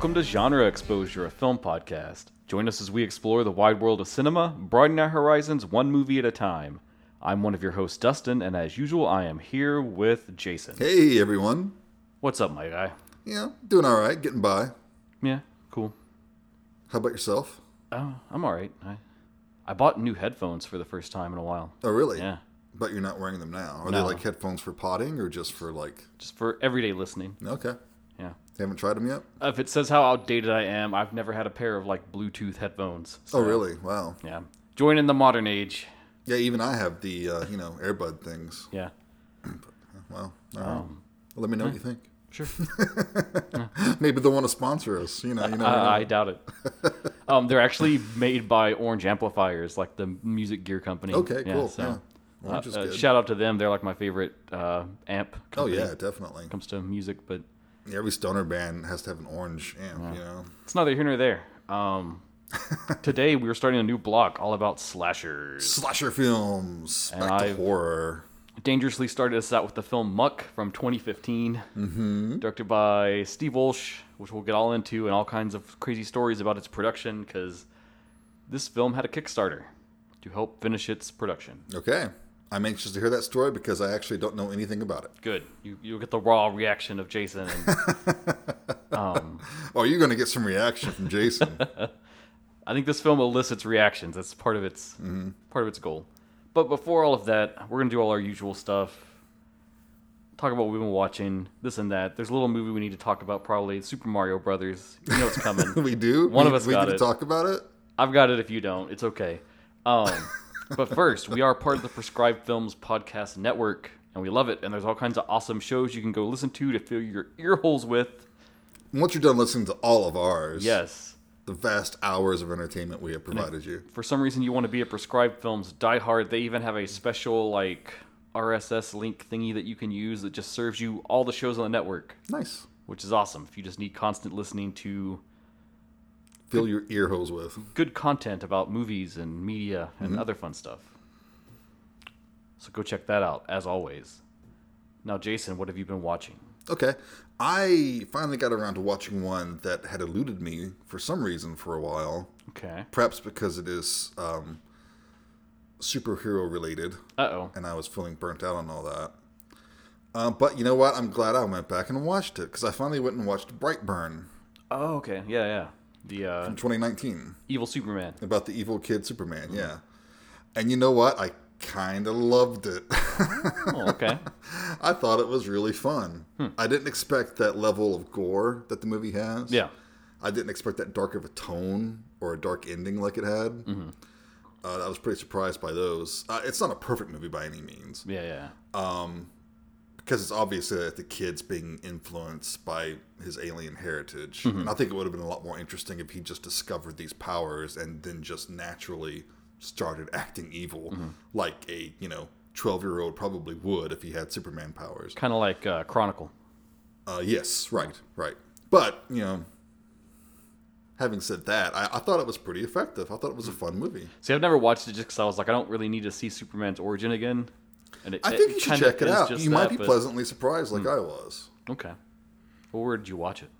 Welcome to Genre Exposure, a film podcast. Join us as we explore the wide world of cinema, broadening our horizons one movie at a time. I'm one of your hosts, Dustin, and as usual, I am here with Jason. Hey everyone. What's up, my guy? Yeah, doing all right, getting by. Yeah, cool. How about yourself? Oh, I'm all right. I, I bought new headphones for the first time in a while. Oh, really? Yeah, But you're not wearing them now. Are No. they like headphones for potting or just for like? just for everyday listening. Okay. Yeah. Haven't tried them yet? If it says how outdated I am, I've never had a pair of like Bluetooth headphones. Oh, really? Wow. Yeah. Join in the modern age. Yeah, even I have the uh, you know earbud things. Yeah. Wow. All right. Um, well, let me know what you think. Sure. Maybe they'll want to sponsor us. You know. You know. I, I doubt it. um, they're actually made by Orange Amplifiers, like the music gear company. okay. Yeah, Cool. so, yeah. Is uh, shout out to them. They're like my favorite uh, amp. oh yeah, definitely. When it comes to music, but Every stoner band has to have an orange amp. You know. it's neither here nor there. Um, today we were starting a new block all about slashers. Slasher films. And Back to I've- horror. Dangerously started us out with the film Muck from 2015, mm-hmm. directed by Steve Wolsh, which we'll get all into, and all kinds of crazy stories about its production because this film had a Kickstarter to help finish its production. Okay. I'm anxious to hear that story because I actually don't know anything about it. Good. You you'll get the raw reaction of Jason. And, Oh, you're going to get some reaction from Jason. I think this film elicits reactions. That's part of its part of its goal. But before all of that, we're gonna do all our usual stuff. Talk about what we've been watching, this and that. There's a little movie we need to talk about, probably Super Mario Brothers. You know it's coming. we do. One we, of us we got get it. to talk about it. I've got it if you don't. It's okay. Um, but first, we are part of the Prescribed Films Podcast Network, and we love it. And there's all kinds of awesome shows you can go listen to to fill your ear holes with. Once you're done listening to all of ours, Yes. the vast hours of entertainment we have provided you. For some reason, you want to be a Prescribed Films diehard. They even have a special like RSS link thingy that you can use that just serves you all the shows on the network, Nice. which is awesome. If you just need constant listening to Fill your ear holes with. good content about movies and media and other fun stuff. So go check that out, as always. Now, Jason, what have you been watching? Okay. I finally got around to watching one that had eluded me for some reason for a while. Okay. Perhaps because it is um, superhero related, Uh oh. and I was feeling burnt out on all that. Uh, but you know what? I'm glad I went back and watched it because I finally went and watched Brightburn Oh, okay. Yeah, yeah. The uh, from 2019. evil Superman. about the evil kid Superman. Yeah, and you know what? I kind of loved it. Oh, okay. I thought it was really fun. Hmm. I didn't expect that level of gore that the movie has. Yeah. I didn't expect that dark of a tone or a dark ending like it had. Mm-hmm. Uh, I was pretty surprised by those. Uh, it's not a perfect movie by any means Yeah, yeah. Because it's obviously that the kid's being influenced by his alien heritage. Mm-hmm. And I think it would have been a lot more interesting if he just discovered these powers and then just naturally started acting evil, Mm-hmm. like a you know twelve year old probably would if he had Superman powers. Kind of like uh, Chronicle. Uh, yes, right, right. But you know, having said that, I, I thought it was pretty effective. I thought it was a fun movie. See, I've never watched it just because I was like, I don't really need to see Superman's origin again. And it, I think you should check it out. You might that, be but- pleasantly surprised, like I was. Okay. Well, where did you watch it?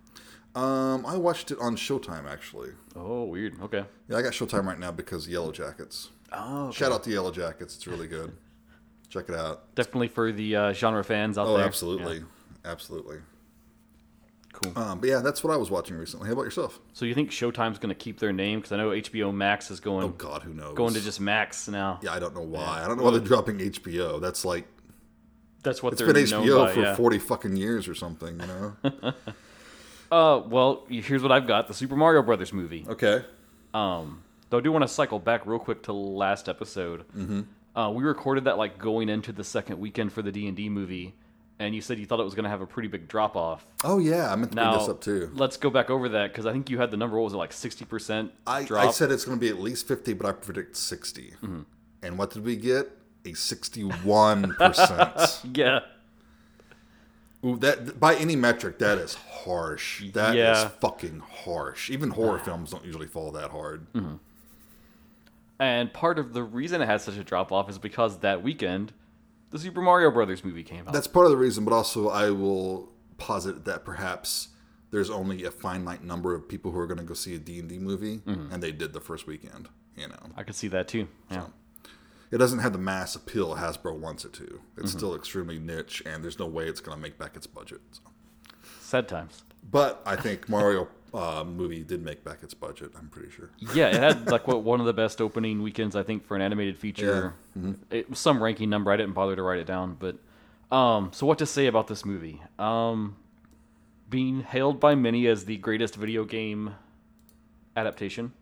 Um, I watched it on Showtime actually. Oh, weird. Okay. Yeah, I got Showtime right now because Yellow Jackets. Oh, Shout out to Yellow Jackets; it's really good. Check it out. definitely for the uh, genre fans out Oh, there. Oh, absolutely, Yeah. absolutely. Cool. Um, but yeah, that's what I was watching recently. How about yourself? So you think Showtime's going to keep their name? Because I know HBO Max is going Oh God, who knows? going to just Max now. yeah, I don't know why. I don't know why they're dropping HBO. That's like That's what it's been HBO by, for yeah. forty fucking years or something. You know. Uh, well, here's what I've got: the Super Mario Brothers movie. okay. Um, though I do want to cycle back real quick to last episode. Mm-hmm. Uh, we recorded that like going into the second weekend for the D and D movie, and you said you thought it was going to have a pretty big drop off. Oh yeah, I meant to Now bring this up too. let's go back over that because I think you had the number. What was it like sixty percent I? I said it's going to be at least 50, but I predict 60. Mm-hmm. And what did we get? A 61%. yeah. Ooh, that by any metric, that is harsh. That is Yeah. fucking harsh. Even horror films don't usually fall that hard. And part of the reason it had such a drop off is because that weekend, the Super Mario Brothers movie came out. That's part of the reason, but also I will posit that perhaps there's only a finite number of people who are going to go see a D&D movie Mm-hmm. and they did the first weekend, you know. I could see that too. Yeah. It doesn't have the mass appeal Hasbro wants it to. Mm-hmm. It's still extremely niche and there's no way it's going to make back its budget. So. Sad times. But I think Mario uh, movie did make back its budget, I'm pretty sure. Yeah, it had like what one of the best opening weekends I think for an animated feature. It was some ranking number. I didn't bother to write it down, but um, so what to say about this movie? Um, being hailed by many as the greatest video game adaptation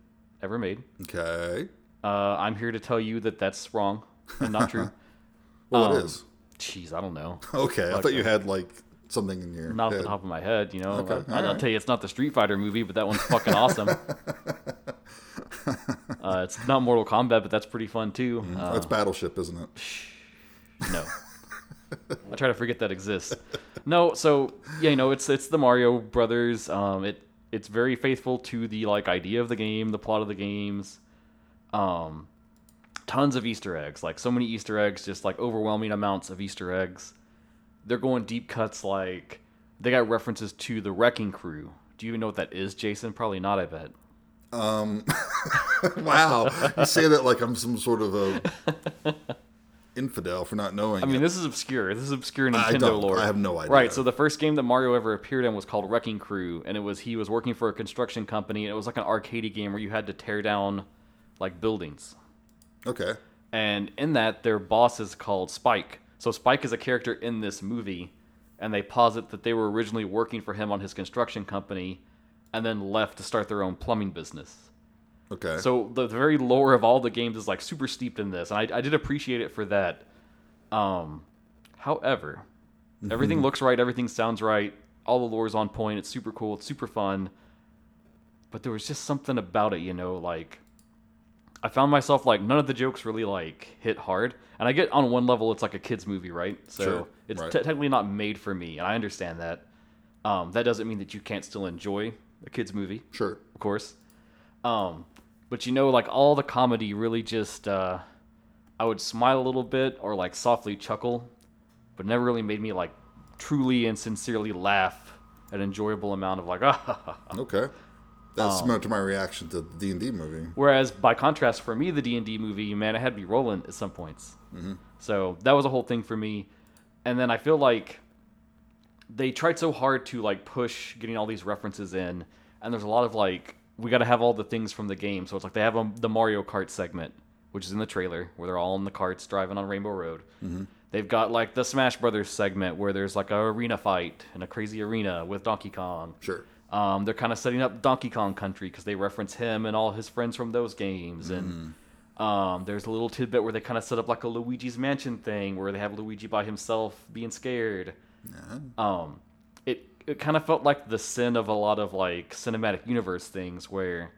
ever made. Okay. Uh, I'm here to tell you that that's wrong and not true. Well, Um, it is. Jeez, I don't know. Okay. I thought you had like something in your Not off the top of my head, you know. Okay, I, I'll alright. tell you, it's not the Street Fighter movie, but that one's fucking awesome. uh, it's not Mortal Kombat, but that's pretty fun too. Uh, That's Battleship, isn't it? no, I try to forget that exists. No, so yeah, you know, it's it's the Mario Brothers. Um, it it's very faithful to the like idea of the game, the plot of the games. Um, tons of Easter eggs, like so many Easter eggs, just like overwhelming amounts of Easter eggs. They're going deep cuts, like they got references to the Wrecking Crew. Do you even know what that is, Jason? Probably not. I bet. Um, wow. you say that like I'm some sort of a infidel for not knowing. I mean, it. this is obscure. This is obscure Nintendo I lore. I have no idea. Right. So the first game that Mario ever appeared in was called Wrecking Crew, and it was he was working for a construction company, and it was like an arcade game where you had to tear down like buildings. Okay. And in that, their boss is called Spike. So Spike is a character in this movie, and they posit that they were originally working for him on his construction company, and then left to start their own plumbing business. Okay. So the, the very lore of all the games is like super steeped in this, and I, I did appreciate it for that. Um, however, everything looks right, everything sounds right, all the lore's on point. It's super cool, it's super fun, but there was just something about it, you know, like I found myself like none of the jokes really like hit hard, and I get on one level it's like a kids movie, right? So Sure, it's right. te- technically not made for me, and I understand that. Um, that doesn't mean that you can't still enjoy a kids movie sure. of course. Um, but you know, like all the comedy really just, uh, I would smile a little bit or like softly chuckle, but never really made me like truly and sincerely laugh an enjoyable amount of like, ah. Okay. That's Um, similar to my reaction to the D and D movie. Whereas by contrast, for me, the D and D movie, man, it had me rolling at some points. So that was a whole thing for me. And then I feel like they tried so hard to like push getting all these references in, and there's a lot of like we got to have all the things from the game. So it's like they have um the Mario Kart segment, which is in the trailer, where they're all in the carts driving on Rainbow Road. They've got like the Smash Brothers segment where there's like a arena fight in a crazy arena with Donkey Kong. Sure. Um, they're kind of setting up Donkey Kong Country because they reference him and all his friends from those games. And um, there's a little tidbit where they kind of set up like a Luigi's Mansion thing where they have Luigi by himself being scared. Um, it it kind of felt like the sin of a lot of like cinematic universe things where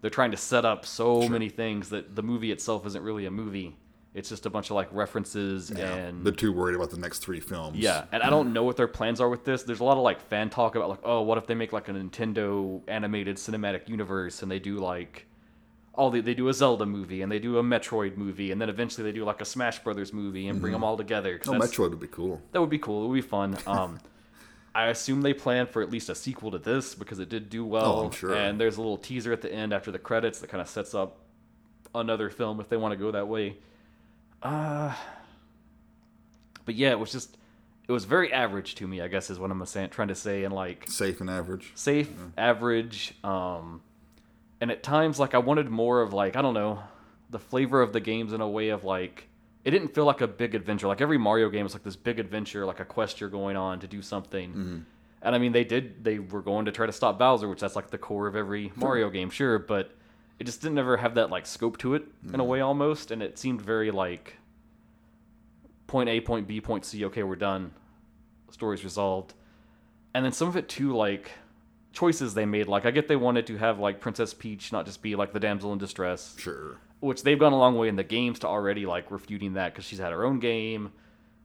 they're trying to set up so many things that the movie itself isn't really a movie. It's just a bunch of like references Yeah. and They're too worried about the next three films. yeah, and I don't know what their plans are with this. There's a lot of like fan talk about like, oh, what if they make like a Nintendo animated cinematic universe and they do like all they, they do a Zelda movie and they do a Metroid movie and then eventually they do like a Smash Brothers movie and bring them all together. Oh, Metroid would be cool. that would be cool. It would be fun. Um, I assume they plan for at least a sequel to this because it did do well. Oh, sure. And there's a little teaser at the end after the credits that kind of sets up another film if they want to go that way. Uh, but yeah, it was just it was very average to me. I guess is what I'm saying, trying to say, and like Safe and average. safe, average, um, and at times like I wanted more of like I don't know the flavor of the games in a way of like it didn't feel like a big adventure. Like every Mario game is like this big adventure, like a quest you're going on to do something. And I mean, they did. They were going to try to stop Bowser, which that's like the core of every Mario game, sure. But it just didn't ever have that like scope to it in a mm-hmm. way almost, and it seemed very like point A, point B, point C. Okay, we're done. Story's resolved. And then some of it too, like choices they made. Like I get they wanted to have like Princess Peach not just be like the damsel in distress, Sure. which they've gone a long way in the games to already like refuting that because she's had her own game.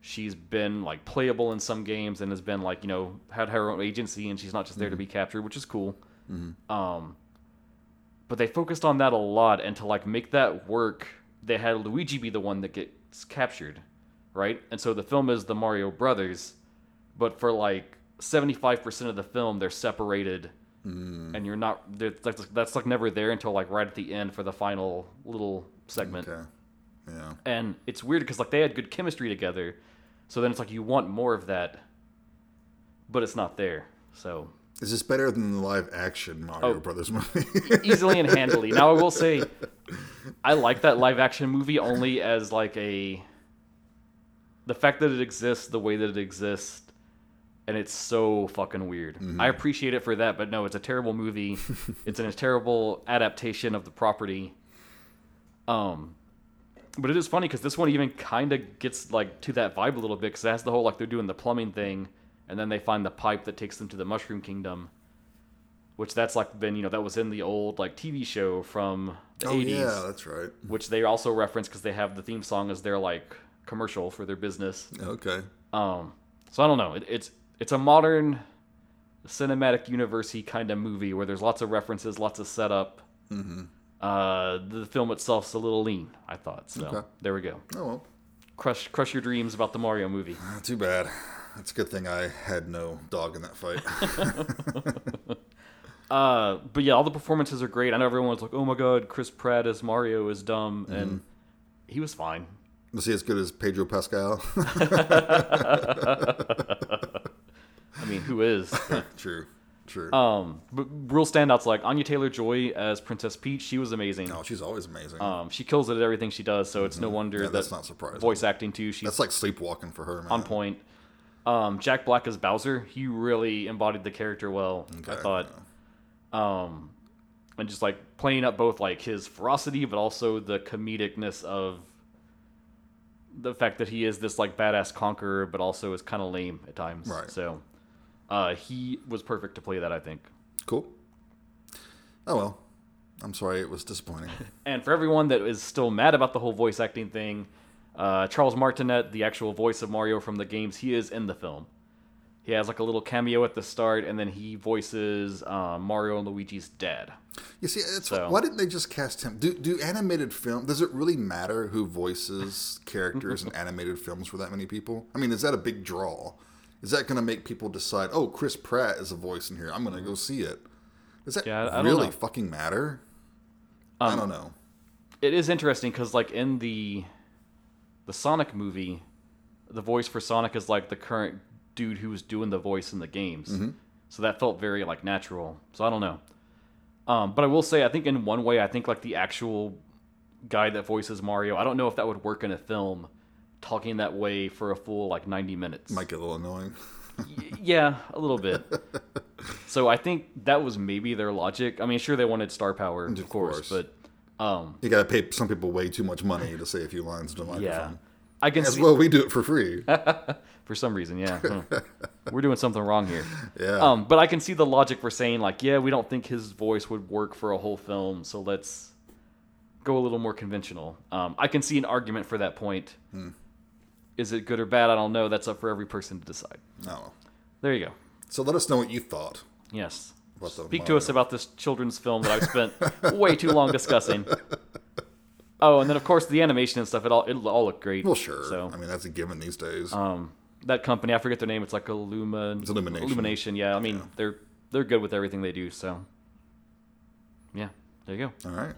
She's been like playable in some games and has been like you know had her own agency and she's not just there to mm-hmm. be captured, which is cool. Mm-hmm. Um, but they focused on that a lot and to like make that work, they had Luigi be the one that gets captured, right? And so the film is the Mario Brothers, but for like 75% of the film they're separated Hmm. and you're not that's like never there until like right at the end for the final little segment Okay. Yeah. and it's weird because like they had good chemistry together so then it's like you want more of that but it's not there so Is this better than the live action Mario Oh. Brothers movie? easily and handily. Now i will say i like that live action movie only as like a the fact that it exists the way that it exists and it's so fucking weird. I appreciate it for that but no it's a terrible movie. It's in a terrible adaptation of the property. Um but it is funny because this one even kind of gets like to that vibe a little bit because it has the whole like they're doing the plumbing thing and then they find the pipe that takes them to the mushroom kingdom which that's like been you know that was in the old like tv show from the oh 80s yeah, that's right. which they also reference because they have the theme song as their like commercial for their business Okay. um so i don't know it, it's it's a modern cinematic university kind of movie where there's lots of references lots of setup mm-hmm. uh the film itself's a little lean i thought so Okay. there we go Oh well. crush crush your dreams about the mario movie Uh, Too bad. It's a good thing I had no dog in that fight. uh but yeah all the performances are great i know everyone was like oh my god chris pratt as mario is dumb Mm-hmm. and he was fine Was he as good as Pedro Pascal? i mean who is true. True. um but real standouts like anya taylor joy as princess peach she was amazing oh, she's always amazing. Um, she kills it at everything she does, so it's no wonder Mm-hmm. Yeah, that that's not surprising. voice acting too. She's That's like sleepwalking for her, man. on point. Um, Jack Black as Bowser, he really embodied the character well. I Okay, thought, um, and just like playing up both like his ferocity, but also the comedicness of the fact that he is this like badass conqueror, but also is kind of lame at times. Right. So, uh, he was perfect to play that, I think. Cool. Oh well. I'm sorry it was disappointing. And for everyone that is still mad about the whole voice acting thing, uh, Charles Martinet, the actual voice of Mario from the games, he is in the film. He has like a little cameo at the start, and then he voices uh, Mario and Luigi's dad. You see, it's, So- why didn't they just cast him? Do do animated film? Does it really matter who voices characters in animated films for that many people? I mean, is that a big draw? Is that going to make people decide? Oh, Chris Pratt is a voice in here. I'm going to go see it. Does that Yeah, really fucking matter? Um, I don't know. It is interesting because like in the the Sonic movie, the voice for Sonic is like the current dude who was doing the voice in the games. So that felt very like natural. So I don't know. Um, but I will say, I think in one way, I think like the actual guy that voices Mario, I don't know if that would work in a film, talking that way for a full like ninety minutes. Might get a little annoying. Y- yeah, a little bit. so I think that was maybe their logic. I mean, sure they wanted star power, of, course, course. but um, You got to pay some people way too much money to say a few lines to a microphone. yeah, I can As see well, we do it for free. for some reason. Yeah, we're doing something wrong here. Yeah. Um, but I can see the logic for saying like, yeah, we don't think his voice would work for a whole film, so let's go a little more conventional. Um, I can see an argument for that point. Hmm. Is it good or bad? I don't know. That's up for every person to decide. no. There you go. So let us know what you thought. Yes. Speak to us about this children's film that I've spent way too long discussing. Oh, and then of course the animation and stuff. It all it all looked great. Well, sure. So I mean, that's a given these days. um, that company, I forget their name. It's like Illuma, It's Illumination. Illumination. Yeah, I mean Yeah. they're they're good with everything they do. So yeah, there you go. All right.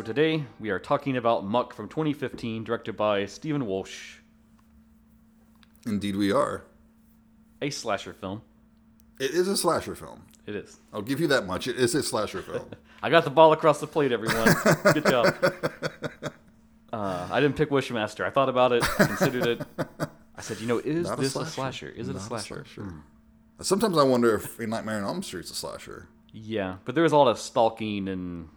So today we are talking about Muck from 2015, directed by Stephen Wolsh, Indeed, we are. a slasher film. It is a slasher film. It is. I'll give you that much. It is a slasher film. I got the ball across the plate, everyone. Good job. Uh, I didn't pick Wishmaster. I thought about it, I considered it. I said, you know, is Not this a slasher? Is it a Not slasher? Sometimes I wonder if A Nightmare on Elm Street's a slasher. Yeah, but there was a lot of stalking, and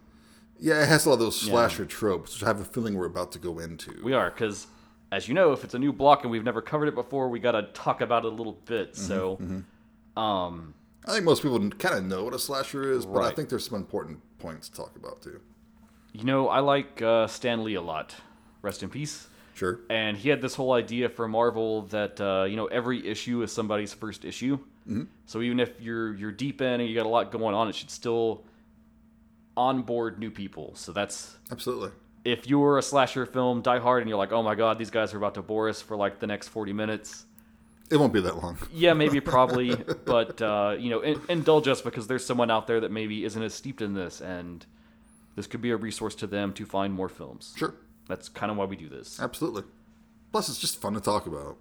Yeah, it has a lot of those slasher tropes, which I have a feeling we're about to go into. we are because, as you know, if it's a new block and we've never covered it before, we got to talk about it a little bit. So, um, I think most people kind of know what a slasher is, but I think there's some important points to talk about too. You know, I like uh, Stan Lee a lot. Rest in peace. Sure. And he had this whole idea for Marvel that uh, you know every issue is somebody's first issue. Mm-hmm. So even if you're you're deep in and you got a lot going on, it should still onboard new people. So that's Absolutely. if you're a slasher film, Die Hard, and you're like, oh my god, these guys are about to bore us for like the next 40 minutes. It won't be that long. Yeah, maybe, probably, but uh, you know, in, indulge us because there's someone out there that maybe isn't as steeped in this, and this could be a resource to them to find more films. Sure. That's kind of why we do this. Absolutely. Plus, it's just fun to talk about.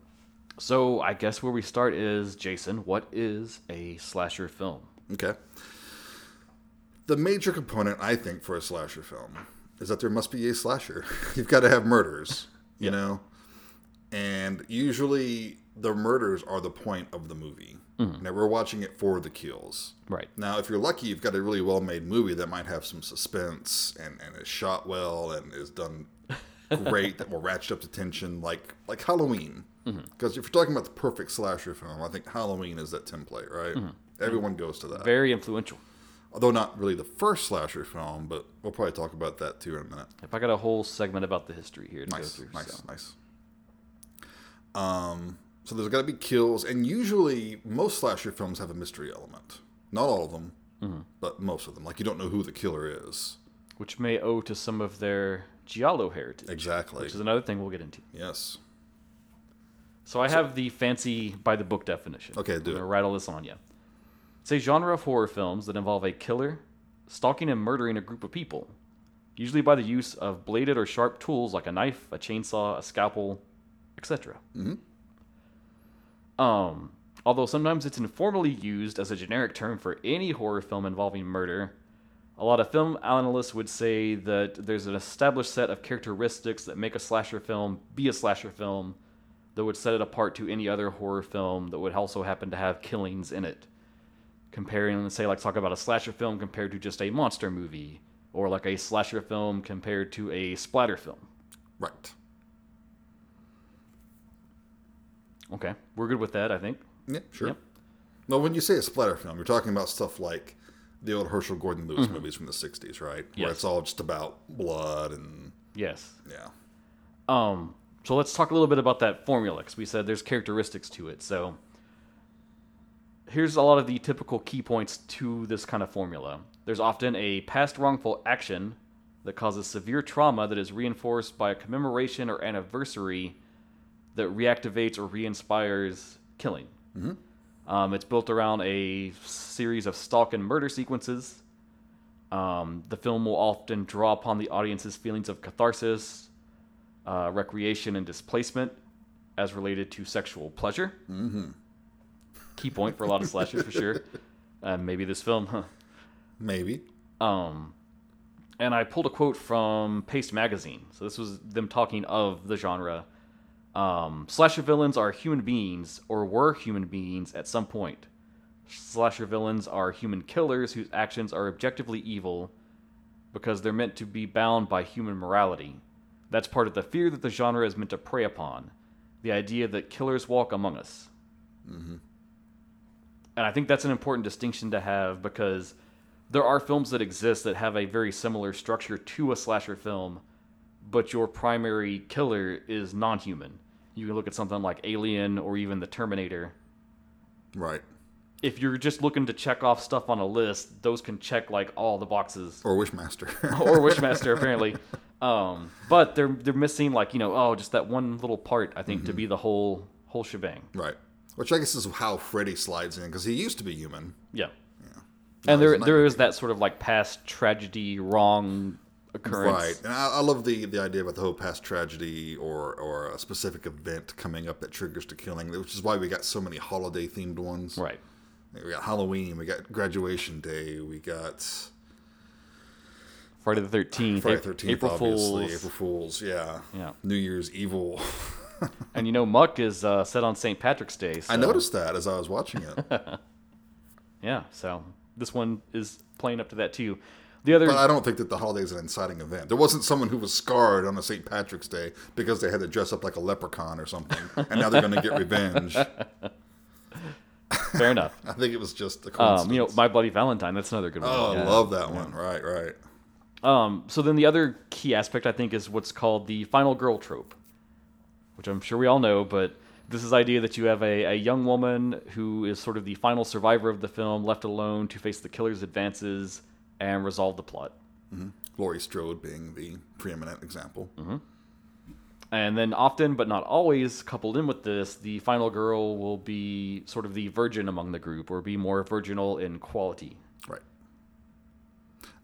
So I guess where we start is Jason. What is a slasher film? Okay. The major component, I think, for a slasher film is that there must be a slasher. You've got to have murders, you Yep. know? And usually the murders are the point of the movie. Mm-hmm. Now, we're watching it for the kills. Right. Now, if you're lucky, you've got a really well made movie that might have some suspense and, and is shot well and is done great that will ratchet up the tension, like like Halloween. Mm-hmm. Because if you're talking about the perfect slasher film, I think Halloween is that template, right? Mm-hmm. Everyone goes to that. Very influential. Although not really the first slasher film, but we'll probably talk about that too in a minute. If I got a whole segment about the history here to go Nice, through. nice, so. nice. Um, so there's got to be kills, and usually most slasher films have a mystery element. Not all of them, Mm-hmm. but most of them. Like you don't know who the killer is. Which may owe to some of their Giallo heritage. Exactly. Which is another thing we'll get into. Yes. So I have the fancy by the book definition. Okay, do I'm it. rattle this on you. It's a genre of horror films that involve a killer stalking and murdering a group of people, usually by the use of bladed or sharp tools like a knife, a chainsaw, a scalpel, etc. Um, although sometimes it's informally used as a generic term for any horror film involving murder, a lot of film analysts would say that there's an established set of characteristics that make a slasher film be a slasher film that would set it apart to any other horror film that would also happen to have killings in it. Comparing, let's say, like talk about a slasher film compared to just a monster movie, or like a slasher film compared to a splatter film. Right. Okay, we're good with that, I think. Yeah, sure. Yep. No, when you say a splatter film, you're talking about stuff like the old Herschell Gordon Lewis movies from the 60s, right? Where Mm-hmm. It's all just about blood and, Yes. yeah. Um, so let's talk a little bit about that formula because we said there's characteristics to it. So here's a lot of the typical key points to this kind of formula. There's often a past wrongful action that causes severe trauma that is reinforced by a commemoration or anniversary that reactivates or re-inspires killing. Um, it's built around a series of stalk and murder sequences. Um, the film will often draw upon the audience's feelings of catharsis, uh, recreation, and displacement as related to sexual pleasure. Mm-hmm. Key point for a lot of slashers, for sure. Uh, maybe this film, huh? Maybe. Um, and I pulled a quote from Paste Magazine. So this was them talking of the genre. Um, slasher villains are human beings, or were human beings at some point. Slasher villains are human killers whose actions are objectively evil because they're meant to be bound by human morality. That's part of the fear that the genre is meant to prey upon the idea that killers walk among us. And I think that's an important distinction to have because there are films that exist that have a very similar structure to a slasher film, but your primary killer is non human. You can look at something like Alien or even The Terminator. Right. If you're just looking to check off stuff on a list, those can check like all the boxes. Or Wishmaster. or Wishmaster apparently. Um, but they're they're missing like, you know, oh just that one little part I think to be the whole whole shebang. right. Which I guess is how Freddy slides in, because he used to be human. Yeah. No, And there there is that sort of like past tragedy, wrong occurrence. Right, and I, I love the the idea about the whole past tragedy or or a specific event coming up that triggers the killing, which is why we got so many holiday themed ones. Right. We got Halloween, we got graduation day, we got Friday the Thirteenth, Friday Thirteenth, April obviously, Fools, April Fools, yeah, Yeah. New Year's Evil. and you know Muck is uh, set on St. Patrick's Day. So, I noticed that as I was watching it, Yeah, so this one is playing up to that too. The other, but I don't think that the holiday is an inciting event. There wasn't someone who was scarred on a St. Patrick's Day because they had to dress up like a leprechaun or something, and now they're going to get revenge. fair enough. I think it was just a coincidence. Um, you know, My Bloody Valentine. That's another good one. oh, Yeah. I love that one. Right, right. Um, so then the other key aspect I think is what's called the final girl trope, which I'm sure we all know, but this is the idea that you have a, a young woman who is sort of the final survivor of the film, left alone to face the killer's advances and resolve the plot. Mm-hmm. Laurie Strode being the preeminent example. Mm-hmm. And then often, but not always, coupled in with this, the final girl will be sort of the virgin among the group or be more virginal in quality. Right.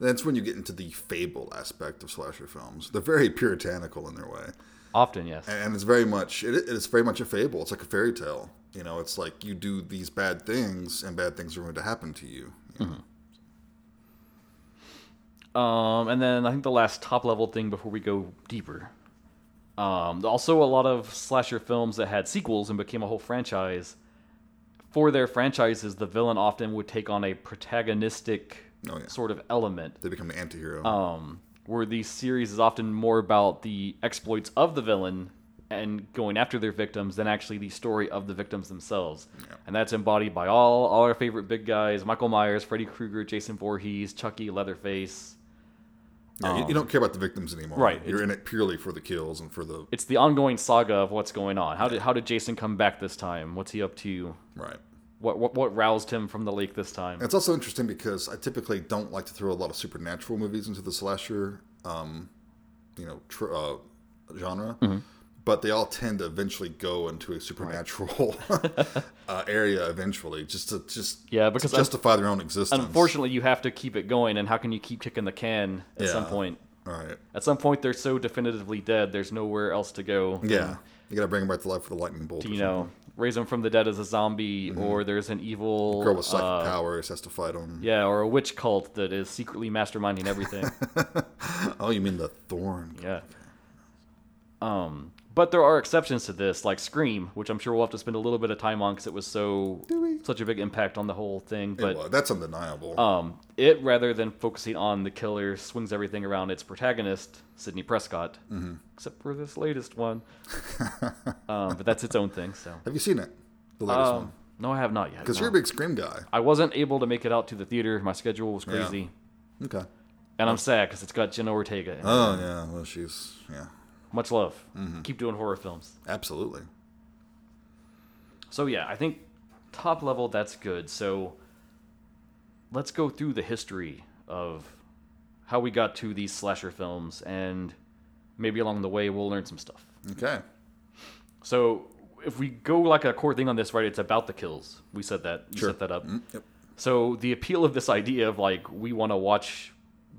That's when you get into the fable aspect of slasher films. They're very puritanical in their way. Often, yes. and it's very much it, it's very much a fable it's like a fairy tale you know it's like you do these bad things and bad things are going to happen to you, you know? Um, and then I think the last top level thing before we go deeper. Um, also, a lot of slasher films that had sequels and became a whole franchise. For their franchises, the villain often would take on a protagonistic Oh, yeah. sort of element, they become the anti-hero um, where the series is often more about the exploits of the villain and going after their victims than actually the story of the victims themselves. And that's embodied by all, all our favorite big guys Michael Myers, Freddy Krueger, Jason Voorhees, Chucky, Leatherface. Yeah, you, you don't care about the victims anymore um, Right, you're in it purely for the kills and for the it's the ongoing saga of what's going on. How did how did Jason come back this time? What's he up to? right What what, what roused him from the lake this time? it's also interesting because i typically don't like to throw a lot of supernatural movies into the slasher um, you know tr- uh, genre Mm-hmm. but they all tend to eventually go into a supernatural uh, area eventually just to just Yeah, because justify their own existence unfortunately you have to keep it going, and how can you keep kicking the can at some point? right At some point, they're so definitively dead. There's nowhere else to go. Yeah, you gotta bring him back to life with a lightning bolt. You know, raise him from the dead as a zombie, or there's an evil girl with psychic uh, powers has to fight him. Yeah, or a witch cult that is secretly masterminding everything. Oh, you mean the thorn? yeah. Um, but there are exceptions to this, like Scream, which I'm sure we'll have to spend a little bit of time on because it was so such a big impact on the whole thing. It But was. that's undeniable. um, it rather than focusing on the killer, swings everything around its protagonist, Sidney Prescott, Mm-hmm. except for this latest one. um, but that's its own thing. So, Have you seen it? The latest um, one? no, I have not yet. Because no. you're a big Scream guy. I wasn't able to make it out to the theater. My schedule was crazy, Okay. and I'm sad because it's got Jenna Ortega. In it. Oh yeah. Well, she's yeah. Much love. Mm-hmm. Keep doing horror films. Absolutely. So yeah, I think top level that's good. So let's go through the history of how we got to these slasher films, and maybe along the way we'll learn some stuff. Okay. So if we go like a core thing on this, right? It's about the kills. We said that. You Sure. set that up. Mm, yep. So the appeal of this idea of like we want to watch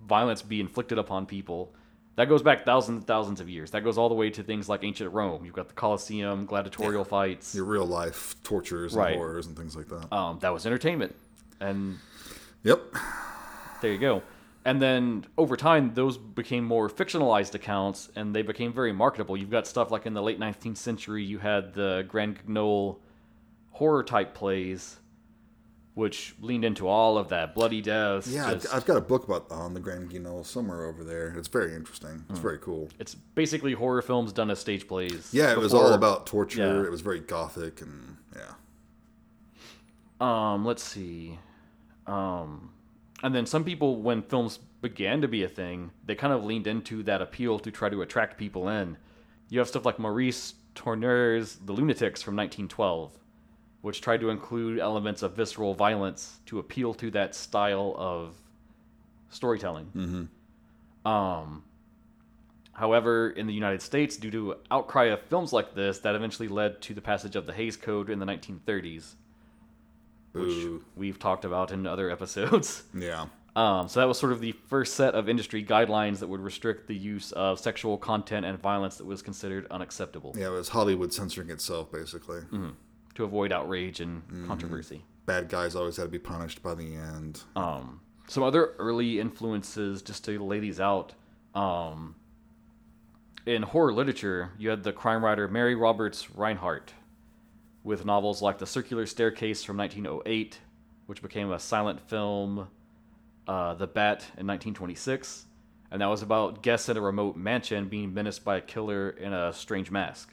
violence be inflicted upon people, that goes back thousands and thousands of years. That goes all the way to things like ancient Rome. You've got the Colosseum, gladiatorial fights. Your real life tortures and Right. horrors and things like that. Um, that was entertainment, and yep. there you go. And then over time, those became more fictionalized accounts, and they became very marketable. You've got stuff like in the late 19th century, you had the Grand Guignol horror type plays, which leaned into all of that bloody deaths. Yeah, just- I've, got a book about on the Grand Guignol somewhere over there. It's very interesting. It's very cool. it's basically horror films done as stage plays. Yeah, it was all about torture. yeah. It was very gothic and yeah. Um, let's see. Um, and then some people, when films began to be a thing, they kind of leaned into that appeal to try to attract people in. You have stuff like Maurice Tourneur's The Lunatics from 1912, which tried to include elements of visceral violence to appeal to that style of storytelling. Mm-hmm. Um, however, in the United States, due to outcry of films like this, that eventually led to the passage of the Hays Code in the 1930s which Boo. we've talked about in other episodes. Yeah. Um, so that was sort of the first set of industry guidelines that would restrict the use of sexual content and violence that was considered unacceptable Yeah, it was Hollywood censoring itself basically. Mm-hmm. To avoid outrage and controversy. Bad guys always had to be punished by the end. Um, some other early influences, just to lay these out. Um, in horror literature, you had the crime writer Mary Roberts Rinehart with novels like The Circular Staircase from 1908, which became a silent film, uh, The Bat in 1926. And that was about guests at a remote mansion being menaced by a killer in a strange mask.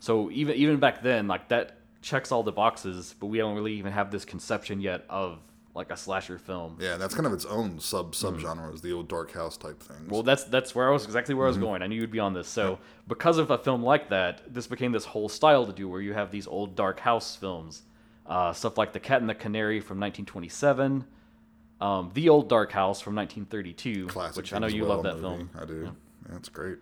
So even even back then, like that checks all the boxes, but we don't really even have this conception yet of like a slasher film. Yeah, that's kind of its own sub subgenre, is the old dark house type things. Mm-hmm. Well, that's that's where I was exactly where I was going. I knew you'd be on this. So because of a film like that, this became this whole style to do, where you have these old dark house films, uh, stuff like The Cat and the Canary from 1927, um, The Old Dark House from 1932, Classic which I know you Whale love that movie. film. I do. Yeah, it's great.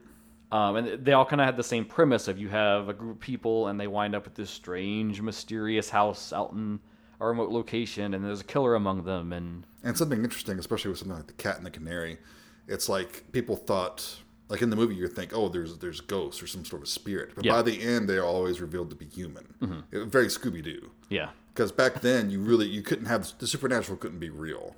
Um, and they all kind of had the same premise of you have a group of people and they wind up at this strange, mysterious house out in a remote location, and there's a killer among them, and And something interesting, especially with something like the cat and the canary, it's like people thought, like in the movie, you think, oh, there's there's ghosts or some sort of spirit, but Yeah. by the end, they're always revealed to be human. It was very Scooby Doo, yeah, because back then you really you couldn't have the supernatural couldn't be real.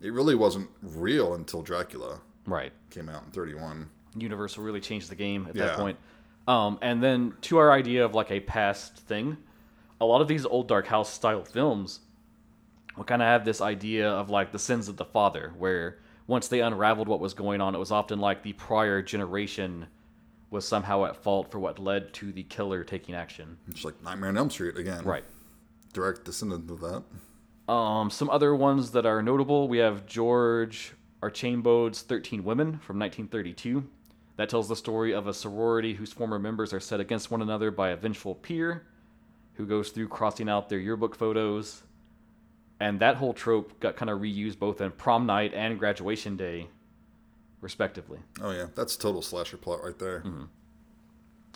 It really wasn't real until Dracula right. came out in '31. Universal really changed the game at Yeah. that point. Um, and then to our idea of like a past thing, a lot of these old dark house style films will kind of have this idea of like the sins of the father, where once they unraveled what was going on, it was often like the prior generation was somehow at fault for what led to the killer taking action. It's like Nightmare on Elm Street again, Right. Direct descendant of that. Um, some other ones that are notable, we have George Archainbaud's 13 Women from 1932. That tells the story of a sorority whose former members are set against one another by a vengeful peer who goes through crossing out their yearbook photos. And that whole trope got kind of reused both in prom night and graduation day, respectively. Oh yeah, that's a total slasher plot right there.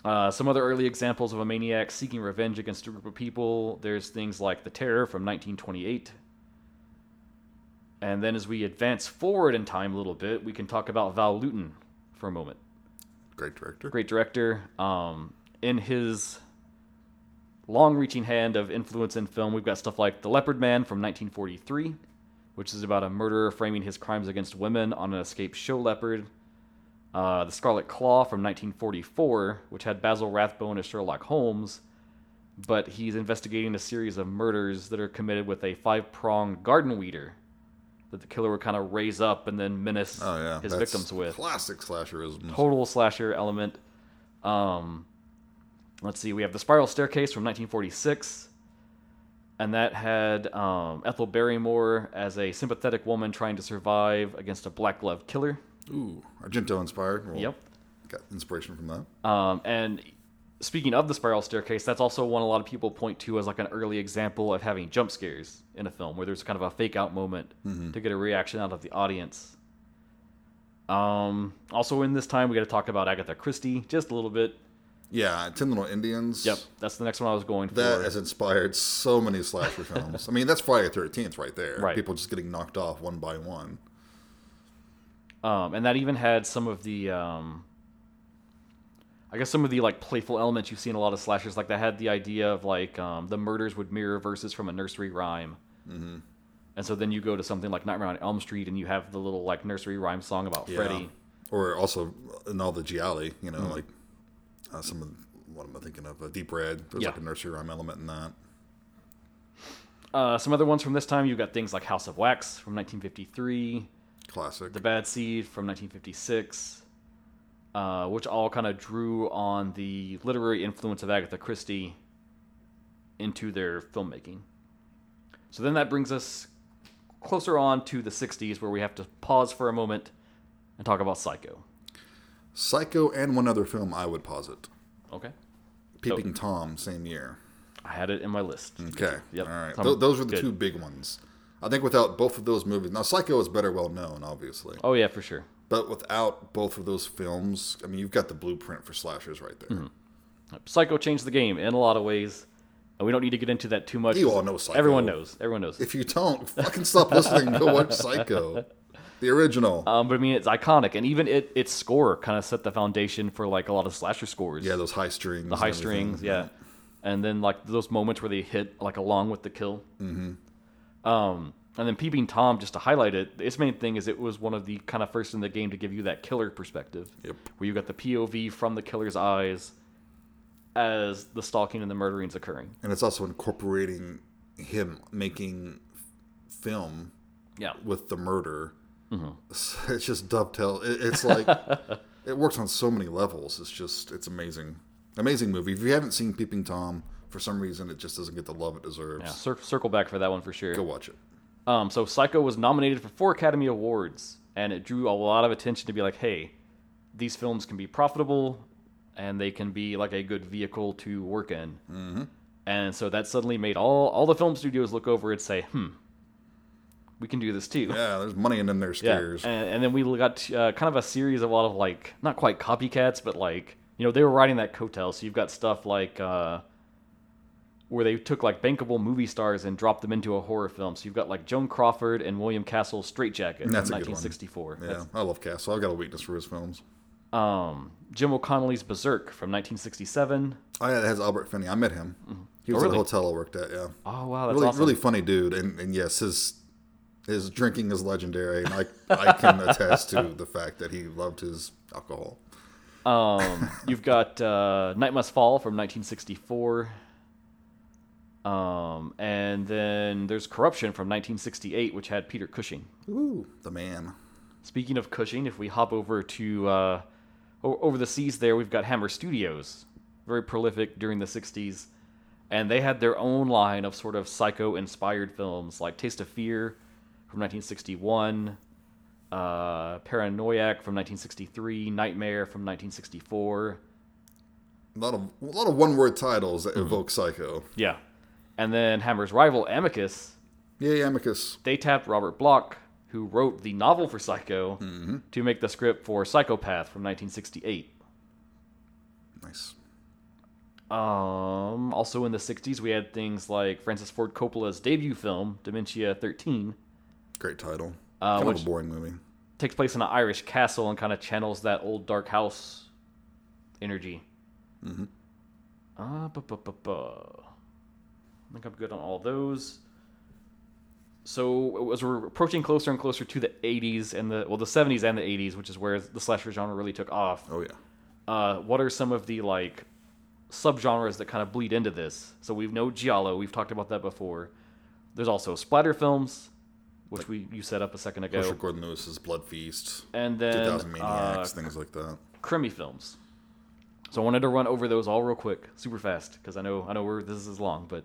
Uh, some other early examples of a maniac seeking revenge against a group of people. There's things like The Terror from 1928. And then as we advance forward in time a little bit, we can talk about Val Lewton for a moment. Great director. Great director. Um, in his long reaching hand of influence in film, we've got stuff like The Leopard Man from 1943, which is about a murderer framing his crimes against women on an escaped show leopard. Uh, the Scarlet Claw from 1944, which had Basil Rathbone as Sherlock Holmes, but he's investigating a series of murders that are committed with a five pronged garden weeder that the killer would kind of raise up and then menace Oh yeah, his that's victims with classic slasherism. total slasher element. Um, let's see, we have the Spiral Staircase from 1946, and that had um, Ethel Barrymore as a sympathetic woman trying to survive against a black glove killer. Ooh, Argento inspired. Well, Yep. Got inspiration from that. Um, and speaking of the Spiral Staircase, that's also one a lot of people point to as like an early example of having jump scares in a film, where there's kind of a fake out moment to get a reaction out of the audience. Um, also, in this time, we got to talk about Agatha Christie just a little bit. Yeah, Ten Little Indians. Yep, that's the next one I was going for. That has inspired so many slasher films. I mean, that's Friday the Thirteenth right there. Right. People just getting knocked off one by one. um, and that even had some of the, um, I guess some of the like playful elements you see in a lot of slashers. Like they had the idea of like um, the murders would mirror verses from a nursery rhyme. Mm-hmm. And so then you go to something like Nightmare on Elm Street, and you have the little like nursery rhyme song about Yeah. Freddy. Or also in all the Gialli, you know, Mm-hmm. like uh, some of what am I thinking of? Uh, Deep Red. There's Yeah. like a nursery rhyme element in that. Uh, some other ones from this time, you've got things like House of Wax from 1953, Classic. The Bad Seed from 1956, uh, which all kind of drew on the literary influence of Agatha Christie into their filmmaking. So then that brings us closer on to the 60s, where we have to pause for a moment and talk about Psycho. Psycho and one other film I would posit. Okay. Peeping Tom, same year. I had it in my list. Okay. Yep. All right. Th- those were the good. two big ones. I think without both of those movies, now Psycho is better well known, obviously, Oh, yeah, for sure. But without both of those films, I mean, you've got the blueprint for slashers right there. Mm-hmm. Psycho changed the game in a lot of ways. And we don't need to get into that too much. You all know Psycho. Everyone knows. Everyone knows. If you don't, fucking stop listening go watch Psycho, the original. Um, but I mean, it's iconic, and even it its score kind of set the foundation for like a lot of slasher scores. yeah, those high strings. the high strings, yeah, and then like those moments where they hit like along with the kill. Mm-hmm. Um, and then Peeping Tom, just to highlight it, its main thing is it was one of the kind of first in the game to give you that killer perspective. Yep. Where you got the POV from the killer's eyes as the stalking and the murdering's occurring. And it's also incorporating him making film Yeah. with the murder. Mm-hmm. It's just dovetail. It, it's like it works on so many levels. It's just it's amazing, amazing movie. If you haven't seen Peeping Tom, for some reason it just doesn't get the love it deserves. Yeah. Cir- circle back for that one for sure. Go watch it. Um, so Psycho was nominated for four Academy Awards, and it drew a lot of attention to be like, hey, these films can be profitable, and they can be like a good vehicle to work in. Mm-hmm. And so that suddenly made all all the film studios look over and say, hmm, we can do this too. Yeah, there's money in them there Yeah, and, and then we got uh, kind of a series of a lot of like not quite copycats, but like you know they were riding that coattail. So you've got stuff like uh, where they took like bankable movie stars and dropped them into a horror film. So you've got like Joan Crawford and William Castle's Strait-Jacket That's from good one. 1964. Yeah, I love Castle. I've got a weakness for his films. Um, Jim O'Connolly's Berserk from 1967. Oh yeah, it has Albert Finney. I met him. He was Oh, at the hotel I worked at. Yeah, Oh wow, that's really, awesome. really funny dude. And, and yes, his his drinking is legendary, and I I can attest to the fact that he loved his alcohol. Um, you've got uh, Night Must Fall from 1964. Um, and then there's Corruption from 1968, which had Peter Cushing. Ooh, the man. Speaking of Cushing, if we hop over to uh, over the seas, there we've got Hammer Studios, very prolific during the 60s, and they had their own line of sort of psycho-inspired films like Taste of Fear from 1961, uh, Paranoiac from 1963, Nightmare from 1964. A lot of a lot of one word titles Mm-hmm. that evoke Psycho. Yeah. And then Hammer's rival, Amicus, Yay, Amicus. they tapped Robert Bloch, who wrote the novel for Psycho, to make the script for Psychopath from 1968. Nice. Um, also in the 60s, we had things like Francis Ford Coppola's debut film, Dementia 13, Great title. Uh, kind of a boring movie. takes place in an Irish castle and kind of channels that old dark house energy. Mm-hmm. Uh, bu- bu- bu- bu. I think I'm good on all those. So as we're approaching closer and closer to the 80s and the well the 70s and the 80s, which is where the slasher genre really took off. Oh yeah. Uh, what are some of the like subgenres that kind of bleed into this? So we've know giallo. We've talked about that before. There's also splatter films, which we you set up a second ago, Richard Gordon Lewis's Blood Feast, and then 2000 uh, things like that. krimi films. So I wanted to run over those all real quick, super fast, because I know I know we're, this is long. But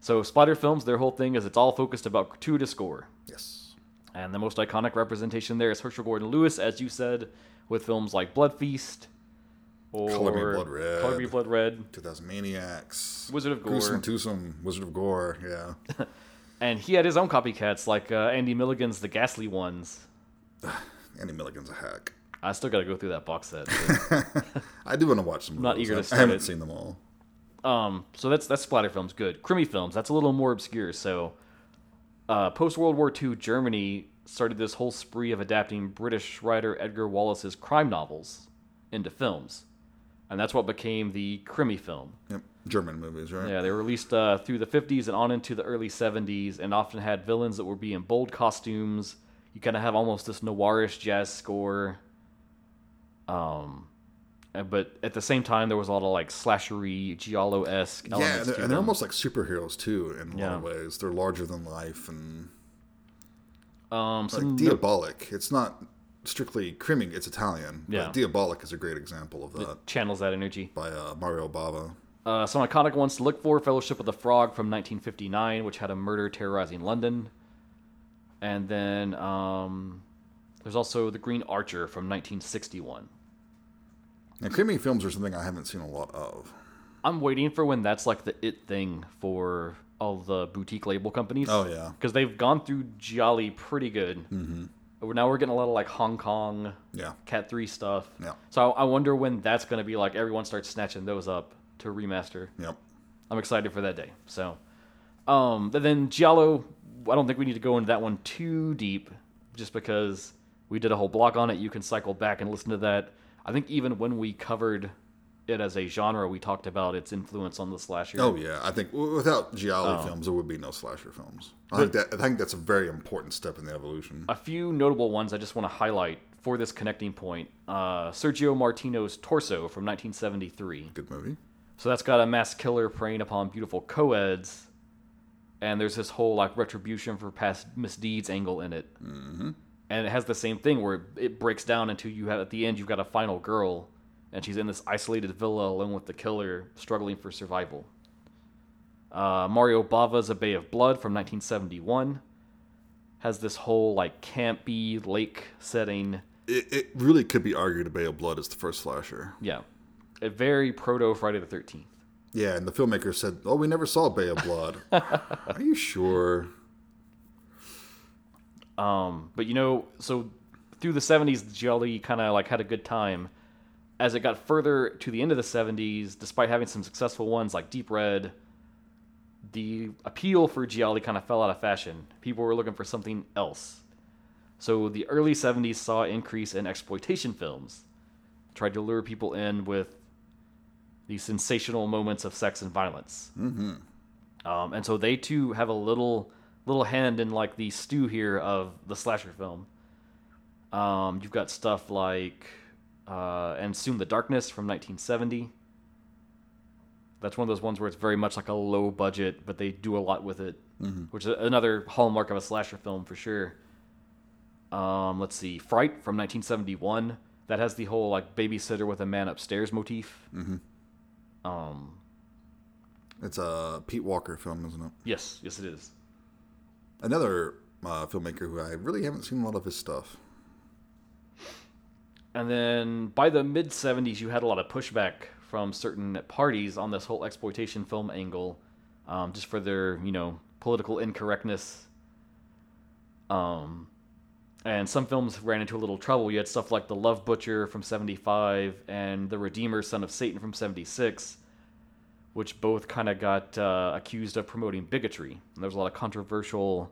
so Splatter films, their whole thing is it's all focused about gratuitous gore, Yes. and the most iconic representation there is Herschell Gordon Lewis, as you said, with films like Blood Feast or Color Me Blood Red. Color Me Blood Red, 2000 Maniacs. Wizard of Gore. Gruesome Twosome. Wizard of Gore. Yeah. and he had his own copycats like uh, Andy Milligan's The Ghastly Ones. Andy Milligan's a hack. I still got to go through that box set. I do want to watch some. Not eager to I- haven't it. seen them all. Um, so that's that's splatter films, good. Krimi films, that's a little more obscure. So, uh, post World War II, Germany started this whole spree of adapting British writer Edgar Wallace's crime novels into films, and that's what became the Krimi film. Yep. German movies, right? Yeah, they were released uh, through the 50s and on into the early 70s, and often had villains that would be in bold costumes. You kind of have almost this noirish jazz score. Um, but at the same time, there was a lot of like slashery, giallo esque Yeah, elements they're, and they're almost like superheroes too in a Yeah. lot of ways. They're larger than life and Um, like some Diabolik. It's not strictly krimi. It's Italian. Yeah. But Diabolik is a great example of that channels that energy. by uh, Mario Bava. Uh, some iconic ones to look for: Fellowship of the Frog from 1959, which had a murder terrorizing London, and then um, there's also The Green Archer from 1961. And krimi films are something I haven't seen a lot of. I'm waiting for when that's like the it thing for all the boutique label companies. Oh, yeah. because they've gone through giallo pretty good. Mm-hmm. Now we're getting a lot of like Hong Kong Yeah. Cat Three stuff. Yeah. So I I wonder when that's going to be like everyone starts snatching those up to remaster. Yep. I'm excited for that day. So, um, and then Giallo, I don't think we need to go into that one too deep, just because we did a whole block on it. You can cycle back and listen to that. I think even when we covered it as a genre, we talked about its influence on the slasher. Oh yeah, I think without giallo Oh. films, there would be no slasher films. I think that I think that's a very important step in the evolution. A few notable ones I just want to highlight for this connecting point. Uh, Sergio Martino's Torso from 1973. Good movie. So that's got a mass killer preying upon beautiful co-eds, and there's this whole like retribution for past misdeeds angle in it. Mm-hmm. And it has the same thing where it breaks down into you have at the end you've got a final girl, and she's in this isolated villa alone with the killer, struggling for survival. Uh, Mario Bava's A Bay of Blood from 1971. has this whole like campy lake setting. It, it really could be argued Bay of Blood is the first slasher. Yeah, a very proto Friday the Thirteenth. Yeah, and the filmmaker said, "Oh, we never saw Bay of Blood." Are you sure? Um, but you know, so through the '70s, Gialli kind of like had a good time. As it got further to the end of the '70s, despite having some successful ones like Deep Red, the appeal for Gialli kind of fell out of fashion. People were looking for something else. So the early '70s saw an increase in exploitation films, tried to lure people in with these sensational moments of sex and violence. Mm-hmm. Um, and so they too have a little little hand in like the stew here of the slasher film. Um, you've got stuff like uh, and soon the darkness from 1970. That's one of those ones where it's very much like a low budget, but they do a lot with it, mm-hmm. which is another hallmark of a slasher film for sure. Um, let's see, Fright from 1971. That has the whole like babysitter with a man upstairs motif. Mm-hmm. Um, it's a Pete Walker film, isn't it? Yes, yes, it is. Another uh, filmmaker who I really haven't seen a lot of his stuff. And then by the mid 70s, you had a lot of pushback from certain parties on this whole exploitation film angle, um, just for their, you know, political incorrectness. Um, and some films ran into a little trouble. You had stuff like The Love Butcher from 75 and The Redeemer, Son of Satan from 76, which both kind of got uh, accused of promoting bigotry. And there was a lot of controversial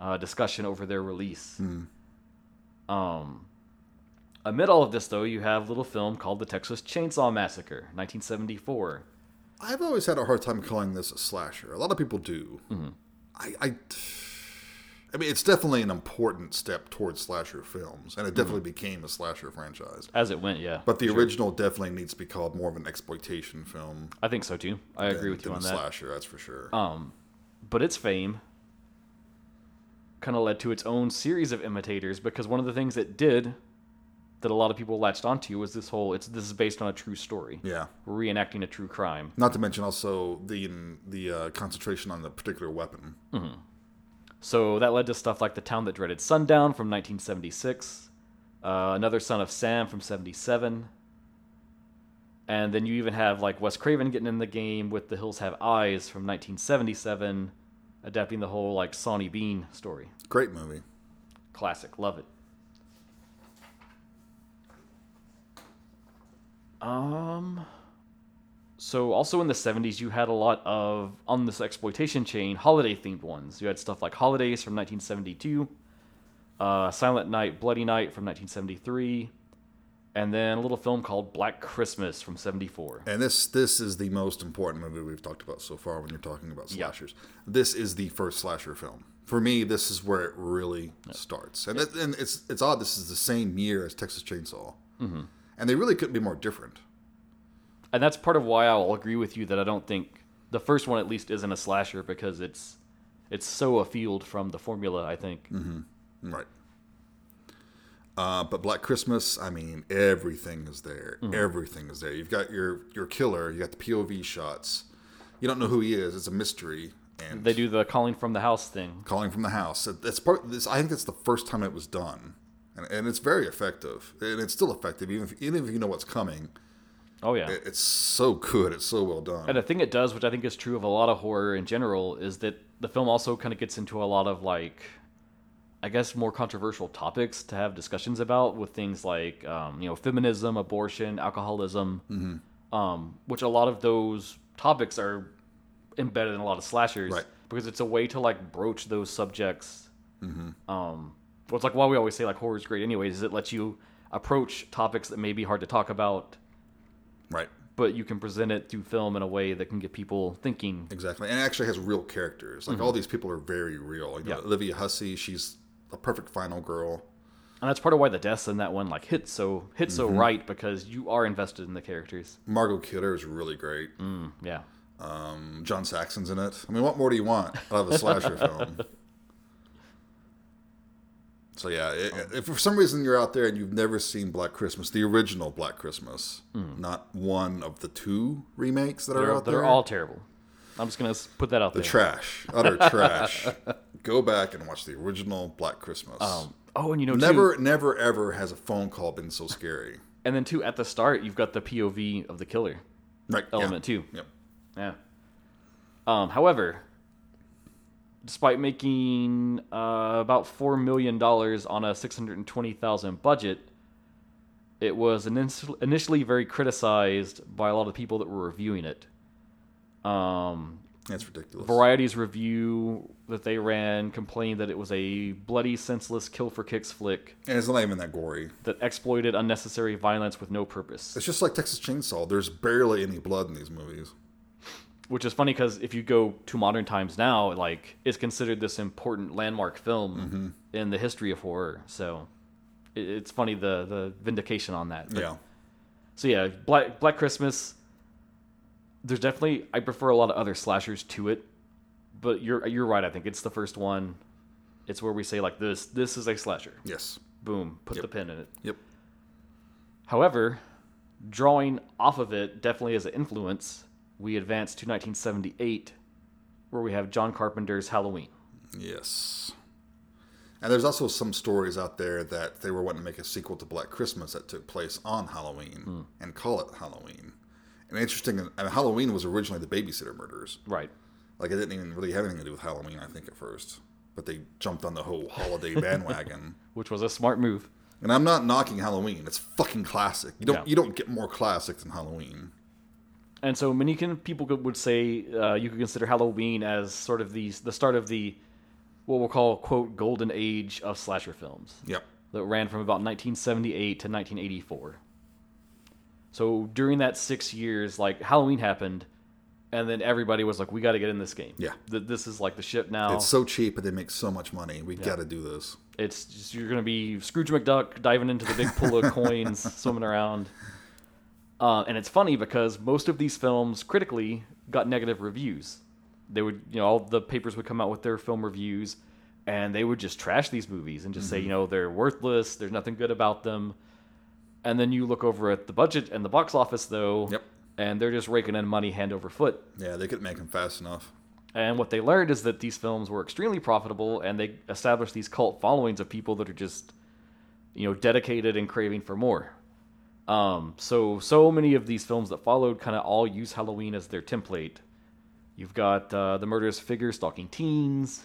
uh, discussion over their release. Mm. Um, amid all of this, though, you have a little film called The Texas Chainsaw Massacre, 1974. I've always had a hard time calling this a slasher. A lot of people do. Mm-hmm. I, I I mean, it's definitely an important step towards slasher films, and it definitely mm-hmm. became a slasher franchise as it went. Yeah, but the sure. original definitely needs to be called more of an exploitation film. I think so too. I than, agree with you on that. Slasher, that's for sure. Um, but its fame kind of led to its own series of imitators because one of the things it did that a lot of people latched onto was this whole it's this is based on a true story. Yeah, reenacting a true crime. Not to mention also the the uh, concentration on the particular weapon. Mm-hmm. So that led to stuff like The Town That Dreaded Sundown from 1976, uh, Another Son of Sam from 77. And then you even have like Wes Craven getting in the game with The Hills Have Eyes from 1977, adapting the whole like Sawney Bean story. Great movie. Classic. Love it. Um so also in the 70s you had a lot of on this exploitation chain holiday themed ones. You had stuff like holidays from 1972 uh, silent night bloody night from 1973 and then a little film called black christmas from 74 and this this is the most important movie we've talked about so far when you're talking about slashers. This is the first slasher film. For me this is where it really starts. And, it, and it's it's odd this is the same year as texas chainsaw. Mm-hmm. and they really couldn't be more different and that's part of why I'll agree with you that I don't think the first one at least isn't a slasher because it's it's so afield from the formula. I think. Mm-hmm. Right. Uh, but Black Christmas, I mean, everything is there. Mm-hmm. Everything is there. You've got your your killer. You got the POV shots. You don't know who he is. It's a mystery. And they do the calling from the house thing. Calling from the house. That's part. This I think that's the first time it was done, and, and it's very effective. And it's still effective, even if, even if you know what's coming Oh yeah, it's so good. It's so well done. And the thing it does, which I think is true of a lot of horror in general, is that the film also kind of gets into a lot of like, I guess, more controversial topics to have discussions about with things like, um, you know, feminism, abortion, alcoholism, mm-hmm. um, which a lot of those topics are embedded in a lot of slashers right. because it's a way to like broach those subjects. Mm-hmm. Um, well, it's like why we always say like horror is great, anyways. Is it lets you approach topics that may be hard to talk about Right. But you can present it through film in a way that can get people thinking. Exactly. And it actually has real characters. Like mm-hmm. all these people are very real. You know, yeah. Olivia Hussey, she's a perfect final girl. And that's part of why the deaths in that one like hit so hit so mm-hmm. right because you are invested in the characters. Margot Kidder is really great. Mm, yeah. Um, John Saxon's in it. I mean, what more do you want out of a slasher film? So yeah, it, if for some reason you're out there and you've never seen Black Christmas, the original Black Christmas, mm. not one of the two remakes that are out that there, they're all terrible. I'm just gonna put that out the there. The trash, utter trash. Go back and watch the original Black Christmas. Um, oh, and you know, too- never, never, ever has a phone call been so scary. and then too at the start, you've got the POV of the killer Right. element yeah. too. Yep. Yeah. Um, however, despite making uh, about four million dollars on a six hundred and twenty thousand budget, it was initially very criticized by a lot of people that were reviewing it. Um, That's ridiculous. Variety's review that they ran complained that it was a bloody, senseless, kill for kicks flick and it's not even that gory. that exploited unnecessary violence with no purpose. It's just like Texas Chainsaw. There's barely any blood in these movies. Which is funny because if you go to modern times now, like it's considered this important landmark film mm-hmm. in the history of horror. So it, it's funny the the vindication on that. But- yeah. So yeah, Black Black Christmas. There's definitely I prefer a lot of other slashers to it, but you're you're right. I think it's the first one. It's where we say like this this is a slasher. Yes. Boom, put Yep. the pin in it. Yep. However, drawing off of it definitely as an influence, we advance to 1978, where we have John Carpenter's Halloween. Yes. And there's also some stories out there that they were wanting to make a sequel to Black Christmas that took place on Halloween hmm. and call it Halloween. And interesting, and Halloween was originally the babysitter murders. Right. Like it didn't even really have anything to do with Halloween, I think, at first. But they jumped on the whole holiday bandwagon. Which was a smart move. And I'm not knocking Halloween; it's fucking classic. You don't you don't get more classic than Halloween. And so many can, people could, would say uh, you could consider Halloween as sort of the the start of the what we'll call quote golden age of slasher films Yep. that ran from about 1978 to 1984. So during that six years, like Halloween happened, and then everybody was like, "We got to get in this game. Yeah. Th- this is like the ship now. It's so cheap, but they make so much money. We got to do this. It's just you're gonna be Scrooge McDuck diving into the big pool of coins, swimming around. Uh, and it's funny because most of these films critically got negative reviews. They would, you know, all the papers would come out with their film reviews, and they would just trash these movies and just say, you know, they're worthless. There's nothing good about them. And then you look over at the budget and the box office, though, Yep. and they're just raking in money hand over foot. Yeah, they could make them fast enough. And what they learned is that these films were extremely profitable, and they established these cult followings of people that are just, you know, dedicated and craving for more. Um, so so many of these films that followed kind of all use Halloween as their template. You've got uh, the murderous figure stalking teens.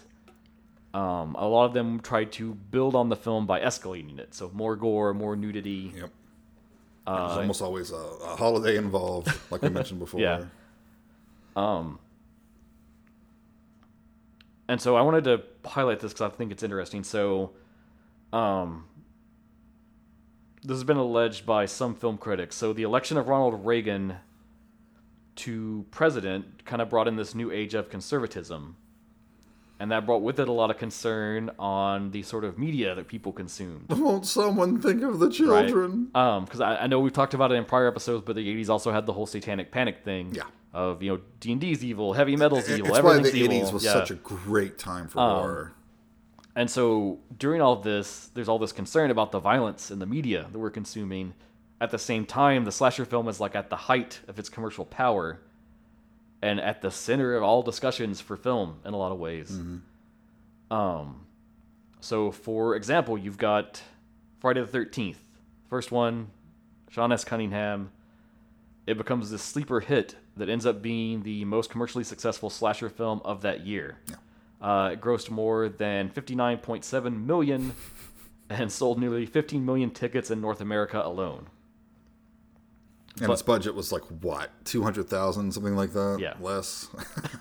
Um, a lot of them tried to build on the film by escalating it, so more gore, more nudity. Yep. There's almost always a, a holiday involved, like we mentioned before. Yeah. Um. and so I wanted to highlight this because I think it's interesting. So, um, this has been alleged by some film critics. So, the election of Ronald Reagan to president kind of brought in this new age of conservatism. And that brought with it a lot of concern on the sort of media that people consumed. Won't someone think of the right? children? Um, because I, I know we've talked about it in prior episodes, but the '80s also had the whole Satanic Panic thing. Yeah. Of you know D and D's evil, heavy metal's evil, it's why the everything's evil. 80s was yeah. such a great time for Um, horror. And so during all of this, there's all this concern about the violence in the media that we're consuming. At the same time, the slasher film is like at the height of its commercial power and at the center of all discussions for film in a lot of ways. Um, so, for example, you've got Friday the 13th. First one, Sean S. Cunningham. It becomes this sleeper hit that ends up being the most commercially successful slasher film of that year. Yeah. Uh, it grossed more than 59.7 million and sold nearly 15 million tickets in North America alone. And its budget was like what, two hundred thousand, something like that. Yeah. less.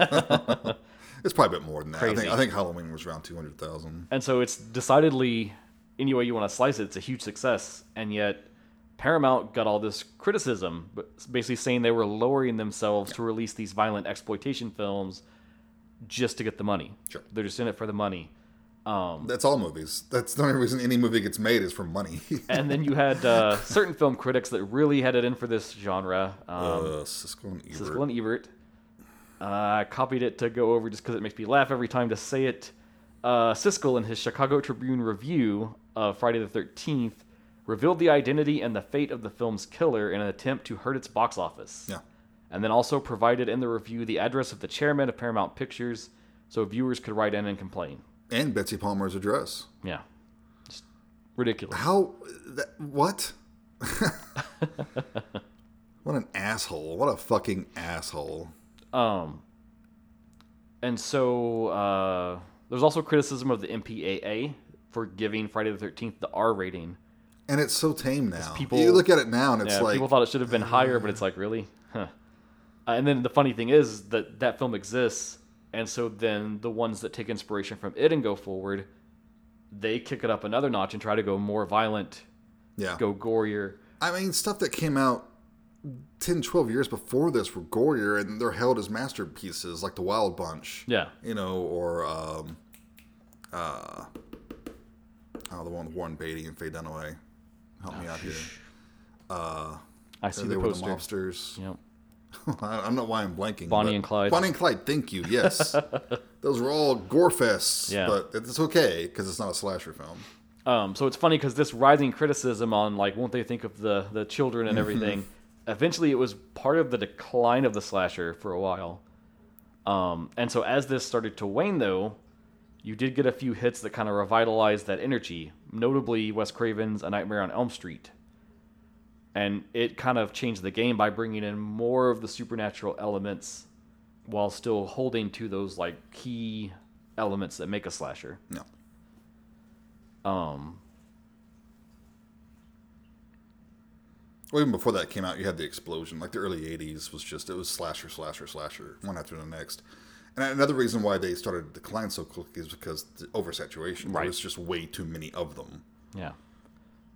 it's probably a bit more than that. I Crazy. think I think Halloween was around two hundred thousand. And so it's decidedly, any way you want to slice it, it's a huge success. And yet, Paramount got all this criticism, but basically saying they were lowering themselves to release these violent exploitation films just to get the money. Sure. They're just in it for the money. Um, That's all movies. That's the only reason any movie gets made is for money. and then you had uh, certain film critics that really had it in for this genre. Um, uh, Siskel and Ebert. Siskel and Ebert. Uh, copied it to go over just because it makes me laugh every time to say it. Uh, Siskel, in his Chicago Tribune review of Friday the 13th, revealed the identity and the fate of the film's killer in an attempt to hurt its box office. Yeah. And then also provided in the review the address of the chairman of Paramount Pictures so viewers could write in and complain. And Betsy Palmer's address. Yeah, just ridiculous. How? That, what? what an asshole! What a fucking asshole! Um, and so uh, there's also criticism of the MPAA for giving Friday the 13th the R rating. And it's so tame now. people- you look at it now, and it's Yeah, like people thought it should have been higher, but it's like really. Uh, and then the funny thing is that that film exists, and so then the ones that take inspiration from it and go forward, they kick it up another notch and try to go more violent, yeah. go gorier. I mean, stuff that came out 10, 12 years before this were gorier, and they're held as masterpieces, like The Wild Bunch. Yeah, You know, or um, uh, oh, the one with Warren Beatty and Faye Dunaway. Help me out here. Uh, I see the were the mobsters. Yep. I don't know why I'm blanking. Bonnie and Clyde. Bonnie and Clyde. Thank you. Yes, those were all gore fests. Yeah. but it's okay because it's not a slasher film. Um, so it's funny because this rising criticism on like won't they think of the the children and everything, eventually it was part of the decline of the slasher for a while. Um, and so as this started to wane, though, you did get a few hits that kind of revitalized that energy. Notably, Wes Craven's A Nightmare on Elm Street, and it kind of changed the game by bringing in more of the supernatural elements, while still holding to those like key elements that make a slasher. No, Um, well, even before that came out, you had the explosion. Like the early '80s was just it was slasher, slasher, slasher, one after the next. And another reason why they started to decline so quickly is because the oversaturation. There Right. was just way too many of them. yeah.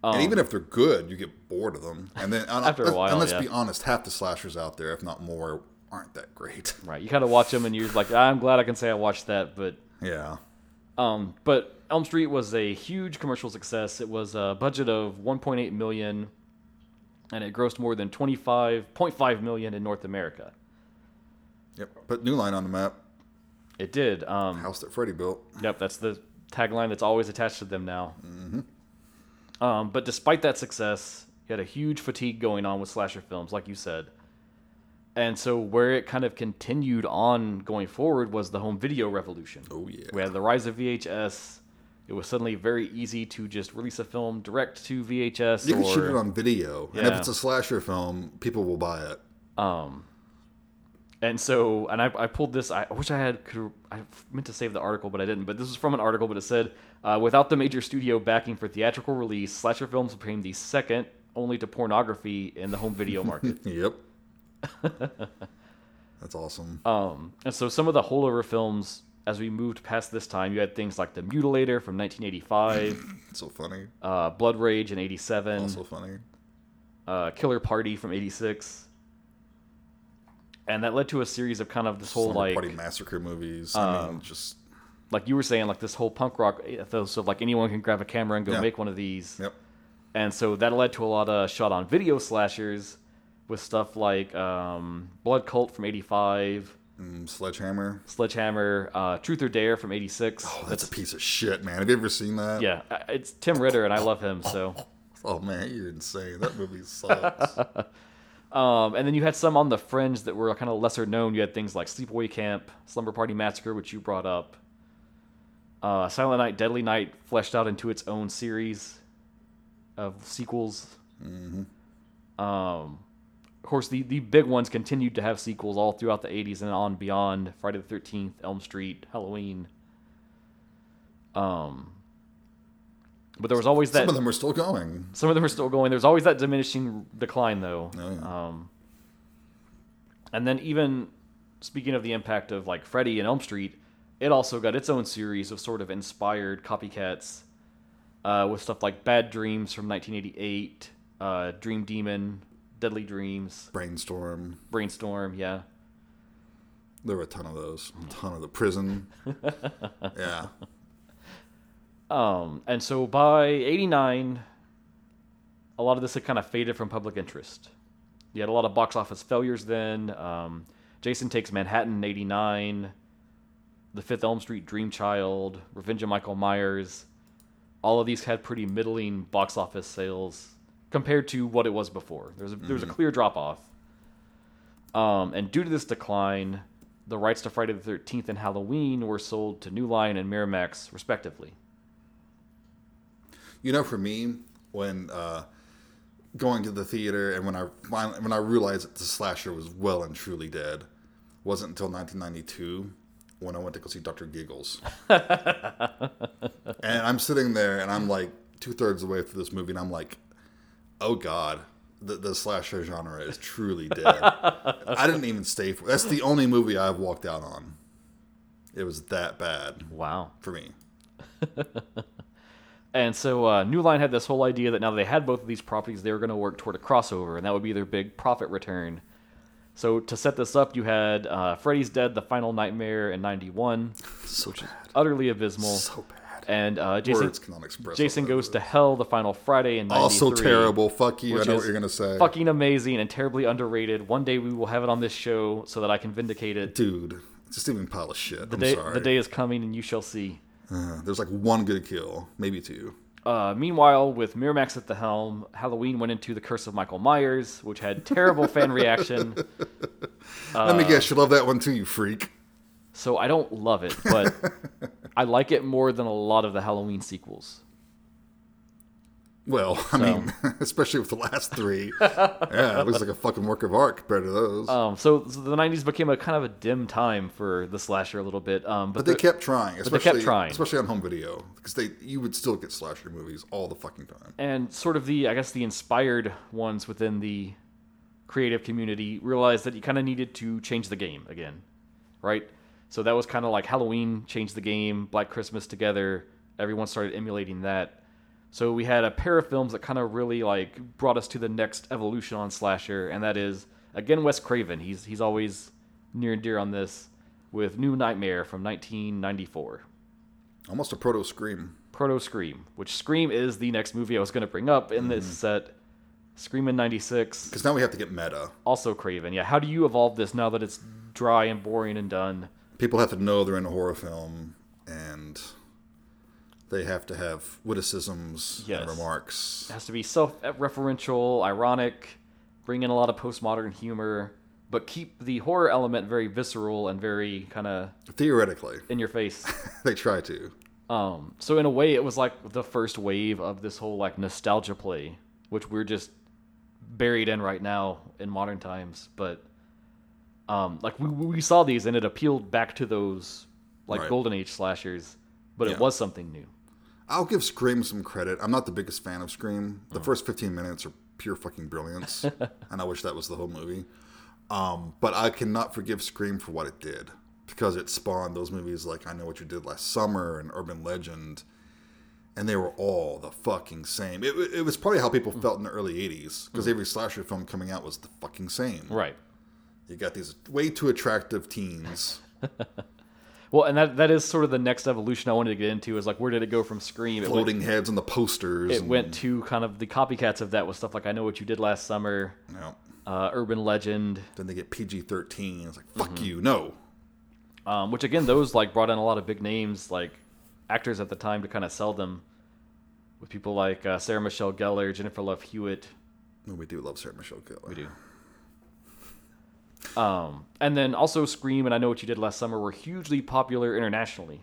And even if they're good, you get bored of them. And then Um, After a while, and let's yeah. be honest, half the slashers out there, if not more, aren't that great. Right. You kind of watch them and you're like, I'm glad I can say I watched that, but yeah. um, but Elm Street was a huge commercial success. It was a budget of 1.8 million, and it grossed more than 25.5 million in North America. Yep. Put New Line on the map. It did. Um, House that Freddy built. Yep, that's the tagline that's always attached to them now. Um, but despite that success, you had a huge fatigue going on with slasher films, like you said. And so where it kind of continued on going forward was the home video revolution. Oh, yeah. We had the rise of VHS. It was suddenly very easy to just release a film direct to VHS. You can or, shoot it on video, and if it's a slasher film, people will buy it. Um, and so, and I, I pulled this. I wish I had. Could, I meant to save the article, but I didn't. But this was from an article, but it said, uh, without the major studio backing for theatrical release, slasher films became the second only to pornography in the home video market. Yep. That's awesome. um, and so, some of the holdover films, as we moved past this time, you had things like The Mutilator from 1985, so funny. uh, Blood Rage in 87, Also funny. uh, Killer Party from 86. And that led to a series of kind of this whole Slumber like Party Massacre movies. I mean, um, just like you were saying, like this whole punk rock ethos of like anyone can grab a camera and go Yeah. make one of these. yep. And so that led to a lot of shot on video slashers with stuff like um, Blood Cult from 85, Mm, Sledgehammer. Sledgehammer, uh, Truth or Dare from 86. Oh, that's a piece of shit, man. Have you ever seen that? yeah, it's Tim Ritter, and I love him. So, Oh man, you're insane. That movie sucks. um, and then you had some on the fringe that were kind of lesser known. You had things like Sleepaway Camp, Slumber Party Massacre, which you brought up. Uh, Silent Night, Deadly Night fleshed out into its own series of sequels. Mm-hmm. Um, of course, the, the big ones continued to have sequels all throughout the 80s and on beyond Friday the 13th, Elm Street, Halloween. Um, but there was always that. Some of them were still going. Some of them were still going. There's always that diminishing decline, though. Oh, yeah. Um, and then even speaking of the impact of like Freddy and Elm Street, it also got its own series of sort of inspired copycats uh, with stuff like Bad Dreams from 1988, uh, Dream Demon, Deadly Dreams, Brainstorm. Brainstorm, yeah. There were a ton of those. A ton of the prison. yeah. Um, and so by 89, a lot of this had kind of faded from public interest. You had a lot of box office failures then. Um, Jason Takes Manhattan in 89, The Fifth Elm Street Dream Child, Revenge of Michael Myers. All of these had pretty middling box office sales compared to what it was before. There's a, there was a clear drop off. Um, and due to this decline, the rights to Friday the 13th and Halloween were sold to New Line and Miramax, respectively. You know, for me, when uh, going to the theater and when I finally, when I realized that the slasher was well and truly dead, wasn't until 1992 when I went to go see Doctor Giggles. and I'm sitting there and I'm like two thirds of the way through this movie and I'm like, oh god, the, the slasher genre is truly dead. I didn't even stay for. That's the only movie I've walked out on. It was that bad Wow. for me. And so uh, New Line had this whole idea that now that they had both of these properties, they were going to work toward a crossover, and that would be their big profit return. So to set this up, you had uh, Freddy's Dead: The Final Nightmare in '91, So which is bad. utterly abysmal, So bad. and uh, Jason Words cannot express. Jason Goes to. Hell: The Final Friday in '93. Also terrible. Fuck you. I know what you're gonna say, Fucking amazing and terribly underrated. One day we will have it on this show so that I can vindicate it. dude. It's just even pile of shit. The I'm day, sorry. the day is coming, and you shall see. Uh, there's like one good kill, maybe two. Uh, meanwhile, with Miramax at the helm, Halloween went into The Curse of Michael Myers, which had terrible fan reaction. Let me guess, you love that one too, you freak. So I don't love it, but I like it more than a lot of the Halloween sequels. Well, I mean, especially with the last three. yeah, it looks like a fucking work of art compared to those. Um, so, so the '90s became a kind of a dim time for the slasher a little bit. Um, but, but they the- kept trying, especially they kept trying. especially on home video, because they you would still get slasher movies all the fucking time. and sort of the I guess the inspired ones within the creative community realized that you kind of needed to change the game again, right? So that was kind of like Halloween changed the game, Black Christmas together. Everyone started emulating that. So we had a pair of films that kind of really like brought us to the next evolution on slasher, and that is again Wes Craven. He's he's always near and dear on this with New Nightmare from 1994. Almost a proto scream. Proto Scream, which Scream is the next movie I was going to bring up in this mm-hmm. set. Scream in 96, Because now we have to get meta. also Craven. Yeah, how do you evolve this now that it's dry and boring and done? People have to know they're in a horror film, and they have to have witticisms Yes. and remarks. It has to be self referential, ironic, bring in a lot of postmodern humor, but keep the horror element very visceral and very kind of Theoretically, in your face. they try to. Um, so in a way, it was like the first wave of this whole like nostalgia play, which we're just buried in right now in modern times. But um, like we we saw these and it appealed back to those like Right. golden age slashers, but Yeah. it was something new. I'll give Scream some credit. I'm not the biggest fan of Scream. Mm. The first 15 minutes are pure fucking brilliance, and I wish that was the whole movie. Um, but I cannot forgive Scream for what it did because it spawned those movies like I Know What You Did Last Summer and Urban Legend, and they were all the fucking same. It, it was probably how people felt in the early 80s because every slasher film coming out was the fucking same. Mm. Right. You got these way too attractive teens. Well, and that that is sort of the next evolution I wanted to get into is like where did it go from Scream? It went, Floating heads on the posters. it and- went to kind of the copycats of that with stuff like I Know What You Did Last Summer, know, uh, Urban Legend, then they get PG 13. It's like, fuck Mm-hmm. you. No. um, which again those like brought in a lot of big names like actors at the time to kind of sell them with people like uh, Sarah Michelle Gellar, Jennifer Love Hewitt. No, we do love Sarah Michelle Gellar. We do. Um, and then also Scream and I Know What You Did Last Summer were hugely popular internationally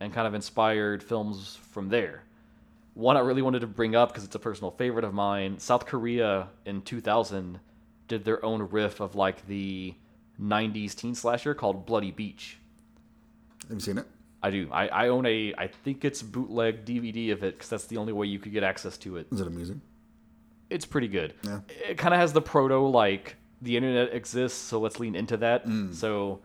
and kind of inspired films from there. One I really wanted to bring up because it's a personal favorite of mine. South Korea in 2000 did their own riff of like the 90s teen slasher called Bloody Beach. Have you seen it? I do. I, I own a, I think it's bootleg DVD of it because that's the only way you could get access to it. Is it amusing? It's pretty good. Yeah. It kind of has the proto like the internet exists, so let's lean into that. So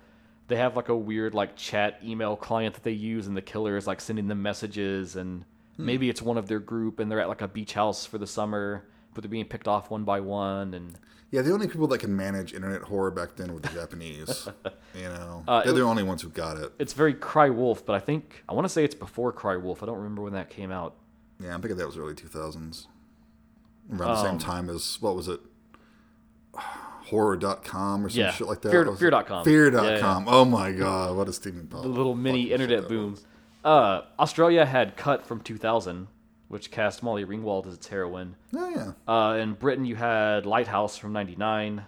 they have like a weird like chat email client that they use, and the killer is like sending them messages, and maybe it's one of their group, and they're at like a beach house for the summer, but they're being picked off one by one, and Yeah, the only people that can manage internet horror back then were the Japanese. you know, Uh, they're the only ones who got it. it's very Cry Wolf, but I think I want to say it's before Cry Wolf. I don't remember when that came out. Yeah, I'm thinking that was early 2000s. Around the same Um, time as, what was it? Horror.com or some Yeah, shit like that. Fear- was- Fear.com. Fear.com. Oh my god, what a steaming pop. the little mini internet boom. Uh, Australia had Cut from 2000, which cast Molly Ringwald as its heroine. Yeah, yeah. Uh, in Britain, you had Lighthouse from '99.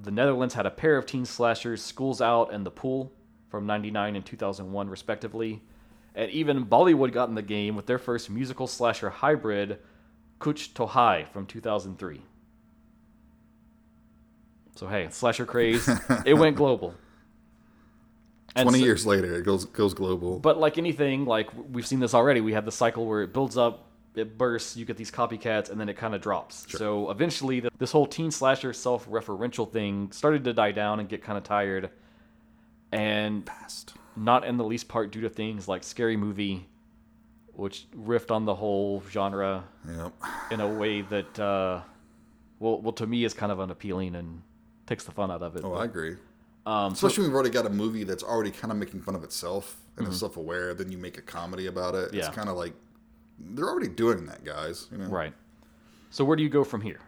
The Netherlands had a pair of teen slashers, Schools Out and The Pool, from 99 and 2001, respectively. And even Bollywood got in the game with their first musical slasher hybrid, Kucch To Hai, from 2003. So, hey, slasher craze, it went global. And 20 so- years later, it goes goes global. but like anything, like we've seen this already. We have the cycle where it builds up, it bursts, you get these copycats, and then it kind of drops. So eventually, th this whole teen slasher self-referential thing started to die down and get kind of tired, and Fast. not in the least part due to things like Scary Movie, which riffed on the whole genre Yep. in a way that, uh, well, well, to me is kind of unappealing and takes the fun out of it. Oh, But- I agree. um, so- Especially when you've already got a movie that's already kind of making fun of itself and is self-aware. Then you make a comedy about it. Mm-hmm. Yeah. It's kind of like they're already doing that, guys. You know? Right. So where do you go from here?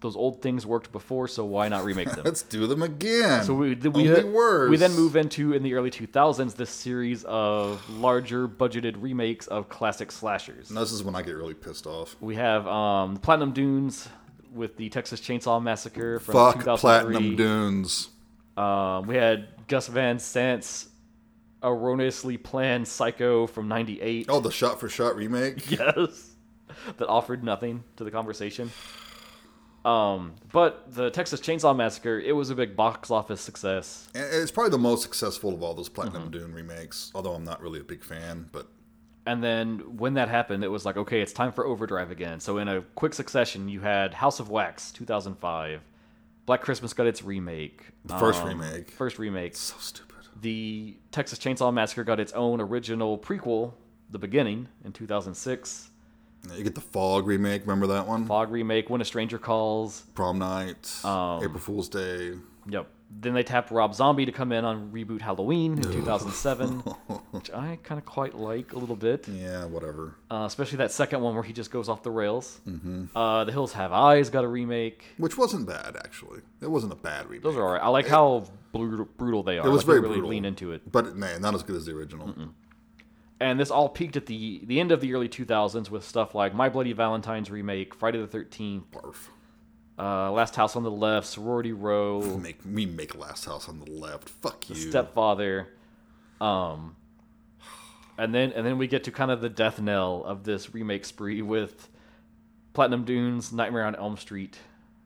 Those old things worked before, so why not remake them? Let's do them again. so we we, Only worse. we then move into in the early 2000s this series of larger budgeted remakes of classic slashers. And this is when I get really pissed off. We have um, Platinum Dunes with the Texas Chainsaw Massacre from Fuck 2003. Platinum Dunes. Um, we had Gus Van Sant's erroneously planned Psycho from '98. Oh, the shot-for-shot remake. yes, that offered nothing to the conversation. Um, but the Texas Chainsaw Massacre, it was a big box office success. And it's probably the most successful of all those Platinum Mm-hmm. Dune remakes. Although I'm not really a big fan, but And then when that happened, it was like, okay, it's time for Overdrive again. So in a quick succession, you had House of Wax, 2005. Black Christmas got its remake. The first Um, remake. First remake. so stupid. The Texas Chainsaw Massacre got its own original prequel, The Beginning, in 2006. You get the Fog remake. Remember that one? Fog remake, When a Stranger Calls. Prom Night, Um, April Fool's Day. Yep. Then they tapped Rob Zombie to come in on reboot Halloween in 2007, which I kind of quite like a little bit, Yeah, whatever. uh, especially that second one where he just goes off the rails. Mm-hmm. Uh, the Hills Have Eyes got a remake. Which wasn't bad, actually. It wasn't a bad remake. Those are alright. I like how brutal, brutal they are. It was Like, very really brutal. lean into it. But man, not as good as the original. And this all peaked at the the end of the early 2000s with stuff like My Bloody Valentine's remake, Friday the 13th, Barf. Uh, Last House on the Left, Sorority Row, Make me make Last House on the Left. Fuck you. Stepfather. Um, and then and then we get to kind of the death knell of this remake spree with Platinum Dunes, Nightmare on Elm Street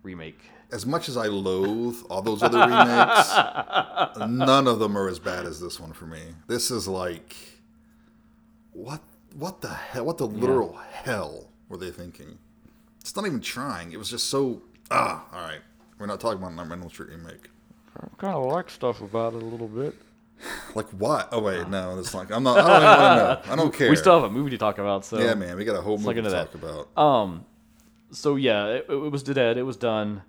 remake. As much as I loathe all those other remakes, none of them are as bad as this one for me. This is like, what? What the hell? What the literal hell were they thinking? It's not even trying. It was just so. Ah, all right. We're not talking about on Elm Street remake. I kind of like stuff about it a little bit. Like what? Oh wait, no, it's like I'm not. I don't even want to know. I don't care. We still have a movie to talk about, so Yeah, man, we got a whole movie to that. talk about. Um, so yeah, it, it was dead. It was done.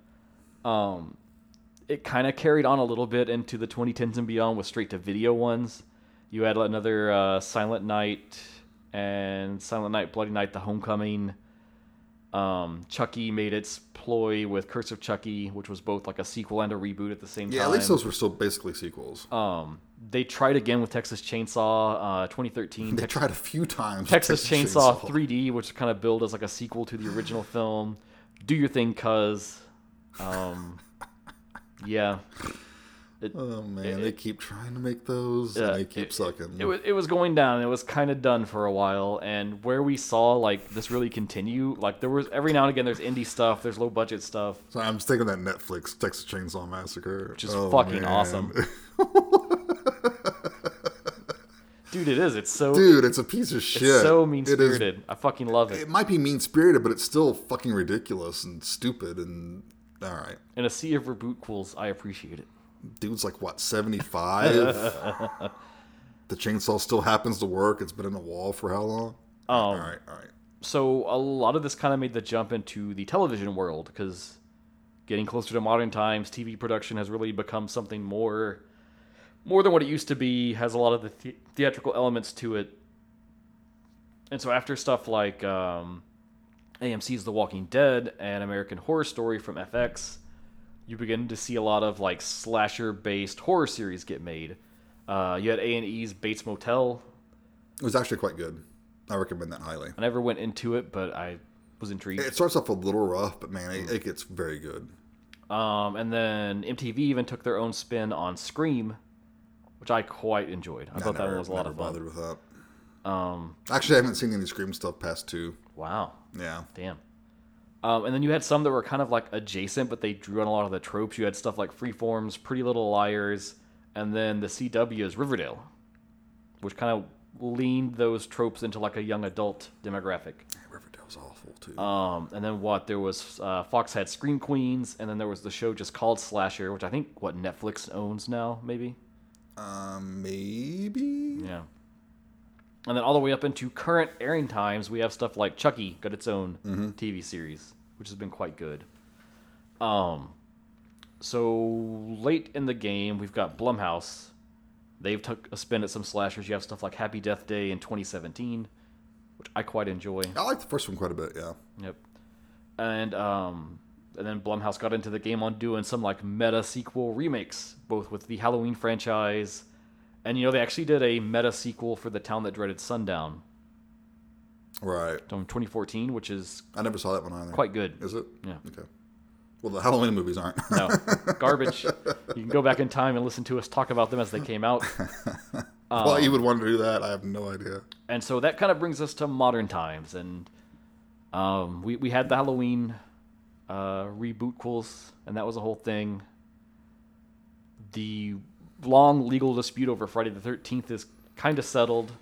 Um, it kind of carried on a little bit into the 2010s and beyond with straight to video ones. You had another uh, Silent Night and Silent Night, Bloody Night, The Homecoming. Um, Chucky made its ploy with Curse of Chucky, which was both like a sequel and a reboot at the same yeah, time. Yeah, at least those were still basically sequels. Um, they tried again with Texas Chainsaw, uh, 2013. they Tex- tried a few times. with Texas Chainsaw 3D, which kind of billed as like a sequel to the original film. Do your thing, cuz. Um, yeah. It, Oh man, It- they keep trying to make those, yeah, and they keep it- sucking. It, was, it was going down. It was kind of done for a while, and where we saw like this really continue, like there was every now and again there's indie stuff, there's low budget stuff. so I'm just thinking that Netflix Texas Chainsaw Massacre, Which is Oh, fucking man. awesome. Dude, it is. It's so Dude, it's a piece of shit. it's so mean spirited. I fucking love it. It might be mean spirited, but it's still fucking ridiculous and stupid. And all right, In a sea of reboot quills, I appreciate it. Dude's like what seventy five. the chainsaw still happens to work. It's been in the wall for how long? Um, all right, all right. so a lot of this kind of made the jump into the television world because getting closer to modern times tv production has really become something more more than what it used to be has a lot of the, the- theatrical elements to it and so after stuff like um, amc's the walking dead and american horror story from fx you begin to see a lot of like slasher based horror series get made uh, you had a&e's bates motel It was actually quite good. I recommend that highly. I never went into it, but I was intrigued. It starts off a little rough, but man, it, it gets very good. Um, and then MTV even took their own spin on Scream, which I quite enjoyed. I, I thought that one was a lot never of fun. bothered with that. Um, Actually, I haven't seen any Scream stuff past two. wow, Yeah. damn. Um, and then you had some that were kind of like adjacent, but they drew on a lot of the tropes. You had stuff like Freeforms, Pretty Little Liars, and then the CW's Riverdale, which kind of leaned those tropes into like a young adult demographic. Riverdale's awful too. Um, and then what? There was uh, Fox had Scream Queens, and then there was the show just called Slasher, which I think what Netflix owns now, maybe. um, maybe. Yeah. And then all the way up into current airing times, we have stuff like Chucky got its own TV series, which has been quite good. Um, so late in the game, we've got Blumhouse. They've took a spin at some slashers. You have stuff like Happy Death Day in 2017, which I quite enjoy. I like the first one quite a bit. Yeah. Yep. And um, and then Blumhouse got into the game on doing some like meta sequel remakes, both with the Halloween franchise, and you know they actually did a meta sequel for the Town That Dreaded Sundown Right. from 2014, which is I never saw that one either. quite good. Is it? Yeah. Okay. Well, the Halloween movies aren't. No, garbage. You can go back in time and listen to us talk about them as they came out. Why you would want to do that, I have no idea. and so that kind of brings us to modern times and um, we, we had the halloween uh, rebootquels and that was a whole thing the long legal dispute over friday the 13th is kind of settled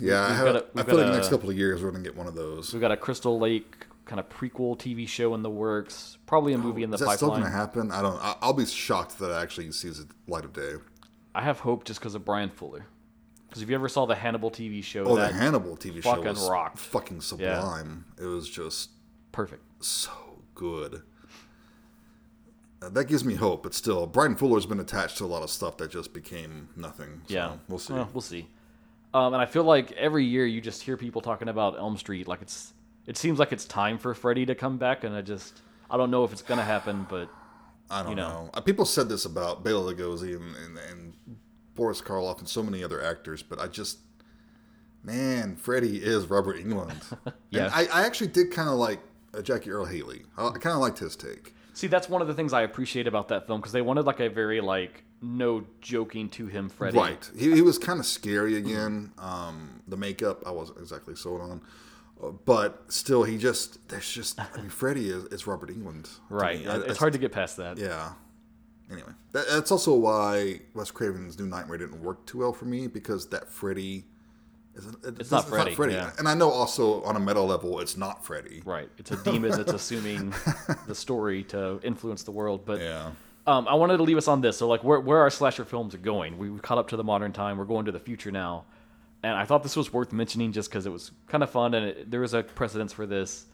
Yeah, I, have, got a- I we've feel like the next couple of years we're gonna get one of those. we've got a crystal lake kind of prequel tv show in the works probably a movie in the Is that still gonna happen? I don't. I- I'll be shocked that it actually sees the light of day. i have hope just because of bryan fuller because if you ever saw the hannibal tv show Oh, that the Hannibal TV show fucking was rocked. fucking sublime. It was just perfect so good. Uh, that gives me hope, but still, Bryan Fuller's been attached to a lot of stuff that just became nothing. So Yeah, we'll see. Well, we'll see. Um, and I feel like every year you just hear people talking about Elm Street. Like it's, it seems like it's time for Freddy to come back, and I just, I don't know if it's gonna happen, but I don't you know. know. Uh, People said this about Bela Lugosi and, and, and Boris Karloff and so many other actors, but I just, man, Freddy is Robert Englund. Yeah. I, I actually did kind of like uh, Jackie Earle Haley. I, I kind of liked his take. see, that's one of the things I appreciate about that film because they wanted like a very like no joking to him Freddy. Right. He, he was kind of scary again. Um, the makeup, I wasn't exactly sold on. Uh, But still, he just, there's just, I mean, Freddy is, is Robert Englund. Right. I- it's I- hard to get past that. Yeah. Anyway, that, that's also why Wes Craven's New Nightmare didn't work too well for me because that Freddy. Is, it, It's not Freddy, yeah. And I know also on a meta level, it's not Freddy. Right. It's a demon that's assuming the story to influence the world, but. Yeah. Um, I wanted to leave us on this. So, like, where, where our slasher films are going. We- We've caught up to the modern time. We're going to the future now. And I thought this was worth mentioning just because it was kind of fun and it, was a precedence for this.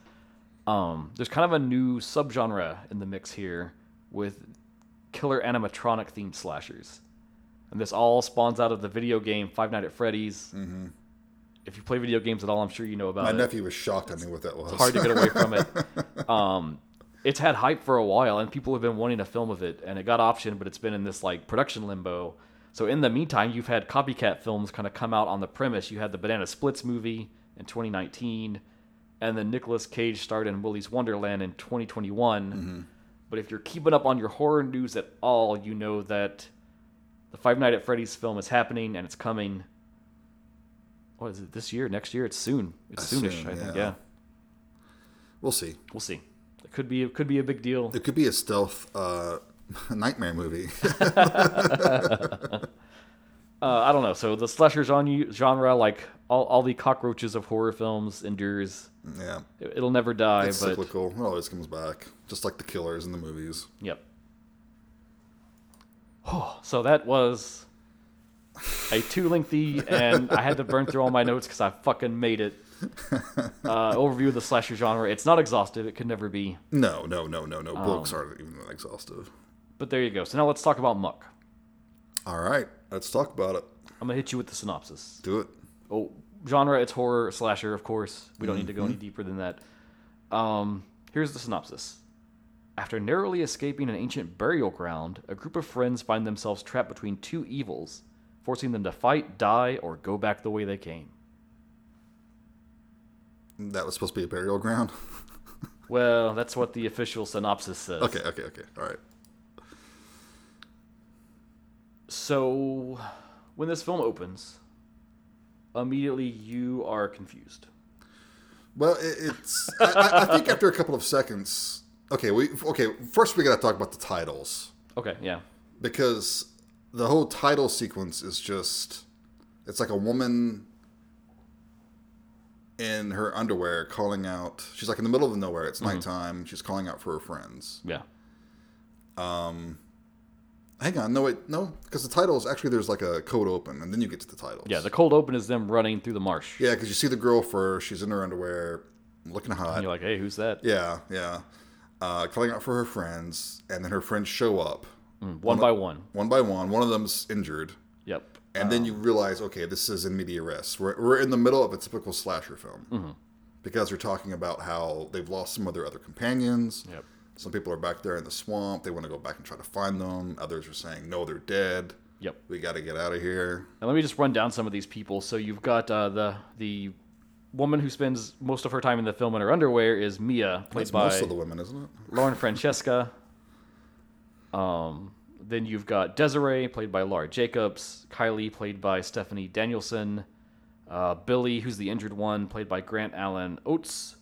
Um, there's kind of a new subgenre in the mix here with killer animatronic themed slashers. And this all spawns out of the video game Five Nights at Freddy's. Mm-hmm. If you play video games at all, I'm sure you know about My it nephew was shocked at me what that was. hard to get away from it. Um, it's had hype for a while, and people have been wanting a film of it, and it got optioned, but it's been in this like production limbo. So in the meantime, you've had copycat films kind of come out on the premise. You had the Banana Splits movie in 2019, and then Nicolas Cage starred in Willy's Wonderland in 2021. But if you're keeping up on your horror news at all, you know that the Five Nights at Freddy's film is happening and it's coming. What is it? This year? Next year? It's soon. It's Uh, soonish. soon, I think. yeah. Yeah. We'll see. We'll see. Could be it could be a big deal. It could be a stealth uh, nightmare movie. Uh, I don't know. So the slasher genre, genre like all, all the cockroaches of horror films, endures. yeah. It, it'll never die. It's but cyclical. It always comes back. Just like the killers in the movies. yep. Oh, so that was a too lengthy, and I had to burn through all my notes because I fucking made it. Uh, overview of the slasher genre. It's not exhaustive. It could never be. No, no, no, no, no. Um, Books aren't even that exhaustive. But there you go. So now let's talk about Muck. All right. Let's talk about it. I'm gonna hit you with the synopsis. Do it. oh genre it's horror slasher of course we don't need to go any deeper than that um, here's the synopsis after narrowly escaping an ancient burial ground a group of friends find themselves trapped between two evils forcing them to fight die or go back the way they came That was supposed to be a burial ground. Well, that's what the official synopsis says. Okay, okay, okay. All right. So, when this film opens, immediately you are confused. Well, it, it's. I, I- think after a couple of seconds. Okay, we okay. First, we got to talk about the titles Okay, yeah. because the whole title sequence is just. It's like a woman in her underwear calling out. She's like in the middle of nowhere. It's nighttime. She's calling out for her friends. Yeah. Um, hang on, no wait, no, because the title is actually there's like a code open, and then you get to the title. Yeah, the cold open is them running through the marsh. yeah, because you see the girl first. She's in her underwear, looking hot. And you're like, hey, who's that? Yeah, yeah. Uh, calling out for her friends, and then her friends show up One by one. one by one. One of them's injured, And then you realize, okay, this is in media res. We're, we're in the middle of a typical slasher film Mm-hmm. because they're talking about how they've lost some of their other companions. Yep. Some people are back there in the swamp. They want to go back and try to find them. Others are saying, no, they're dead. Yep. We got to get out of here. And let me just run down some of these people. So you've got uh, the the woman who spends most of her time in the film in her underwear is Mia, played That's by most of the women, isn't it? Lauren Francesca. Um, then you've got Desiree, played by Laura Jacobs. Kylie, played by Stephanie Danielson. Uh, Billy, who's the injured one, played by Grant Allen Oates.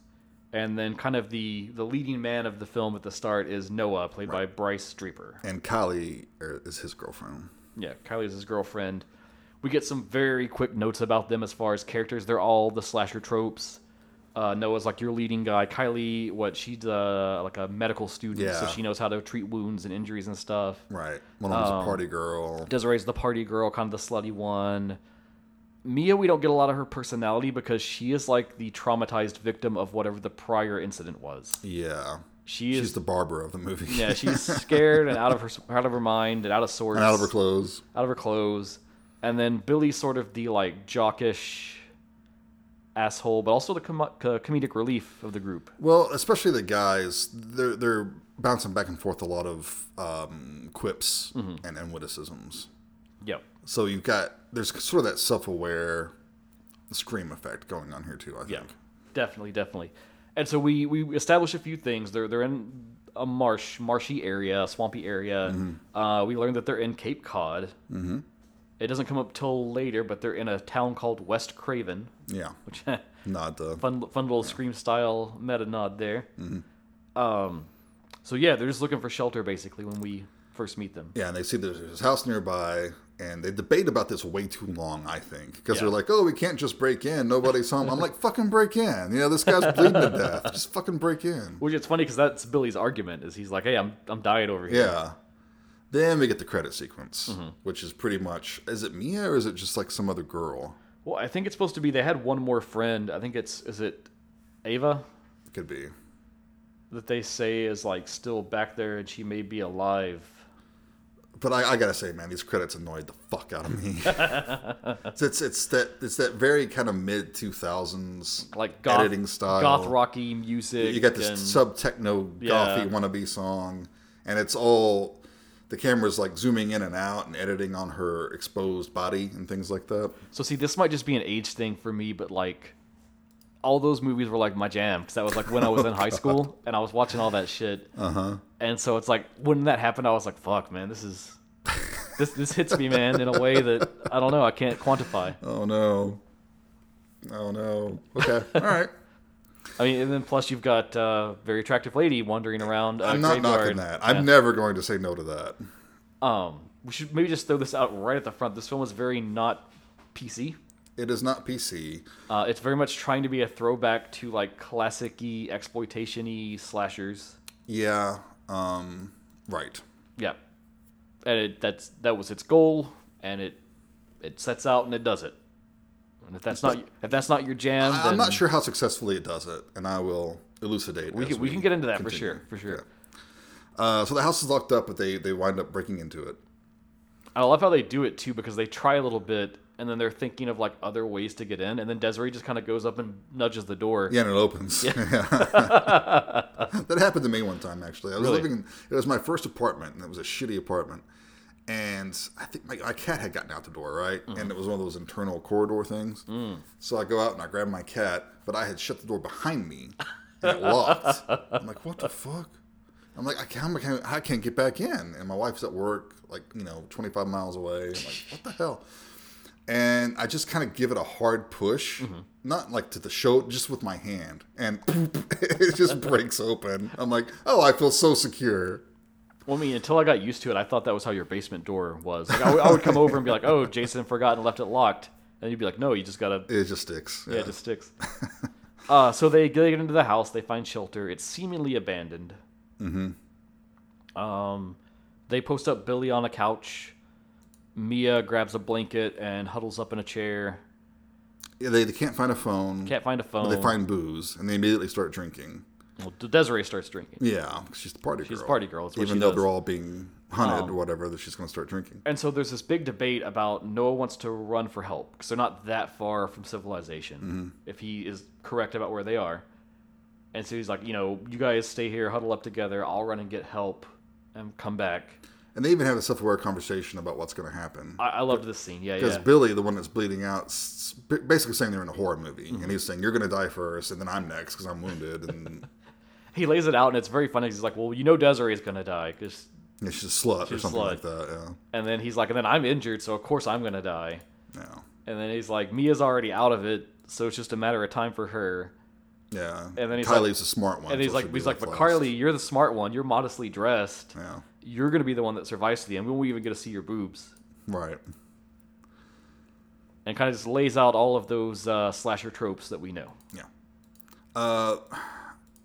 And then, kind of the the leading man of the film at the start is Noah, played by Bryce Draper. And Kylie er, is his girlfriend. Yeah, Kylie is his girlfriend. We get some very quick notes about them as far as characters. They're all the slasher tropes. Uh, Noah's like your leading guy. Kylie, what she's uh, like a medical student, yeah. so she knows how to treat wounds and injuries and stuff. Right. One of them's Um, a party girl. Desiree's the party girl, kind of the slutty one. Mia, we don't get a lot of her personality because she is like the traumatized victim of whatever the prior incident was. Yeah. She She's the Barbara of the movie. yeah, she's scared and out of her out of her mind and out of sorts, and out of her clothes. out of her clothes. And then Billy's sort of the like jockish asshole, but also the com- co- comedic relief of the group. Well, especially the guys, they're they're bouncing back and forth a lot of um, quips Mm-hmm. and, and witticisms. Yep. So you've got there's sort of that self-aware scream effect going on here too. I think. Yeah, definitely, definitely. And so we we establish a few things. They're they're in a marsh, marshy area, swampy area. Uh, we learn that they're in Cape Cod. Mm-hmm. It doesn't come up till later, but they're in a town called West Craven, Yeah. which Not the fun fun little scream style meta nod there. Um, so yeah, they're just looking for shelter basically when we first meet them. yeah, and they see there's this house nearby, and they debate about this way too long. I think because Yeah. they're like, "Oh, we can't just break in. Nobody's home." I'm like, "Fucking break in!" You know, this guy's bleeding to death. Just fucking break in. Which it's funny because that's Billy's argument is he's like, hey, I'm I'm dying over here. Yeah. Then we get the credit sequence, Mm-hmm. which is pretty much is it Mia or is it just like some other girl? Well, I think it's supposed to be they had one more friend. I think it's is it Ava Could be. that they say is like still back there and she may be alive. But I, I gotta say, man, these credits annoyed the fuck out of me. it's, it's it's that it's that very kind of mid two thousands Like goth, editing style. goth rocky music. You got this sub techno Yeah. gothy wannabe song, and it's all the camera's like zooming in and out and editing on her exposed body and things like that. So see, this might just be an age thing for me, but like all those movies were like my jam because that was like when I was in high school and I was watching all that shit. Uh Uh-huh. huh. And so it's like when that happened, I was like, "Fuck, man, this is this this hits me, man, in a way that I don't know, I can't quantify." Oh no. Oh no. Okay. All right. I mean, and then plus you've got uh, very attractive lady wandering around. Uh, I'm not graveyard. knocking that. I'm Yeah. never going to say no to that. Um, we should maybe just throw this out right at the front. This film is very not PC. It is not PC. Uh, it's very much trying to be a throwback to like classic-y, exploitation-y slashers. Yeah. Um. Right. Yeah, and it, that's that was its goal, and it it sets out and it does it. And if that's not if that's not your jam, I- then I'm not sure how successfully it does it, and I will elucidate. we can, we can get into that for sure, for sure. Yeah. Uh, so the house is locked up, but they they wind up breaking into it. I love how they do it too because they try a little bit and then they're thinking of like other ways to get in, and then Desiree just kind of goes up and nudges the door. Yeah, and it opens. Yeah. that happened to me one time actually. I was Really? living. It was my first apartment, and it was a shitty apartment. And I think my, my cat had gotten out the door, right? Mm-hmm. And it was one of those internal corridor things. Mm. So I go out and I grab my cat, but I had shut the door behind me. and it locked. I'm like, what the fuck? I'm like, I can't, I can't, I can't get back in. And my wife's at work, like, you know, 25 miles away. I'm like, what the hell? And I just kind of give it a hard push, not like to the show, just with my hand. And it just breaks open. I'm like, oh, I feel so secure. Well, I mean, until I got used to it, I thought that was how your basement door was. Like, I, would- I would come over and be like, "Oh, Jason forgot and left it locked," and you'd be like, "No, you just gotta It just sticks. Yeah, it just sticks. uh, so they get into the house. They find shelter. It's seemingly abandoned. Mm-hmm. Um, they post up Billy on a couch. Mia grabs a blanket and huddles up in a chair. Yeah, they, they can't find a phone. Can't find a phone. They find booze, and they immediately start drinking. Well, Desiree starts drinking. Yeah, she's the party girl. She's a party girl, Even though does. Um, they're all being hunted or whatever, that she's going to start drinking. And so there's this big debate about Noah wants to run for help because they're not that far from civilization. Mm-hmm. If he is correct about where they are, and so he's like, you know, you guys stay here, huddle up together. I'll run and get help and come back. And they even have a self-aware conversation about what's going to happen. I, I loved this scene. Yeah, Because yeah. Billy, the one that's bleeding out, basically saying they're in a horror movie, Mm-hmm. and he's saying you're going to die first, and then I'm next because I'm wounded, and He lays it out, and it's very funny. He's like, "Well, you know, Desiree's gonna die," 'cause- yeah, she's a slut or She's a something slut. like that. Yeah. And then he's like, "And then I'm injured, so of course I'm gonna die." Yeah, And then he's like, "Mia's already out of it, so it's just a matter of time for her." yeah. And then he's Kylie's like- the smart one. And he's so like, "He's like, but. Carly, you're the smart one. You're modestly dressed. Yeah, You're gonna be the one that survives to the end. We won't even get to see your boobs." right. And kind of just lays out all of those uh, slasher tropes that we know. Yeah. Uh,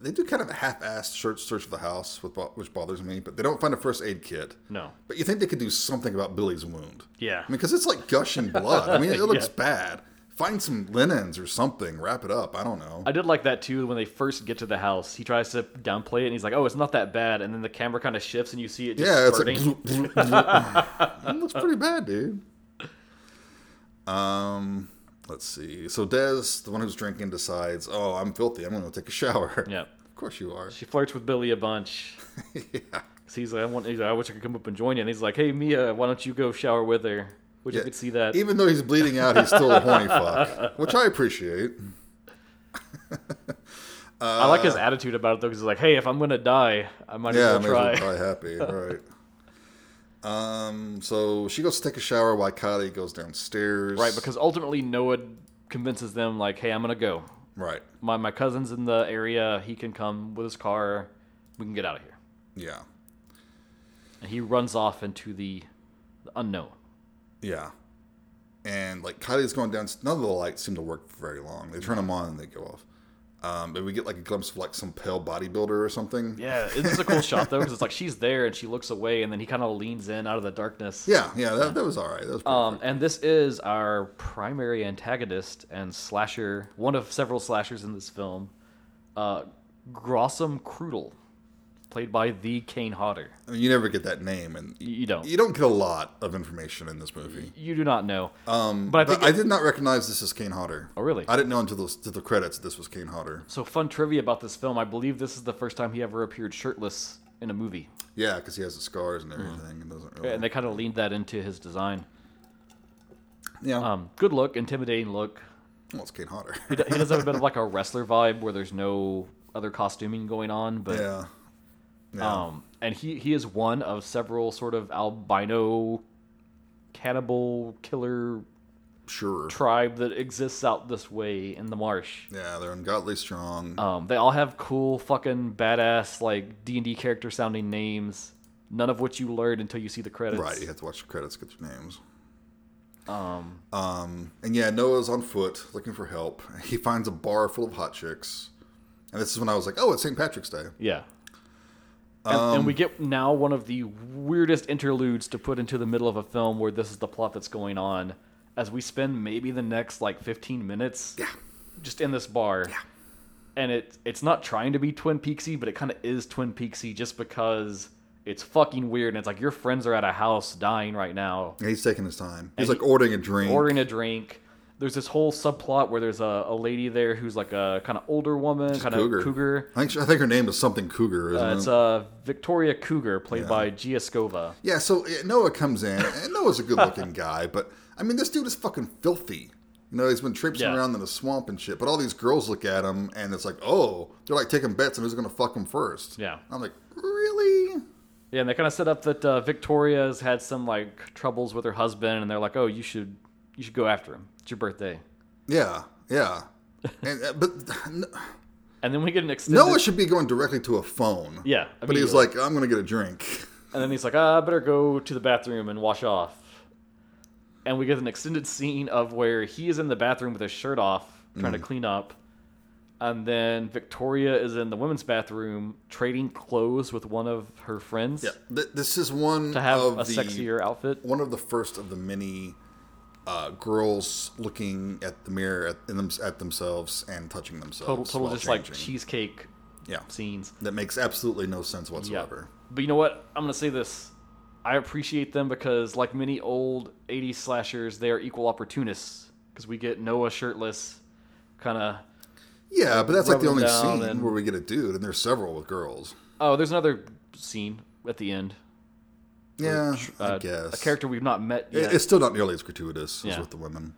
they do kind of a half-assed search search of the house, which bothers me. But they don't find a first aid kit. No. But you think they could do something about Billy's wound? Yeah. I mean, because it's like gushing blood. I mean, it looks Yeah. bad. Find some linens or something. Wrap it up. I don't know. I did like that too when they first get to the house. He tries to downplay it and he's like, "Oh, it's not that bad." And then the camera kind of shifts and you see it just yeah, it's like spurting. bloop. That looks pretty bad, dude. Um, let's see. So Des, the one who's drinking, decides, "Oh, I'm filthy. I'm going to take a shower." yeah. Of course you are. She flirts with Billy a bunch. yeah. he's like, I want. He's like, I wish I could come up and join you. And he's like, Hey Mia, why don't you go shower with her? Wish Yeah. you could see that. Even though he's bleeding out, he's still a horny fuck, which I appreciate. I like his uh, attitude about it though, because he's like, Hey, if I'm gonna die, I might Yeah, as well as try. well die happy, right? Um, so she goes to take a shower while Kylie goes downstairs. right, because ultimately Noah convinces them like, Hey, I'm gonna go. right, My my cousin's in the area. He can come with his car. We can get out of here. yeah, And he runs off into the, the unknown. yeah, and like Kylie's going down. None of the lights seem to work for very long. They turn them on and they go off. Um, but we get like a glimpse of like some pale bodybuilder or something. Yeah, it's a cool shot though, because it's like she's there and she looks away, and then he kind of leans in out of the darkness. Yeah, yeah, that, that was all right. That was pretty Um, and this is our primary antagonist and slasher, one of several slashers in this film, uh, Grossum Krudel, played by the Kane Hodder. I mean, you never get that name, and You, don't. you don't get a lot of information in this movie. You do not know. Um, But I but think I, did not recognize this as Kane Hodder. Oh, really? I didn't know until the, to the credits this was Kane Hodder. So, fun trivia about this film I believe this is the first time he ever appeared shirtless in a movie. Yeah, because he has the scars and everything, and doesn't really. And they kind of leaned that into his design. yeah, Um, good look, intimidating look. well, it's Kane Hodder. He does have a bit of like a wrestler vibe where there's no other costuming going on, but yeah, yeah, Um, and he, he is one of several sort of albino cannibal killer sure. tribe that exists out this way in the marsh. Yeah, they're ungodly strong. Um, they all have cool fucking badass like D and D character sounding names. None of which you learn until you see the credits. right, you have to watch the credits get their names. Um, Um, and yeah, Noah's on foot looking for help. He finds a bar full of hot chicks, and this is when I was like, "Oh, it's St. Patrick's Day." yeah. And, Um, and we get now one of the weirdest interludes to put into the middle of a film where this is the plot that's going on, as we spend maybe the next like 15 minutes Yeah, just in this bar. Yeah. And it it's not trying to be Twin Peaksy, but it kind of is Twin Peaksy just because it's fucking weird. And it's like your friends are at a house dying right now, Yeah, he's taking his time. He's like ordering a drink. ordering a drink. There's this whole subplot where there's a, a lady there who's like a kind of older woman, kind of cougar. cougar. I think she- I think her name is something Cougar, isn't Uh, it's it? uh, Victoria Cougar, played Yeah. by Gia Skova. yeah, so Noah comes in, and Noah's a good-looking guy, but I mean, this dude is fucking filthy. You know, he's been traipsing Yeah. around in the swamp and shit. But all these girls look at him, and it's like, oh, they're like taking bets on who's gonna fuck him first. Yeah. I'm like, really? Yeah, and they kind of set up that uh, Victoria's had some like troubles with her husband, and they're like, "Oh, you should you should go after him. It's your birthday." Yeah, yeah. and uh, but And then we get an extended. Noah should be going directly to a phone. Yeah, but he's like, I'm gonna get a drink. And then he's like, ah, I better go to the bathroom and wash off. And we get an extended scene of where he is in the bathroom with his shirt off, trying to Mm. clean up. And then Victoria is in the women's bathroom trading clothes with one of her friends Yeah, th- this is one to have a the sexier outfit. one of the first of the many uh, girls looking at the mirror at, in them, at themselves and touching themselves. Total, total just like cheesecake yeah, scenes. that makes absolutely no sense Yeah. whatsoever. But you know what? I'm going to say this. I appreciate them because, like many old 80s slashers, they are equal opportunists. Because we get Noah shirtless, kind of Yeah, but that's like the only scene and- where we get a dude, and there's several with girls. Oh, there's another scene at the end. Yeah, I Uh, guess a character we've not met yet. It's still not nearly as gratuitous as with the women.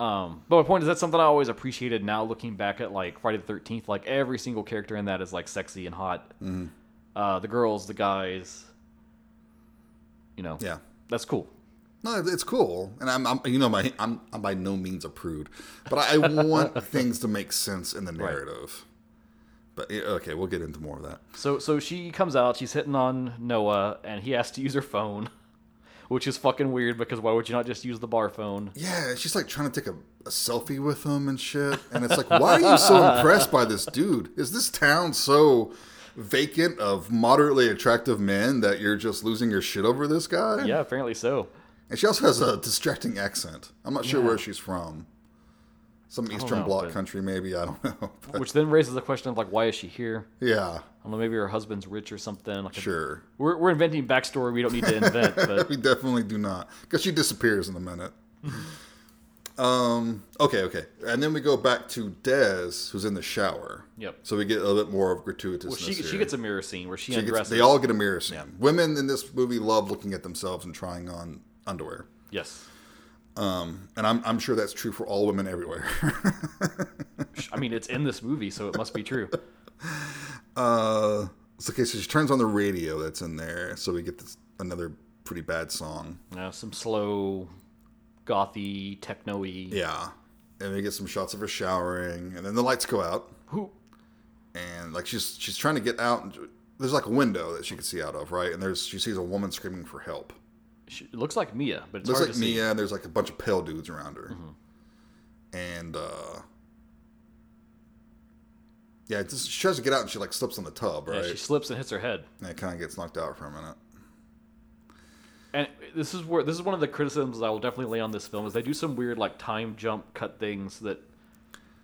Um, but my point is that's something I always appreciated. Now looking back at like Friday the Thirteenth, like every single character in that is like sexy and hot. Mm-hmm. Uh, the girls, the guys, you know, Yeah. that's cool. No, it's cool, and I'm, I'm you know, my I'm, I'm by no means a prude, but I, I want things to make sense in the narrative. But okay, we'll get into more of that. So so she comes out, she's hitting on Noah, and he has to use her phone, which is fucking weird because why would you not just use the bar phone? Yeah, she's like trying to take a, a selfie with him and shit, and it's like, why are you so impressed by this dude? Is this town so vacant of moderately attractive men that you're just losing your shit over this guy? Yeah, apparently so. And she also has a distracting accent. I'm not sure Yeah. where she's from. Some Eastern know, Bloc but- country, maybe. I don't know. But Which then raises the question of like, why is she here? yeah, I don't know, maybe her husband's rich or something. Like a- sure. we're we're inventing backstory we don't need to invent, but we definitely do not because she disappears in a minute. um. Okay. Okay. And then we go back to Des, who's in the shower. Yep. So we get a little bit more of gratuitousness. well, she here. she gets a mirror scene where she, She gets- undresses. they all get a mirror scene. Women in this movie love looking at themselves and trying on underwear. yes. Um, and I'm, I'm sure that's true for all women everywhere. I mean, it's in this movie, so it must be true. uh, it's okay. So she turns on the radio that's in there. So we get this another pretty bad song. Uh, some slow, gothy, techno-y. Yeah. And we get some shots of her showering, and then the lights go out. Who? and like she's she's trying to get out and there's like a window that she can see out of right and there's she sees a woman screaming for help She, it looks like Mia, but it's looks hard like to see. mia and there's like a bunch of pale dudes around her and uh yeah just, she tries to get out and she like slips on the tub Yeah, she slips and hits her head. and it kind of gets knocked out for a minute And this is where this is one of the criticisms I will definitely lay on this film is they do some weird like time jump cut things that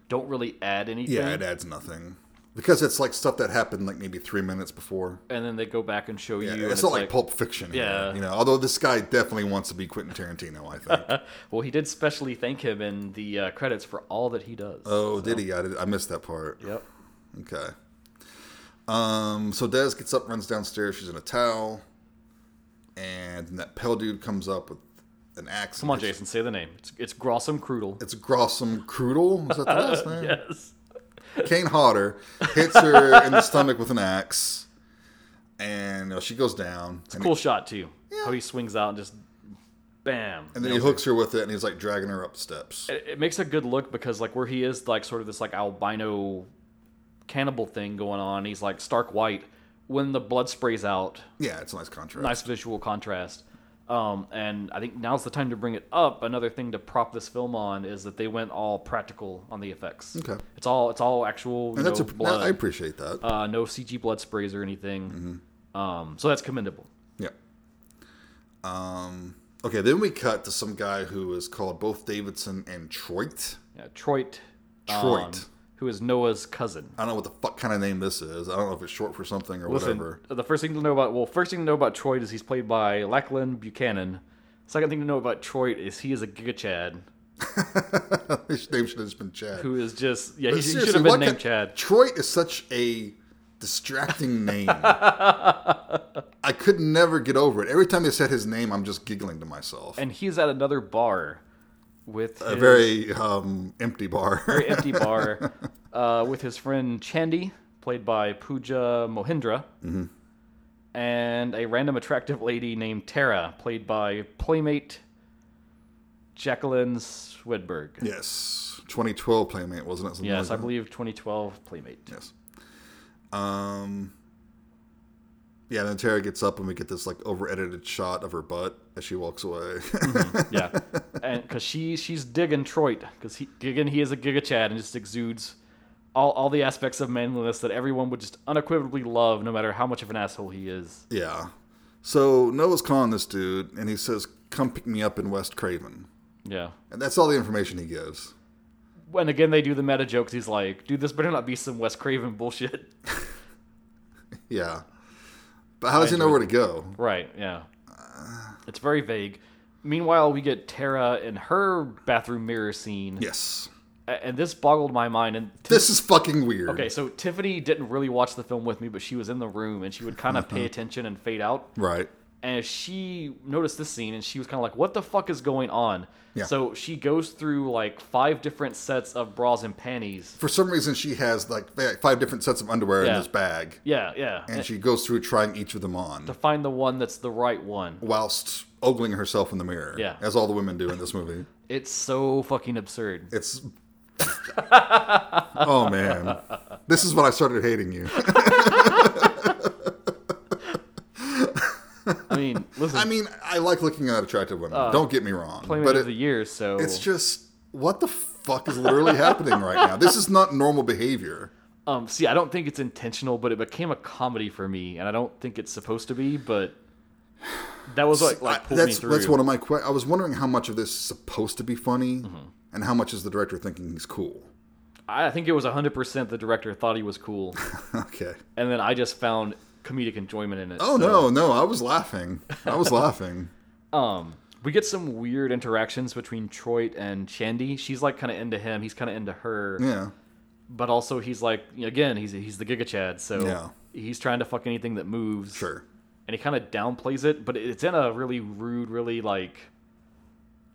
don't really add anything. yeah it adds nothing because it's like stuff that happened like maybe three minutes before and then they go back and show yeah, you. it's and not like, Pulp Fiction. Yeah. you know. Although this guy definitely wants to be Quentin Tarantino, I think. Well, he did specially thank him in the uh, credits for all that he does. oh, did he? I, did, I missed that part. Yep. Okay. Um, so Des gets up, runs downstairs. She's in a towel, and that pale dude comes up with an axe. Come on, Jason, say the name. It's it's Grossum Krudel. It's Grossum Krudel. Is that the last name? yes. Kane Hodder hits her in the stomach with an axe, and uh, she goes down. It's a cool shot too. How he swings out and just bam. and then he hooks her with it, and he's like dragging her up steps. It, it makes a good look because like where he is like sort of this like albino cannibal thing going on. He's like stark white. When the blood sprays out, Yeah, it's a nice contrast. nice visual contrast. Um, and I think now's the time to bring it up. Another thing to prop this film on is that they went all practical on the effects. Okay. It's all it's all actual. And that's a, blood. I appreciate that. uh, no CG blood sprays or anything. Mm-hmm. Um, so that's commendable. Yeah. Um, okay, then we cut to some guy who is called both Davidson and Troit. Yeah, Troit. Troit. um, who is Noah's cousin. I don't know what the fuck kind of name this is. I don't know if it's short for something or Listen, whatever. the first thing to know about well, first thing to know about Troy is he's played by Lachlan Buchanan. Second thing to know about Troy is he is a Giga Chad His name should have just been Chad. who is just yeah But he, should have been named Chad. Troy is such a distracting name. I could never get over it. Every time they said his name, I'm just giggling to myself. And he's at another bar with A his very um, empty bar. very empty bar uh, with his friend Chandy, played by Puja Mohindra, Mm-hmm. and a random attractive lady named Tara, played by Playmate Jaclyn Swedberg. yes, 2012 Playmate wasn't it? Something Yes, I like that? believe 2012 Playmate. Yes. Um. Yeah, and then Tara gets up and we get this like over edited shot of her butt as she walks away. Mm-hmm. yeah, and because she she's digging Troit because he again he is a Giga Chad and just exudes all all the aspects of manliness that everyone would just unequivocally love, no matter how much of an asshole he is. yeah. So Noah's calling this dude and he says, "Come pick me up in West Craven," Yeah. and that's all the information he gives. And again they do the meta jokes, he's like, "Dude, this better not be some West Craven bullshit." Yeah. But how does he know where to go? right? Yeah. It's very vague. Meanwhile, we get Tara in her bathroom mirror scene, Yes. a- and this boggled my mind. And This is fucking weird. okay, so Tiffany didn't really watch the film with me, but she was in the room, and she would kind of mm-hmm. pay attention and fade out. Right. And she noticed this scene and she was kind of like what the fuck is going on Yeah. so she goes through like five different sets of bras and panties For some reason, she has like five different sets of underwear in this bag, yeah yeah and she goes through trying each of them on. to find the one that's the right one whilst ogling herself in the mirror. Yeah. As all the women do in this movie. it's so fucking absurd It's. oh, man. This is when I started hating you. i mean listen I mean, I like looking at attractive women. Don't get me wrong. playmate But of it, the year so it's just. What the fuck is literally happening right now? This is not normal behavior. um see i don't think it's intentional but it became a comedy for me and i don't think it's supposed to be but that was like like I- that's through that's one of my. Que- I was wondering how much of this is supposed to be funny, Mm-hmm. and how much is the director thinking he's cool. i think it was 100% the director thought he was cool Okay. and then i just found comedic enjoyment in it Oh so- no, no! I was laughing. I was laughing. Um, we get some weird interactions between Troit and Chandy. She's like kind of into him. He's kind of into her. Yeah. But also, he's like again, he's he's the Giga Chad, so Yeah. he's trying to fuck anything that moves. Sure. And he kind of downplays it, but it's in a really rude, really like.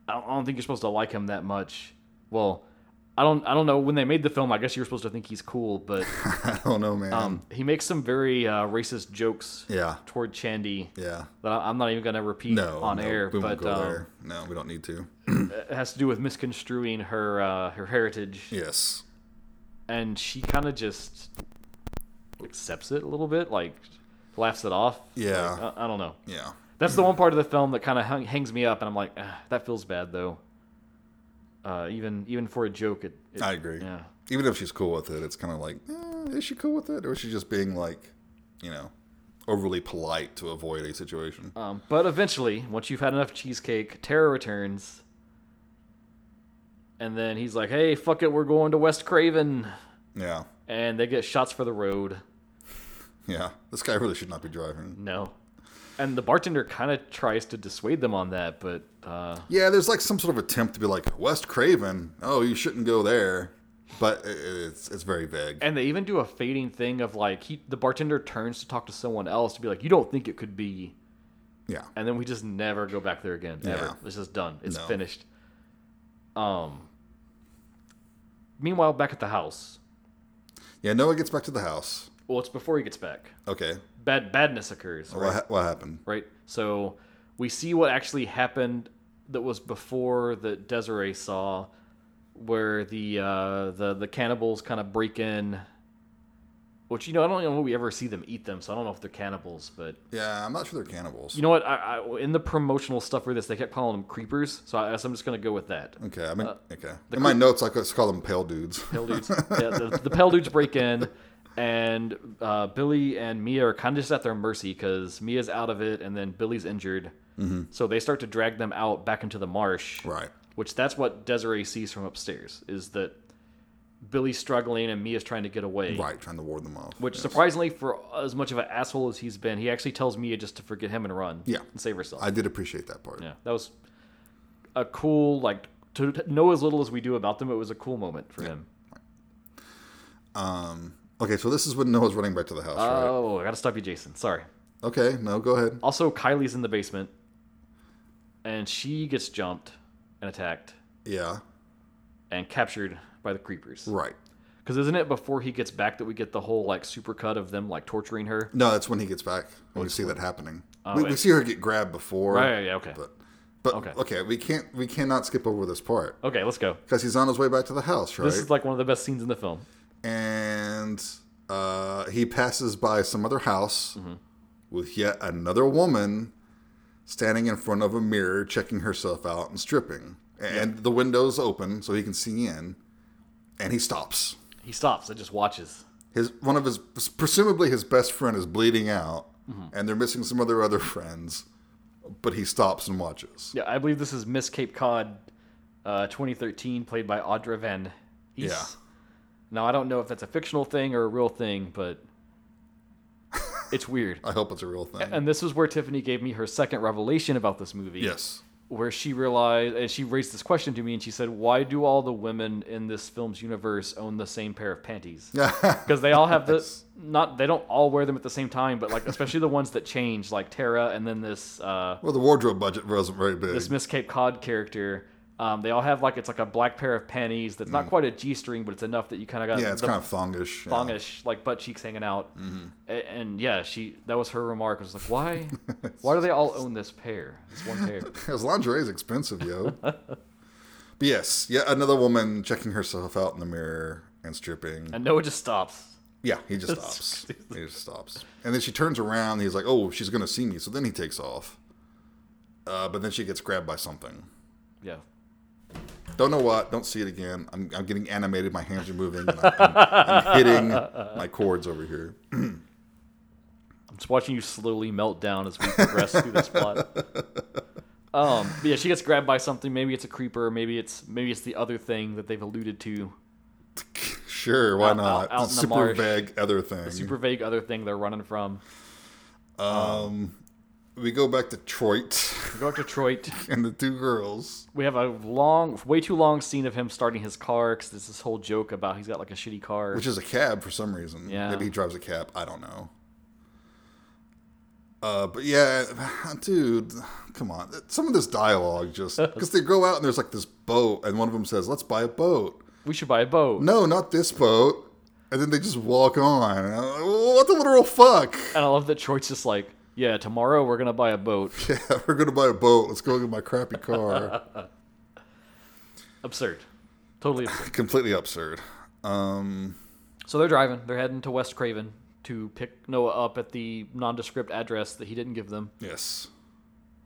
I don't, I don't think you're supposed to like him that much. Well, I don't. I don't know. When they made the film, I guess you were supposed to think he's cool, but I don't know, man. um, he makes some very uh, racist jokes yeah. toward Chandy Yeah. that I'm not even gonna repeat No. on no, air. We won't but go um, there. No, we don't need to. it has to do with misconstruing her uh, her heritage, Yes. and she kind of just accepts it a little bit, like laughs it off. Yeah. Like, I, I don't know. Yeah. That's the one part of the film that kind of hung, hangs me up, and I'm like, ah, that feels bad though. Uh, even even for a joke, it. it I agree. Yeah. Even if she's cool with it, it's kind of like, eh, is she cool with it, or is she just being like, you know, overly polite to avoid a situation? Um, but eventually, once you've had enough cheesecake, Tara returns, and then he's like, "Hey, fuck it, we're going to West Craven," Yeah. and they get shots for the road. Yeah. This guy really should not be driving. No. And the bartender kind of tries to dissuade them on that, but uh, Yeah, there's like some sort of attempt to be like West Craven. Oh, you shouldn't go there, but it's it's very vague. and they even do a fading thing of like he the bartender turns to talk to someone else to be like, "You don't think it could be?" Yeah. And then we just never go back there again. Ever. Yeah. It's just done. It's No. finished. Um. Meanwhile, back at the house. Yeah. Noah gets back to the house. Well, it's before he gets back. Okay. Bad badness occurs. What Right. ha- what happened? right. So we see what actually happened that was before that Desiree saw, where the uh, the the cannibals kind of break in. Which you know, I don't know if we ever see them eat them, so I don't know if they're cannibals. But Yeah, I'm not sure they're cannibals. you know what? I, I, in the promotional stuff for this, they kept calling them creepers, so I guess I'm just gonna go with that. Okay, I mean, Uh, okay. In my notes, I just call them pale dudes. Pale dudes. yeah, the, the pale dudes break in, and uh, Billy and Mia are kind of just at their mercy because Mia's out of it, and then Billy's injured. Mm-hmm. So they start to drag them out back into the marsh. right. Which that's what Desiree sees from upstairs is that Billy's struggling and Mia's trying to get away. Right, trying to ward them off. Which Yes. surprisingly, for as much of an asshole as he's been, he actually tells Mia just to forget him and run. Yeah. And save herself. I did appreciate that part. yeah, that was a cool like to to know as little as we do about them. It was a cool moment for him. Um. Okay, so this is when Noah's running back to the house, right? Oh, I gotta stop you, Jason. Sorry. Okay, no, go ahead. Also, Kylie's in the basement, and she gets jumped and attacked. Yeah. and captured by the creepers. Right. Because isn't it before he gets back that we get the whole like super cut of them like torturing her? No, that's when he gets back. When we see that happening. Oh, we, we Oh, see her get grabbed before. Right. Yeah. Okay. But but Okay. okay. we can't we cannot skip over this part Okay. Let's go. because he's on his way back to the house, right? This is like one of the best scenes in the film. and uh, he passes by some other house Mm-hmm. with yet another woman standing in front of a mirror, checking herself out and stripping. And the window's open so he can see in, and he stops. He stops and just watches. His one of his presumably his best friend is bleeding out, Mm-hmm. and they're missing some other other friends, but he stops and watches. Yeah, I believe this is Miss Cape Cod, uh, 2013, played by Audra Van. Hees. Yeah. Now I don't know if that's a fictional thing or a real thing, but it's weird. I hope it's a real thing. And this is where Tiffany gave me her second revelation about this movie. yes. Where she realized, and she raised this question to me, and she said, "Why do all the women in this film's universe own the same pair of panties? Because they all have this. Not they don't all wear them at the same time, but like especially the ones that change, like Tara, and then this uh, Well, the wardrobe budget wasn't very big. this Miss Cape Cod character. Um, they all have like it's like a black pair of panties that's not quite a g string, but it's enough that you kind of got Mm. yeah, it's kind of thongish. yeah. like butt cheeks hanging out. Mm-hmm. A- And, yeah, she that was her remark. Was like, why, why do they all own this pair? This one pair. Because lingerie is expensive, yo. but yes, yeah, another woman checking herself out in the mirror and stripping. And Noah just stops. yeah, he just stops. he just stops. And then she turns around. he's like, "Oh, she's gonna see me." So then he takes off. Uh, but then she gets grabbed by something. Yeah. Don't know what. Don't see it again. I'm, I'm getting animated. My hands are moving. And I'm, I'm, I'm hitting my cords over here. I'm just watching you slowly melt down as we progress through this plot. Um, yeah, she gets grabbed by something. Maybe it's a creeper. Maybe it's maybe it's the other thing that they've alluded to. Sure, why Out- not? out- out The in the super marsh. vague other thing. Super vague other thing they're running from. um, we go back to Troit We go back to Detroit. and the two girls. We have a long, way too long scene of him starting his car because there's this whole joke about he's got like a shitty car. which is a cab for some reason. Yeah. Maybe he drives a cab. I don't know. Uh, but yeah, dude, come on. Some of this dialogue just because they go out and there's like this boat, and one of them says, "Let's buy a boat." we should buy a boat. No, not this boat. And then they just walk on. Like, what the literal fuck? And I love that Troy's just like, yeah, tomorrow we're gonna buy a boat. Yeah, we're gonna buy a boat. Let's go get my crappy car. Absurd. Totally absurd. Completely absurd. Um, So they're driving. They're heading to West Craven to pick Noah up at the nondescript address that he didn't give them. yes,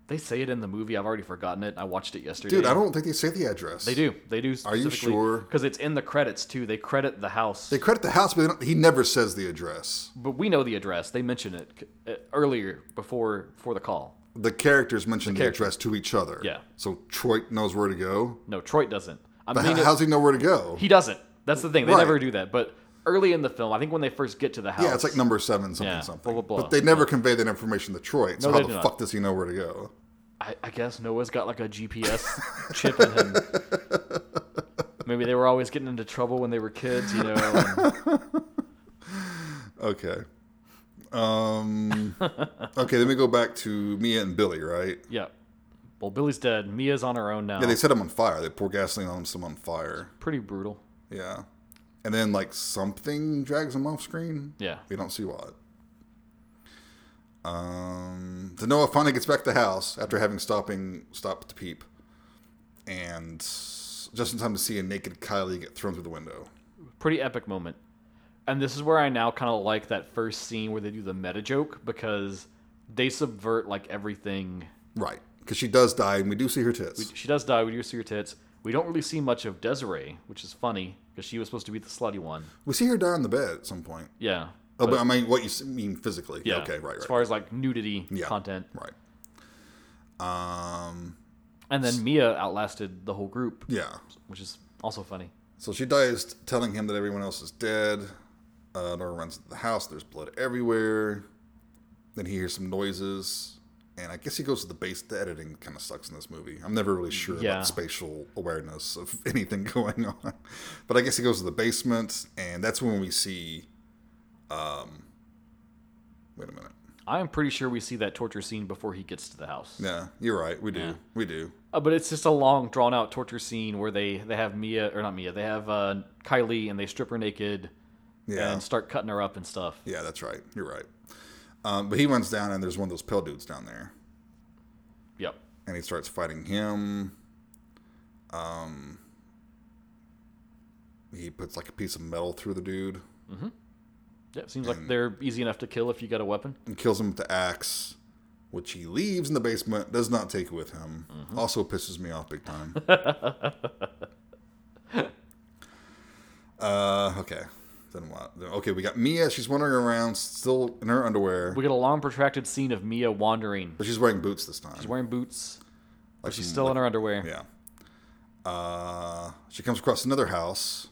They say it in the movie. I've already forgotten it. I watched it yesterday. dude. I don't think they say the address. They do. They do. Are you sure? Because it's in the credits too. They credit the house, They credit the house, but they don't, he never says the address. but we know the address. They mention it uh, earlier before before the call. The characters mention the, characters. address to each other. Yeah. So Troy knows where to go. No, Troy doesn't. I But mean, how, how's he know where to go? he doesn't. That's the thing. They Right. never do that. But early in the film, I think when they first get to the house, yeah, it's like number seven, something, Yeah, something. blah, blah, blah. But they never convey that information to Troy. So No, how the not. fuck does he know where to go? I, I guess Noah's got like a GPS chip in him. Maybe they were always getting into trouble when they were kids, you know. and- Okay. Um. okay, then we go back to Mia and Billy, right? yeah. Well, Billy's dead. Mia's on her own now. Yeah, they set him on fire. They pour gasoline on him on fire. Pretty brutal. Yeah. And then like something drags him off screen. Yeah. We don't see what. Um, the Noah finally gets back to the house after having stopping stopped to peep, and just in time to see a naked Kylie get thrown through the window. Pretty epic moment. And this is where I now kind of like that first scene where they do the meta joke because they subvert like everything. Right, because she does die, and we do see her tits. She does die. We do see her tits. We don't really see much of Desiree, which is funny because she was supposed to be the slutty one. We see her die on the bed at some point. Yeah. Oh, but I mean, what you mean physically? Yeah. Okay, right, right. As far as like nudity Yeah. content. right. Um, And then Mia outlasted the whole group, yeah. which is also funny. So she dies telling him that everyone else is dead. Uh, Nora runs into the house. There's blood everywhere. Then he hears some noises. And I guess he goes to the base. The editing kind of sucks in this movie. I'm never really sure Yeah. about spatial awareness of anything going on. But I guess he goes to the basement. And that's when we see. Um, wait a minute. I'm pretty sure we see that torture scene before he gets to the house. Yeah, you're right. We do. Yeah. We do. Uh, but it's just a long, drawn out torture scene where they they have Mia or not Mia, they have uh, Kylie and they strip her naked Yeah. and start cutting her up and stuff. Yeah, that's right. You're right. Um, but he runs down and there's one of those pale dudes down there, Yep. and he starts fighting him. Um, he puts like a piece of metal through the dude Yeah, it seems like they're easy enough to kill if you got a weapon. and kills him with the axe, which he leaves in the basement. Does not take with him. Also pisses me off big time. uh, okay. Then what? Okay, we got Mia. She's wandering around, still in her underwear, We get a long, protracted scene of Mia wandering. but she's wearing boots this time. She's wearing boots, but Like she's some- still in her underwear. Yeah. Uh, she comes across another house.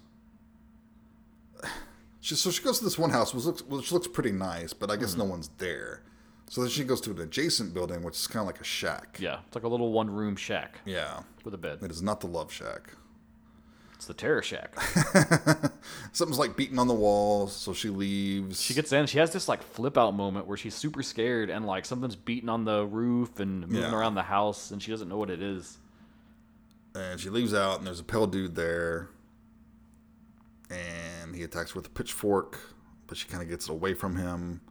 She, so she goes to this one house, which looks, which looks pretty nice, but I guess no one's there. So then she goes to an adjacent building, which is kind of like a shack. Yeah, it's like a little one room shack Yeah. with a bed. It is not the love shack. It's the terror shack. Something's like beating on the walls, so she leaves. She gets in. She has this like flip out moment where she's super scared and like something's beating on the roof and moving Yeah. around the house and she doesn't know what it is. and she leaves out, and there's a pale dude there. And he attacks her with a pitchfork, but she kind of gets it away from him.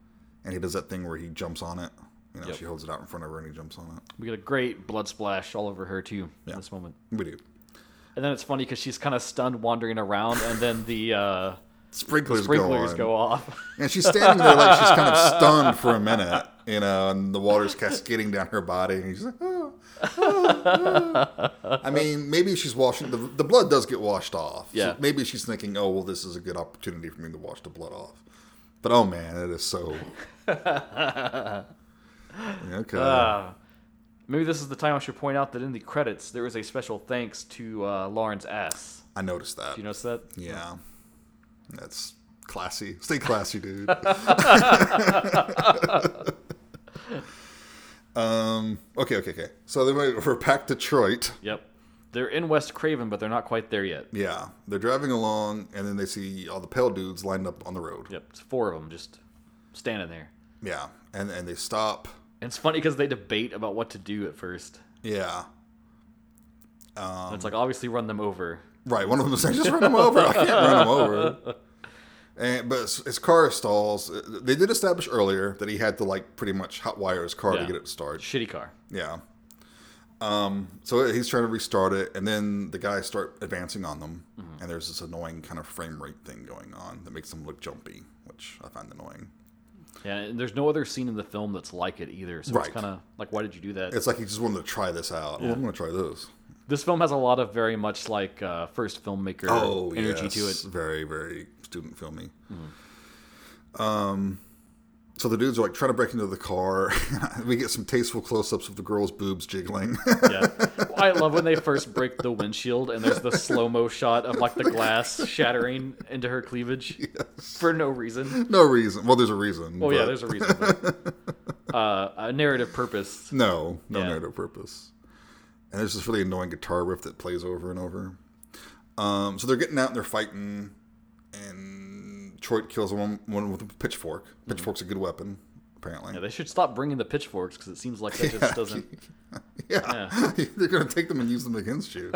And he does that thing where he jumps on it. You know, Yep. she holds it out in front of her and he jumps on it. We get a great blood splash all over her too Yeah. in this moment. We do. And then it's funny because she's kind of stunned wandering around, and then the uh, Sprinklers, sprinklers go, go, off. And she's standing there like she's kind of stunned for a minute, you know, and the water's cascading down her body. And she's like, oh, oh, oh." I mean, maybe she's washing, the, the blood does get washed off. So Yeah. maybe she's thinking, oh, well, this is a good opportunity for me to wash the blood off. But oh man, it is so. okay. Uh, maybe this is the time I should point out that in the credits there is a special thanks to uh, Lauren's ass. I noticed that. Do you notice that? Yeah. That's classy. Stay classy, dude. um. Okay. Okay. Okay. So then we- we're back Detroit. Yep. They're in West Craven, but they're not quite there yet. Yeah. They're driving along, and then they see all the pale dudes lined up on the road. Yep. It's four of them just standing there. Yeah. And and they stop. And it's funny because they debate about what to do at first. Yeah. And it's like obviously run them over. Right. One of them is saying, "Just run them over." I can't run them over. And, but his- his car stalls. They did establish earlier that he had to like pretty much hotwire his car Yeah. to get it to start. Shitty car. Yeah. Um, so he's trying to restart it, and then the guys start advancing on them, Mm-hmm. and there's this annoying kind of frame rate thing going on that makes them look jumpy, which I find annoying. Yeah, and there's no other scene in the film that's like it either. So Right. it's kind of like, why did you do that? It's like he just wanted to try this out. Oh, I'm going to try this. this film has a lot of very much like uh, first filmmaker Oh, energy yes. to it. Mm-hmm. Very, very student filmy. Um, so the dudes are like trying to break into the car. we get some tasteful close-ups of the girl's boobs jiggling. Yeah, I love when they first break the windshield and there's the slow mo shot of like the glass shattering into her cleavage for no reason. no reason. Well, there's a reason. Oh yeah, there's a reason. But, uh, a narrative purpose. No, no Yeah. narrative purpose. And there's this really annoying guitar riff that plays over and over. Um, so they're getting out and they're fighting, and Detroit kills one, one with a pitchfork. Pitchfork's a good weapon, apparently. Yeah, they should stop bringing the pitchforks because it seems like that just doesn't. Yeah, they're gonna take them and use them against you.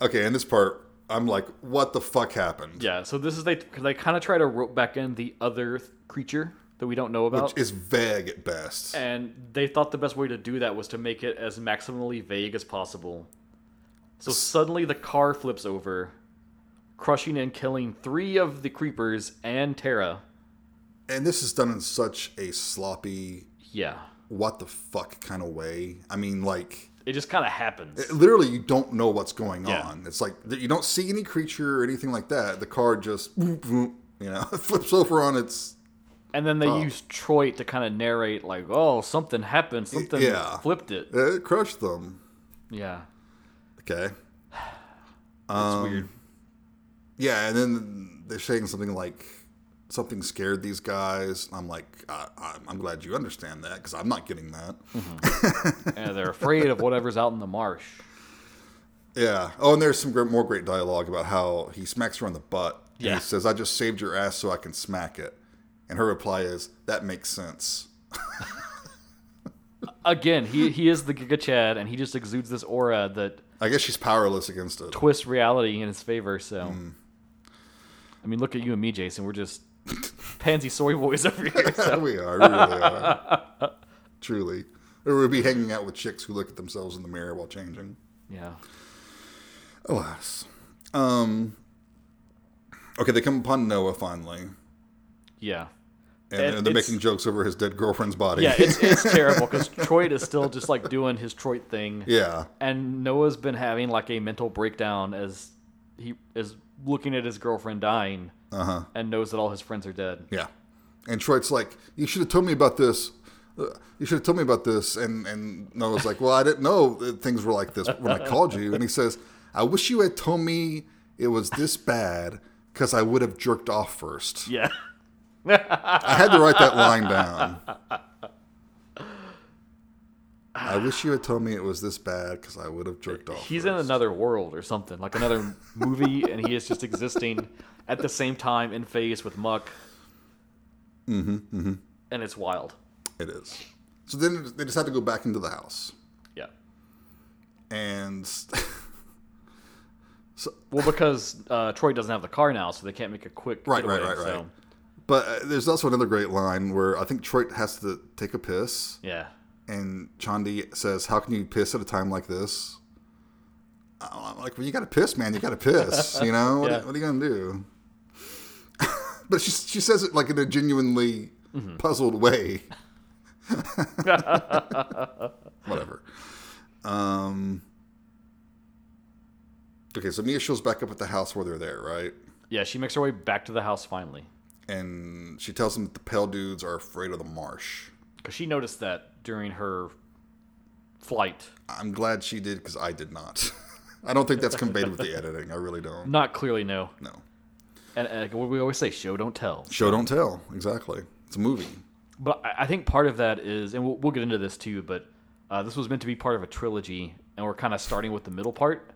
okay, in this part, I'm like, what the fuck happened? Yeah, so this is they they kind of try to rope back in the other th- creature that we don't know about. Which is vague at best. and they thought the best way to do that was to make it as maximally vague as possible. So suddenly the car flips over, crushing and killing three of the creepers and Tara. And this is done in such a sloppy, Yeah. what the fuck kind of way. I mean, like, It just kind of happens. literally you don't know what's going Yeah. on. It's like you don't see any creature or anything like that. The car just you know flips over on its and then they use Troy to kind of narrate, like, oh, something happened. Something yeah. flipped it. it crushed them. Yeah. Okay. That's Um, weird. Yeah, and then they're saying something like something scared these guys. I'm like, I, I'm glad you understand that because I'm not getting that. and they're afraid of whatever's out in the marsh. Yeah. Oh, and there's some great, more great dialogue about how he smacks her on the butt. And Yeah. he says, "I just saved your ass so I can smack it," and her reply is, "That makes sense." again, he he is the Giga Chad, and he just exudes this aura that I guess she's powerless against it. twists reality in his favor. So, Hmm. I mean, look at you and me, Jason. We're just pansy soy boys over here. So. we are, we really are. Truly. Or we'd be hanging out with chicks who look at themselves in the mirror while changing. Yeah. Alas. Um. Okay, they come upon Noah finally, Yeah. and, And they're it's- making jokes over his dead girlfriend's body. Yeah, it's, it's terrible because Troy is still just like doing his Troy thing. yeah, And Noah's been having like a mental breakdown as he is looking at his girlfriend dying uh huh, and knows that all his friends are dead. yeah. And Troy's like, "You should have told me about this. Uh, You should have told me about this." And and Noah's like, "Well, I didn't know that things were like this when I called you." And he says, "I wish you had told me it was this bad." Because I would have jerked off first. Yeah. I had to write that line down. I wish you had told me it was this bad because I would have jerked off. He's in another world or something, like another movie, and he is just existing at the same time in phase with Muck. Mm-hmm, mm-hmm. And it's wild. It is. So then they just had to go back into the house, Yeah. and so, Well, because uh, Troy doesn't have the car now, so they can't make a quick Right, right, getaway, right, so, right. but uh, there's also another great line where I think Troy has to take a piss, Yeah. And Chandi says, "How can you piss at a time like this?" I'm like, "Well, you got to piss, man. You got to piss. You know what, Yeah. what are you gonna do?" but she she says it like in a genuinely Mm-hmm. puzzled way. Whatever. Um. Okay, so Mia shows back up at the house where they're there, right? Yeah, she makes her way back to the house finally. And she tells them that the pale dudes are afraid of the marsh. Because she noticed that during her flight. I'm glad she did because I did not. I don't think that's conveyed with the editing. I really don't. Not clearly, no. No. And, and what we always say, show, don't tell. Show don't tell. Exactly. It's a movie. But I I think part of that is, and we'll, we'll get into this too, but uh, this was meant to be part of a trilogy, and we're kind of starting with the middle part.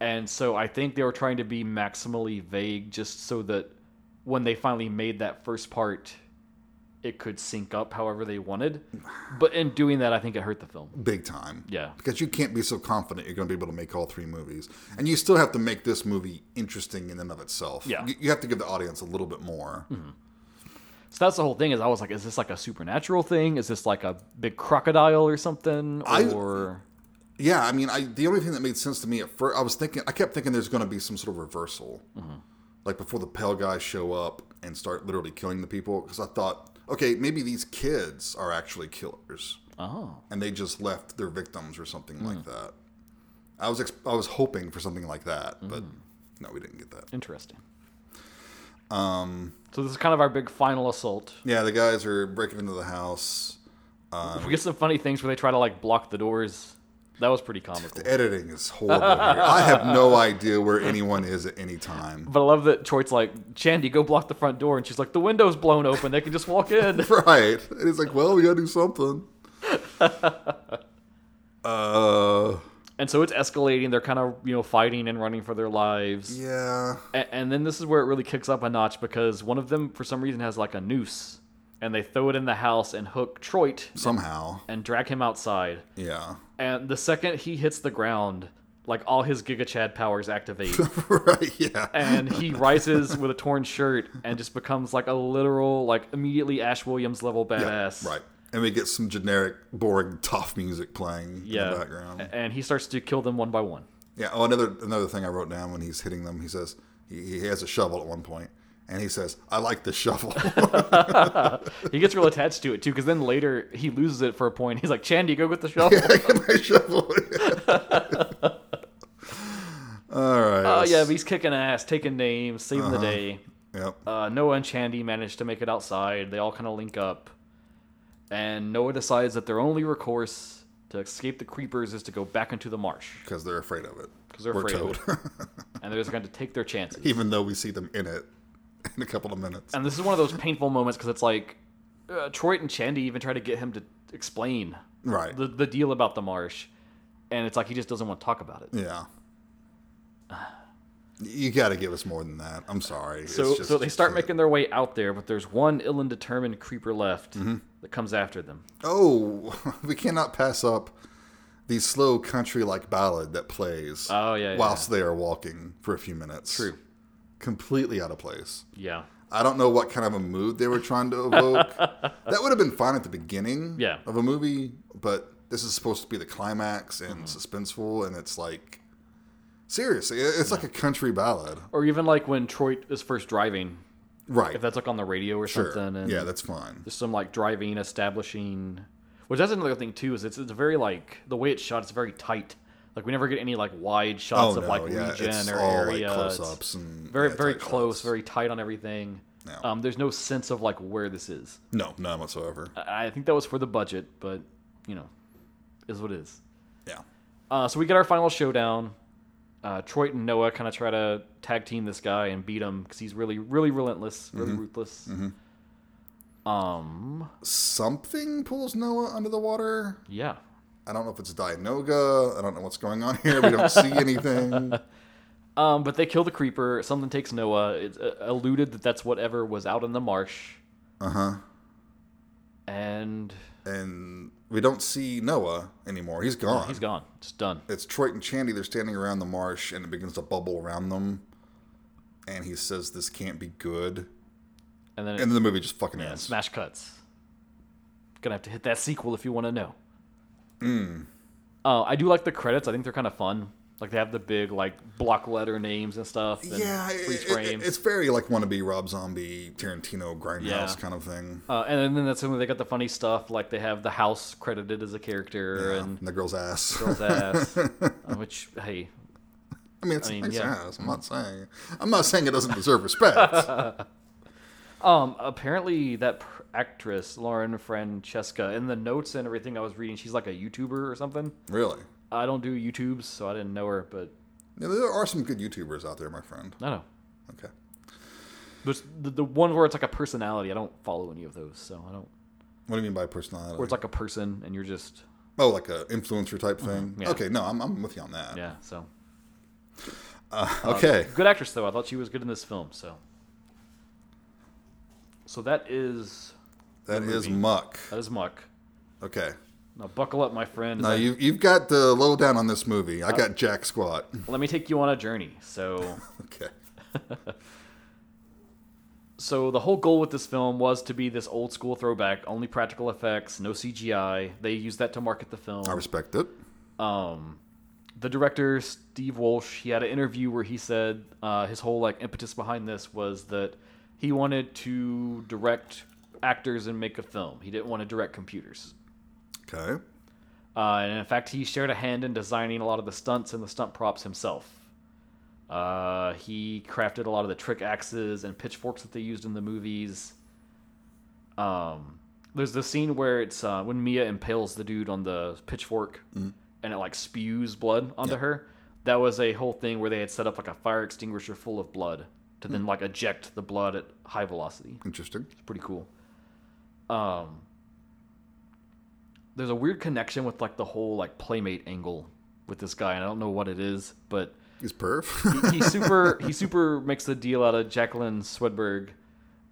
And so I think they were trying to be maximally vague just so that when they finally made that first part, it could sync up however they wanted. But in doing that, I think it hurt the film. Big time. Yeah. Because you can't be so confident you're going to be able to make all three movies. And you still have to make this movie interesting in and of itself. Yeah. You, you have to give the audience a little bit more. Mm-hmm. So that's the whole thing. Is I was like, is this like a supernatural thing? Is this like a big crocodile or something? I- Or Yeah, I mean, I the only thing that made sense to me at first, I was thinking, I kept thinking there's going to be some sort of reversal, mm-hmm. like before the pale guys show up and start literally killing the people. Because I thought, okay, maybe these kids are actually killers, oh, and they just left their victims or something like hmm. that. I was ex- I was hoping for something like that, hmm. but no, we didn't get that. interesting. Um. So this is kind of our big final assault. Yeah, the guys are breaking into the house. We um, get some funny things where they try to like block the doors. That was pretty comical. The editing is horrible here. I have no idea where anyone is at any time. But I love that Troy's like, Chandy, go block the front door. And she's like, the window's blown open. They can just walk in. Right. And he's like, well, we gotta do something. uh, and so it's escalating. They're kind of, you know, fighting and running for their lives. yeah. A- And then this is where it really kicks up a notch because one of them, for some reason, has like a noose. And they throw it in the house and hook Troy Somehow. and drag him outside. Yeah. And the second he hits the ground, like all his Giga Chad powers activate. right. Yeah. and he rises with a torn shirt and just becomes like a literal, like immediately Ash Williams level Yeah, badass. Right. And we get some generic, boring, tough music playing in the background. And he starts to kill them one by one. Yeah. Oh, another another thing I wrote down when he's hitting them, he says he, he has a shovel at one point, and he says, "I like the shovel." He gets real attached to it too, because then later he loses it for a point. He's like, Chandy, go get the shovel. I get my shovel. All right. Oh yeah, but he's kicking ass, taking names, saving the Uh-huh. day. Yep. Uh, Noah and Chandy manage to make it outside. They all kind of link up, and Noah decides that their only recourse to escape the creepers is to go back into the marsh Because they're afraid of it. Because they're We're afraid of told. and they're just going to take their chances. Even though we see them in it in a couple of minutes. And this is one of those painful moments because it's like uh, Troy and Chandy even try to get him to explain Right. the, the deal about the marsh, and it's like he just doesn't want to talk about it. Yeah. You got to give us more than that. I'm sorry. So, just- so they start making their way out there, but there's one ill and determined creeper left, Mm-hmm. that comes after them. Oh, we cannot pass up the slow country like ballad that plays Oh yeah, yeah. whilst they are walking for a few minutes. True. Completely out of place. Yeah. I don't know what kind of a mood they were trying to evoke. that would have been fine at the beginning Yeah. of a movie, but this is supposed to be the climax Mm-hmm. and suspenseful, and it's like seriously, it- it's like a country ballad, Or even like when Troy is first driving, right? if that's like on the radio or sure. something, and Yeah, that's fine. there's some like driving, establishing. Which that's another thing too. Is it's it's very like the way it's shot. It's very tight. Like we never get any like wide shots Oh of no, like yeah, region it's or area. like close-ups and very yeah, very close, shots. very tight on everything. Yeah. Um, there's no sense of like where this is. No, none whatsoever. I I think that was for the budget, but you know, is what it is. Yeah. Uh, so we get our final showdown. Uh, Troy and Noah kind of try to tag team this guy and beat him because he's really, really relentless, really Mm-hmm. ruthless. Um, Something pulls Noah under the water. yeah. I don't know if it's Dianoga. I don't know what's going on here. We don't see anything. Um, but they kill the creeper. Something takes Noah. It's uh, alluded that that's whatever was out in the marsh. Uh huh. And And we don't see Noah anymore. He's gone. he's gone. It's done. It's Troy and Chandy. They're standing around the marsh, and it begins to bubble around them. And he says, "This can't be good." And then it, And then the movie just fucking yeah, ends. smash cuts. Gonna have to hit that sequel if you want to know. Hmm. Uh, I do like the credits. I think they're kind of fun. Like they have the big like block letter names and stuff. And Yeah, it, it, it's very like wannabe Rob Zombie, Tarantino, Grindhouse Yeah. kind of thing. Uh, and then that's when they got the funny stuff, like they have the house credited as a character Yeah, and and the girl's ass. girl's ass. uh, which, hey, I mean, it's I mean, nice yeah. ass. I'm not saying. I'm not saying it doesn't deserve respect. um, apparently that actress Lauren Francesca in the notes and everything I was reading, she's like a YouTuber or something. really. I don't do YouTubes, so I didn't know her, but Yeah, there are some good YouTubers out there, my friend. I know. Okay. But the, the one where it's like a personality, I don't follow any of those, so I don't. What do you mean by personality? Where it's like a person and you're just oh, like a influencer type uh-huh. thing. yeah. Okay, no, I'm, I'm with you on that. yeah. So uh, uh, Okay. good actress though. I thought she was good in this film. So so that is that is muck. that is Muck. Okay. Now buckle up, my friend. Now you you've got the lowdown on this movie. I got Jack Squat. Let me take you on a journey. So Okay. so the whole goal with this film was to be this old school throwback, only practical effects, no CGI. They used that to market the film. I respect it. um, the director Steve Wolsh, he had an interview where he said uh, his whole like impetus behind this was that he wanted to direct actors and make a film. He didn't want to direct computers. Okay. Uh, and in fact, he shared a hand in designing a lot of the stunts and the stunt props himself. Uh, he crafted a lot of the trick axes and pitchforks that they used in the movies. Um, there's the scene where it's uh, when Mia impales the dude on the pitchfork and it like spews blood onto Yeah. her. That was a whole thing where they had set up like a fire extinguisher full of blood to then like eject the blood at high velocity Interesting. It's pretty cool. Um, there's a weird connection with like the whole like playmate angle with this guy, and I don't know what it is, but He's perf. he, he super he super makes the deal out of Jaclyn Swedberg,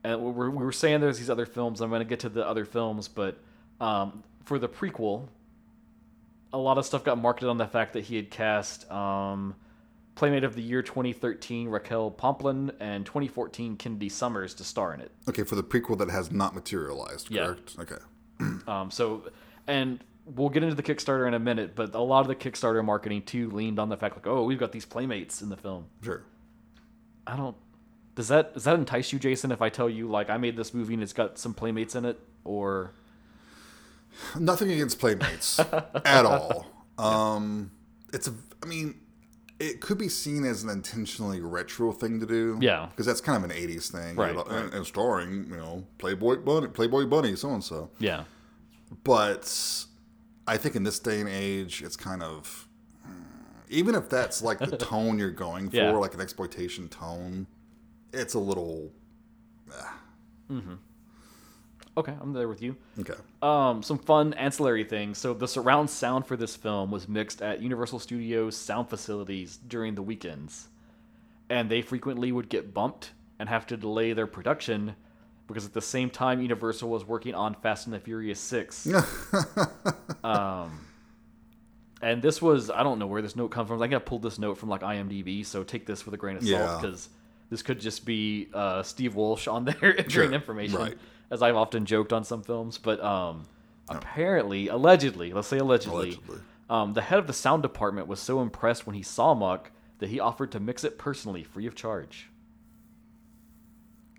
and we were, we were saying there's these other films. I'm going to get to the other films, but um, for the prequel, a lot of stuff got marketed on the fact that he had cast um, Playmate of the Year 2013 Raquel Pomplun and 2014 Kennedy Summers to star in it. okay, for the prequel that has not materialized, Yeah. correct? Okay. Um, so, and we'll get into the Kickstarter in a minute, but a lot of the Kickstarter marketing too leaned on the fact like, oh, we've got these playmates in the film. Sure. I don't. Does that does that entice you, Jason? If I tell you like I made this movie and it's got some playmates in it, or Nothing against Playmates at all. Um, it's a. I mean, it could be seen as an intentionally retro thing to do. Yeah. because that's kind of an '80s thing, Right, you know, right. And, and starring you know Playboy Bunny, Playboy Bunny, so and so. yeah, But I think in this day and age, it's kind of even if that's like the tone you're going for, Yeah. like an exploitation tone, it's a little okay, I'm there with you. okay. Um, some fun ancillary things. So the surround sound for this film was mixed at Universal Studios sound facilities during the weekends, and they frequently would get bumped and have to delay their production because at the same time Universal was working on Fast and the Furious Six. um, and this was I don't know where this note comes from. I think I pulled this note from like IMDb, so take this with a grain of salt Yeah. because this could just be uh, Steve Wolsh on there entering Sure, information, right. As I've often joked on some films. But um, apparently, allegedly, let's say allegedly, Allegedly. Um, the head of the sound department was so impressed when he saw Muck that he offered to mix it personally, free of charge.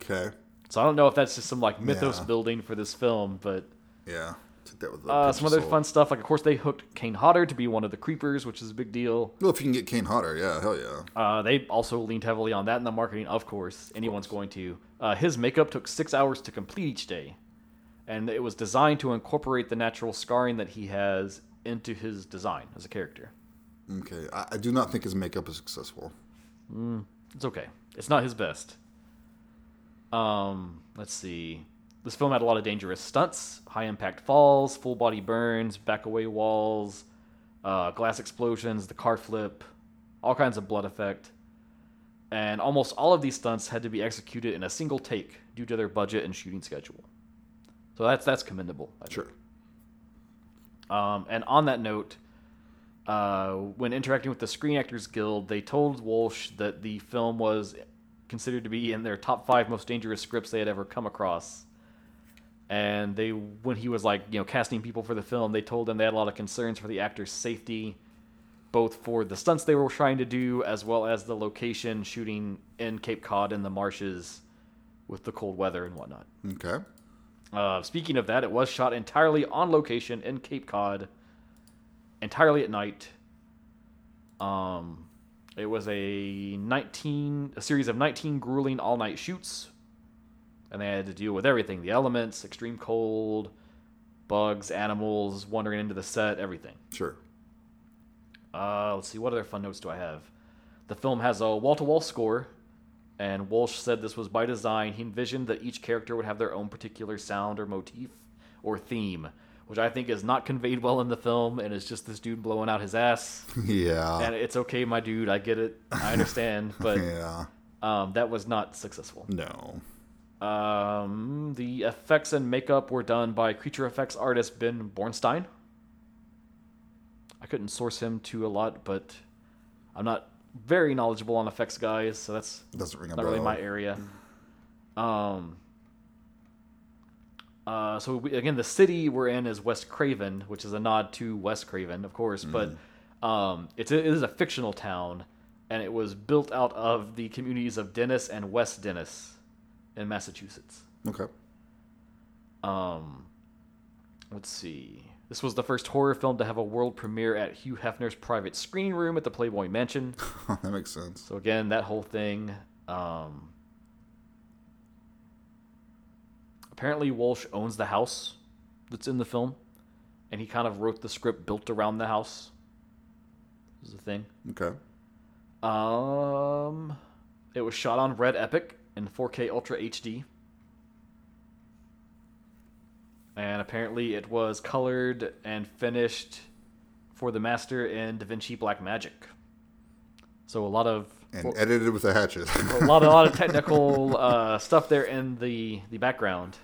Okay. So I don't know if that's just some like mythos Yeah. building for this film, but Yeah. Take that with uh, some other fun stuff. Like, of course, they hooked Kane Hodder to be one of the creepers, which is a big deal. Well, if you can get Kane Hodder, yeah, hell yeah. Uh, they also leaned heavily on that in the marketing, of course. Anyone's going to. Uh, his makeup took six hours to complete each day, and it was designed to incorporate the natural scarring that he has into his design as a character. Okay. I, I do not think his makeup is successful. It's okay. It's not his best. Um, let's see. This film had a lot of dangerous stunts, high impact falls, full body burns, back away walls, uh, glass explosions, the car flip, all kinds of blood effect. And almost all of these stunts had to be executed in a single take due to their budget and shooting schedule. So that's that's commendable. I. Sure. Um, and on that note, uh, when interacting with the Screen Actors Guild, they told Wolsh that the film was considered to be in their top five most dangerous scripts they had ever come across. And they, when he was like, you know, casting people for the film, they told him they had a lot of concerns for the actors' safety, both for the stunts they were trying to do, as well as the location shooting in Cape Cod in the marshes with the cold weather and whatnot. Okay. Uh, speaking of that, it was shot entirely on location in Cape Cod, entirely at night. Um, it was a 19, a series of 19 grueling all-night shoots, and they had to deal with everything: the elements, extreme cold, bugs, animals wandering into the set, everything. Sure. Uh, let's see, what other fun notes do I have? The film has a wall to wall score, and Wolsh said this was by design. He envisioned that each character would have their own particular sound or motif or theme, which I think is not conveyed well in the film, and it's just this dude blowing out his ass. Yeah. and it's okay, my dude, I get it, I understand, but yeah. um, that was not successful. No. Um, the effects and makeup were done by creature effects artist Ben Bornstein. Couldn't source him to a lot, but I'm not very knowledgeable on effects guys, so that's Doesn't ring a not bell. really my area. Um. Uh, so we, again, the city we're in is West Craven, which is a nod to Wes Craven, of course, but um, it's a, it is a fictional town, and it was built out of the communities of Dennis and West Dennis in Massachusetts. Okay. Um, let's see. This was the first horror film to have a world premiere at Hugh Hefner's private screening room at the Playboy Mansion. that makes sense. So again, that whole thing. Um, apparently, Wolsh owns the house that's in the film, and he kind of wrote the script built around the house. Is the thing. Okay. Um, it was shot on Red Epic in 4K Ultra HD. And apparently it was colored and finished for the master in Da Vinci Black Magic. So a lot of And edited with a hatchet. a lot, a lot of technical uh, stuff there in the the background.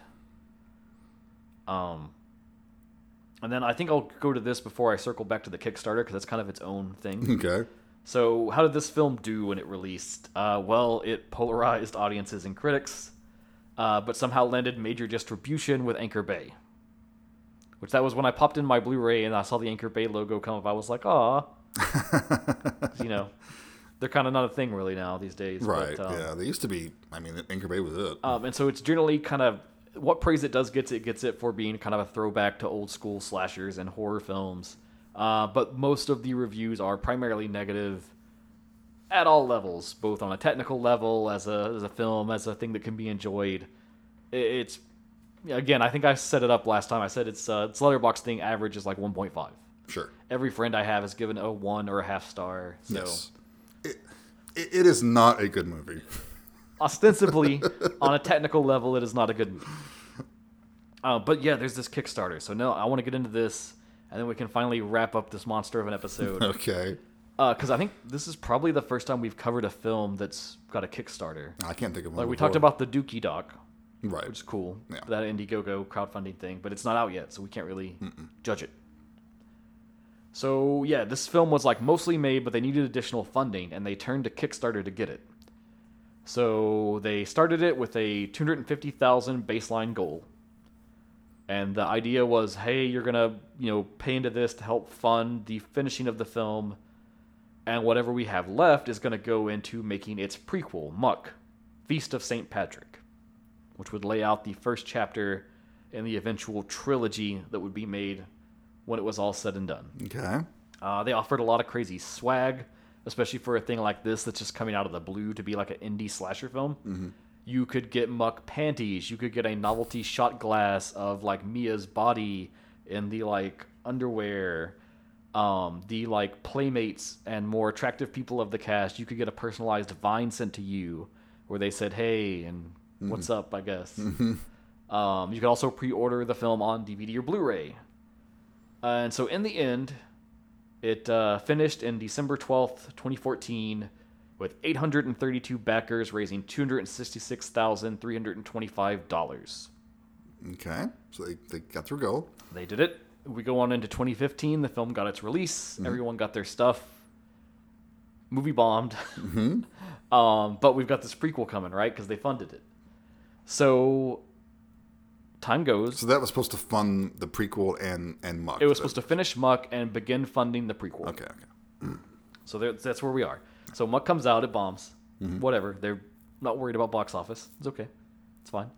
Um, and then I think I'll go to this before I circle back to the Kickstarter because that's kind of its own thing. okay. So, how did this film do when it released? Uh, well, it polarized audiences and critics, uh, but somehow landed major distribution with Anchor Bay. Which that was when I popped in my Blu-ray and I saw the Anchor Bay logo come up. I was like, "Ah," you know, they're kind of not a thing really now these days. Right. But, um, yeah. They used to be. I mean, Anchor Bay was it. um, and so it's generally kind of what praise it does gets it gets it for being kind of a throwback to old school slashers and horror films. Uh, but most of the reviews are primarily negative at all levels, both on a technical level, as a as a film, as a thing that can be enjoyed. It's again, I think I set it up last time. I said it's uh, its Letterboxd thing average is like 1.5. sure. Every friend I have has given a one or a half star. So Yes. It, it, is not a good movie. ostensibly on a technical level it is not a good movie uh, but yeah there's this kickstarter so no i want to get into this and then we can finally wrap up this monster of an episode Okay. because i think this is probably the first time we've covered a film that's got a kickstarter I can't think of one. like we before. talked about the dookie doc Right. which is cool. Yeah. That Indiegogo crowdfunding thing, but it's not out yet, so we can't really judge it. So yeah, this film was like mostly made, but they needed additional funding, and they turned to Kickstarter to get it. So they started it with a two hundred and fifty thousand baseline goal, and the idea was, hey, you're gonna you know pay into this to help fund the finishing of the film, and whatever we have left is gonna go into making its prequel, Muck, Feast of Saint Patrick, which would lay out the first chapter in the eventual trilogy that would be made when it was all said and done. Okay. Uh, they offered a lot of crazy swag, especially for a thing like this that's just coming out of the blue to be like an indie slasher film. You could get muck panties. You could get a novelty shot glass of like Mia's body in the like underwear. Um, the like playmates and more attractive people of the cast. You could get a personalized vine sent to you, where they said, "Hey," and "What's up?" I guess. Um, you can also pre-order the film on DVD or Blu-ray. and so in the end, it uh, finished in December 12th, 2014, with 832 backers, raising $266,325. Okay. So they, they got their goal. They did it. We go on into 2015. The film got its release. Everyone got their stuff. Movie bombed. um, but we've got this prequel coming, right? Because they funded it. So time goes. So that was supposed to fund the prequel and and Muck. It was supposed to finish Muck and begin funding the prequel. Okay. Okay. So there, that's where we are. So Muck comes out, it bombs. Whatever. They're not worried about box office. It's okay. It's fine.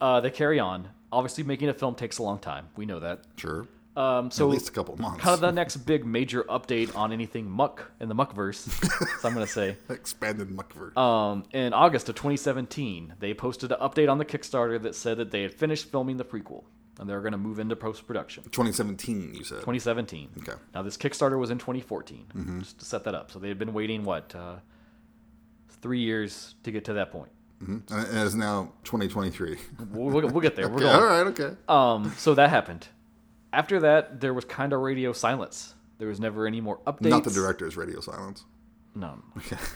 Uh, they carry on. Obviously, making a film takes a long time. We know that. Sure. Um, so At least a couple months. kind of the next big major update on anything Muck in the Muckverse. so I'm going to say. expanded Muckverse. Um, in August of 2017, they posted an update on the Kickstarter that said that they had finished filming the prequel and they were going to move into post production. 2017, you said. 2017. Okay. Now this Kickstarter was in 2014, just to set that up. So they had been waiting what uh, three years to get to that point. Mhm. And it is now 2023. We'll, we'll, we'll get there. We're Okay, going. all right. Okay. Um, so that happened. After that, there was kind of radio silence. There was never any more updates. Not the director's radio silence. No. Okay.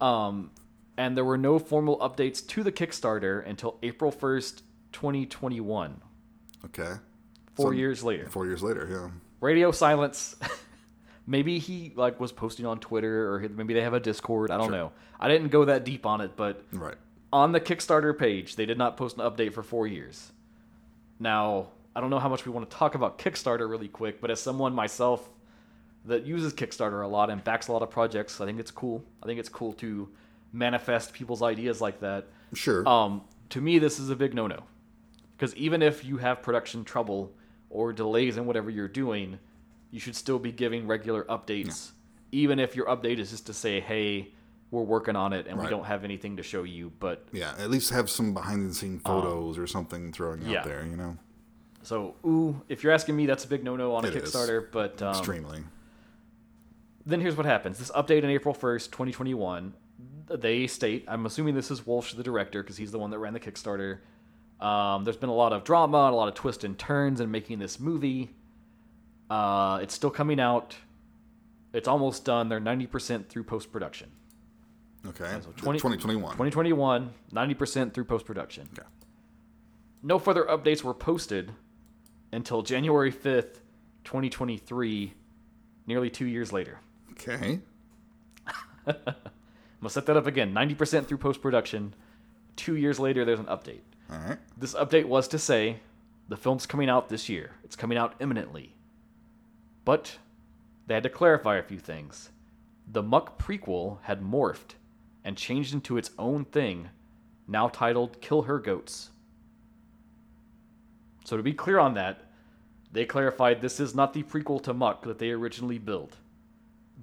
Um, and there were no formal updates to the Kickstarter until April 1st, 2021. okay. Four So- years later. Four years later. Yeah. radio silence. maybe he like was posting on Twitter, or maybe they have a Discord. I don't Sure. know. I didn't go that deep on it, but Right. on the Kickstarter page, they did not post an update for four years. Now, I don't know how much we want to talk about Kickstarter really quick, but as someone myself that uses Kickstarter a lot and backs a lot of projects, I think it's cool. I think it's cool to manifest people's ideas like that. Sure. Um, to me, this is a big no-no because even if you have production trouble or delays in whatever you're doing, you should still be giving regular updates, even if your update is just to say, "Hey, we're working on it and we don't have anything to show you." But yeah. At least have some behind the scene photos or something throwing yeah. out there. You know. So, ooh, if you're asking me, that's a big no-no on a It is. Kickstarter. But um, Extremely. then here's what happens: this update on April 1st, 2021, they state, I'm assuming this is Wolsh, the director, because he's the one that ran the Kickstarter. Um, there's been a lot of drama and a lot of twists and turns in making this movie. Uh, it's still coming out. It's almost done. They're 90% through post production. Okay. So 20 2021. 2021, 90% through post production. Okay. No further updates were posted until January 5th, 2023, nearly two years later. Okay. I'm gonna set that up again. 90% through post production. Two years later, there's an update. All right. This update was to say the film's coming out this year. It's coming out imminently. But they had to clarify a few things. The Muck prequel had morphed and changed into its own thing, now titled Kill Her Goats. So, to be clear on that, they clarified this is not the prequel to Muck that they originally built,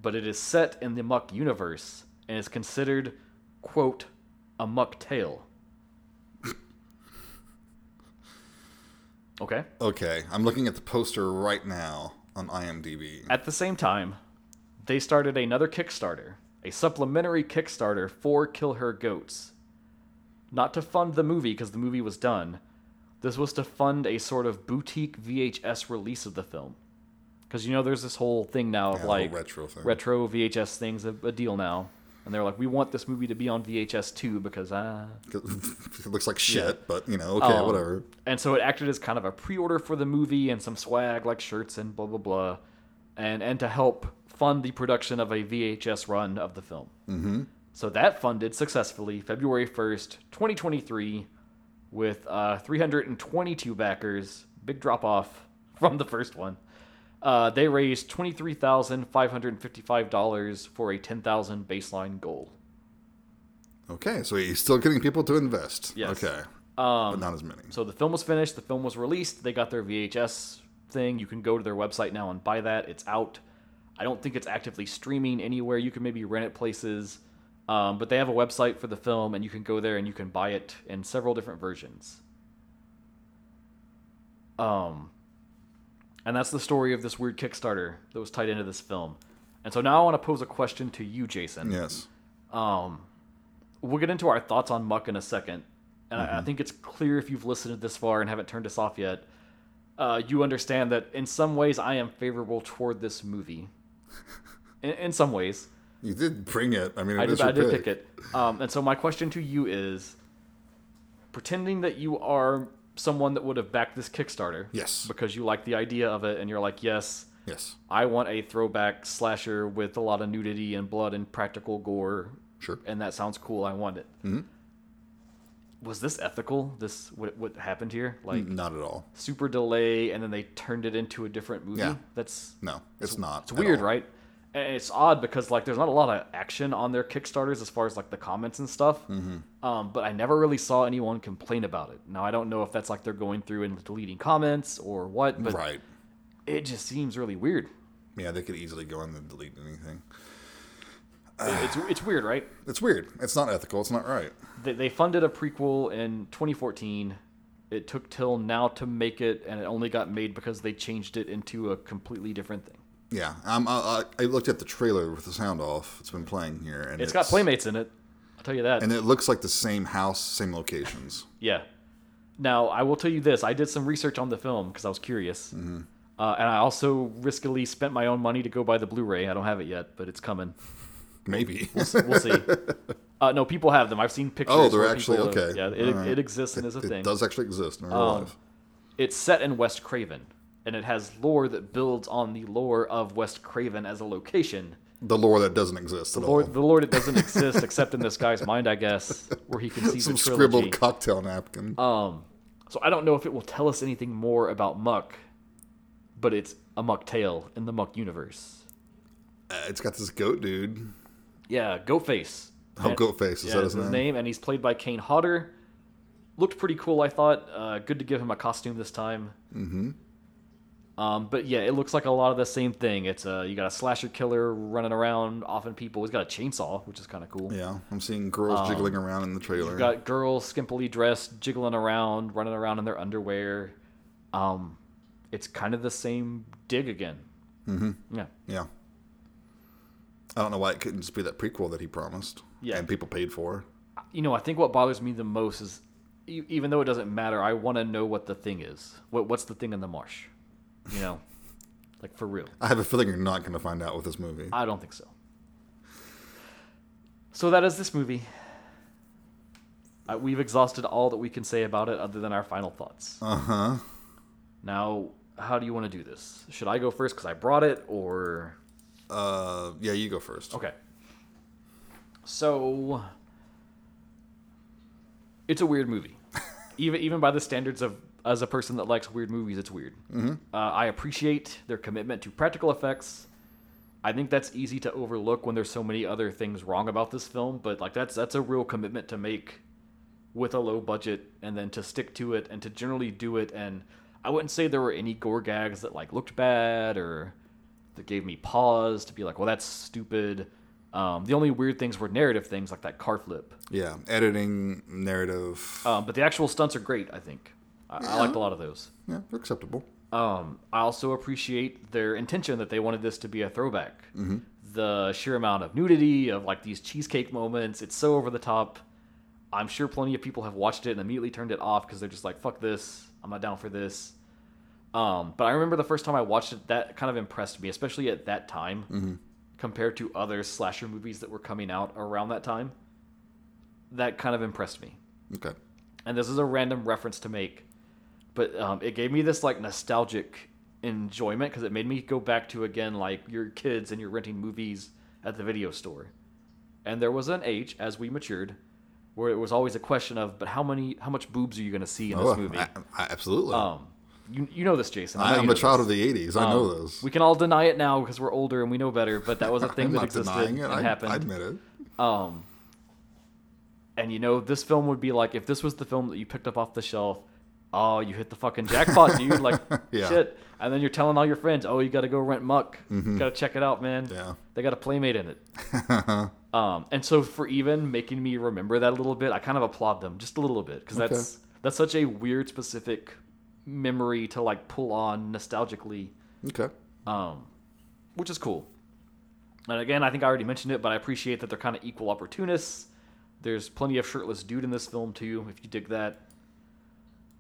but it is set in the Muck universe and is considered, quote, a Muck tale. Okay. Okay. I'm looking at the poster right now on IMDb. At the same time, they started another Kickstarter, a supplementary Kickstarter for Kill Her Goats. Not to fund the movie because the movie was done. This was to fund a sort of boutique VHS release of the film. Because you know, there's this whole thing now of Yeah, like retro thing. retro VHS things, a, a deal now. and they're like, "We want this movie to be on VHS too because uh." it looks like shit, but you know, okay, Um, whatever. And so it acted as kind of a pre-order for the movie and some swag like shirts and blah blah blah, and and to help fund the production of a VHS run of the film. Mm-hmm. So that funded successfully February first, twenty twenty three, with uh, three hundred and twenty two backers. Big drop off from the first one. Uh, they raised twenty three thousand five hundred fifty five dollars for a ten thousand baseline goal. Okay, so he's still getting people to invest. Yes. Okay. but not as many. So the film was finished. The film was released. They got their VHS thing. You can go to their website now and buy that. It's out. I don't think it's actively streaming anywhere. You can maybe rent it places, um, but they have a website for the film, and you can go there and you can buy it in several different versions. Um, and that's the story of this weird Kickstarter that was tied into this film. And so now I want to pose a question to you, Jason. yes. Um, we'll get into our thoughts on Muck in a second, and I, I think it's clear if you've listened this far and haven't turned us off yet, uh, you understand that in some ways I am favorable toward this movie. in, in some ways, You did bring it. I mean, it I did, I did pick it. Um, and so my question to you is, pretending that you are someone that would have backed this Kickstarter, Yes. because you like the idea of it, and you're like, yes, Yes. I want a throwback slasher with a lot of nudity and blood and practical gore Sure. and that sounds cool. I want it. Mm-hmm. Was this ethical? This what what happened here? Like Not at all. super delay, and then they turned it into a different movie. Yeah. That's No, it's not. it's weird, right? And it's odd because like there's not a lot of action on their Kickstarters as far as like the comments and stuff. Mm-hmm. Um, but I never really saw anyone complain about it. Now I don't know if that's like they're going through and deleting comments or what, but Right. it just seems really weird. Yeah, they could easily go in and delete anything. It's it's weird, right? It's weird. It's not ethical. It's not right. they, they funded a prequel in 2014 it took till now to make it and it only got made because they changed it into a completely different thing Yeah, um, I, I I looked at the trailer with the sound off. It's been playing here, and it's got playmates in it i'll tell you that and it looks like the same house, same locations. yeah now i will tell you this i did some research on the film because i was curious Mm-hmm. uh, and i also riskily spent my own money to go buy the blu-ray i don't have it yet but it's coming Maybe. we'll see uh, no people have them i've seen pictures oh, they're actually people have- okay. yeah it, right. it exists and is a It thing It does actually exist in real Um, life. it's set in West Craven, and it has lore that builds on the lore of West Craven as a location. The lore that doesn't exist at Lore, all. the lore that doesn't exist except in this guy's mind, I guess, where he can see Some the scribbled cocktail napkin. Um, so I don't know if it will tell us anything more about Muck, but it's a Muck tale in the Muck universe. Uh, it's got this goat dude. Yeah, Goatface. Oh, And- Goatface. Is yeah, that that's his name? and he's played by Kane Hodder. Looked pretty cool, I thought. Uh, good to give him a costume this time. Mm-hmm. Um, but yeah, it looks like a lot of the same thing. It's uh, you got a slasher killer running around, offing people. He's got a chainsaw, which is kind of cool. Yeah, I'm seeing girls jiggling around in the trailer. You've got girls skimpily dressed, jiggling around, running around in their underwear. Um, it's kind of the same dig again. Mm-hmm. Yeah. yeah. I don't know why it couldn't just be that prequel that he promised. Yeah. And people paid for. you know, I think what bothers me the most is, even though it doesn't matter, I want to know what the thing is. What what's the thing in the marsh? You know, like for real. I have a feeling you're not going to find out with this movie. I don't think so. So that is this movie. Uh, we've exhausted all that we can say about it, other than our final thoughts. Uh huh. Now, how do you want to do this? Should I go first because I brought it, or Uh, yeah, you go first. Okay. So it's a weird movie. even even by the standards of as a person that likes weird movies, it's weird. Mm-hmm. Uh, I appreciate their commitment to practical effects. I think that's easy to overlook when there's so many other things wrong about this film, but like that's that's a real commitment to make with a low budget and then to stick to it and to generally do it and I wouldn't say there were any gore gags that like looked bad or that gave me pause to be like, well, that's stupid. Um, the only weird things were narrative things like that car flip. Yeah, editing, narrative. Um, but the actual stunts are great, I think. I, I liked a lot of those. yeah, they're acceptable. Um, I also appreciate their intention that they wanted this to be a throwback. The sheer amount of nudity, of like these cheesecake moments, it's so over the top. I'm sure plenty of people have watched it and immediately turned it off because they're just like, fuck this. I'm not down for this. Um, but I remember the first time I watched it, that kind of impressed me, especially at that time. compared to other slasher movies that were coming out around that time. That kind of impressed me. Okay. And this is a random reference to make, but um, it gave me this like nostalgic enjoyment because it made me go back to again like your kids and you're renting movies at the video store. And there was an age as we matured where it was always a question of, but how many, how much boobs are you going to see in this Oh, movie? I, I, absolutely. um, you, you know this, Jason. I am a child this. of the '80s. I know Um, those. We can all deny it now because we're older and we know better, but that was a thing that existed and I, happened. I admit it. Um, and you know, this film would be like if this was the film that you picked up off the shelf. Oh, you hit the fucking jackpot, dude! Like Yeah. shit. And then you're telling all your friends, "Oh, you got to go rent Muck. Got to check it out, man. Mm-hmm. Yeah. They got a playmate in it." um, and so for even making me remember that a little bit, I kind of applaud them just a little bit because Okay. that's that's such a weird, specific memory to like pull on nostalgically Okay. um, which is cool. And again, I think I already mentioned it, but I appreciate that they're kind of equal opportunists. There's plenty of shirtless dude in this film too, if you dig that.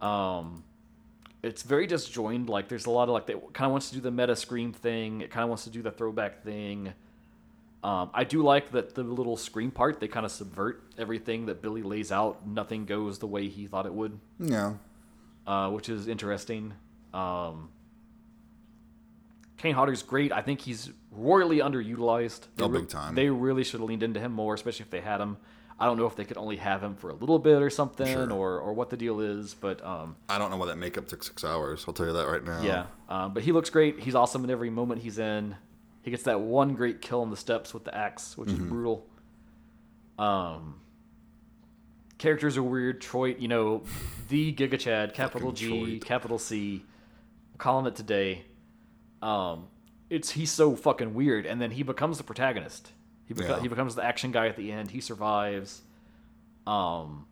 Um, it's very disjoined. Like there's a lot of like that kind of wants to do the meta scream thing. It kind of wants to do the throwback thing. Um, I do like that the little scream part. They kind of subvert everything that Billy lays out. Nothing goes the way he thought it would Yeah. uh, which is interesting. Um, Kane Hodder's great. I think he's royally underutilized. They Oh, re- big time. They really should have leaned into him more, especially if they had him. I don't know if they could only have him for a little bit or something, Sure. or or what the deal is, but um, I don't know why that makeup took six hours. I'll tell you that right now. yeah. Um, but he looks great. He's awesome in every moment he's in. He gets that one great kill on the steps with the axe, which is brutal. Um, characters are weird. Troy, you know, the Giga Chad, capital G, capital C, calling it today. Um, it's he's so fucking weird, and then he becomes the protagonist. He beca- Yeah. he becomes the action guy at the end. He survives. Um,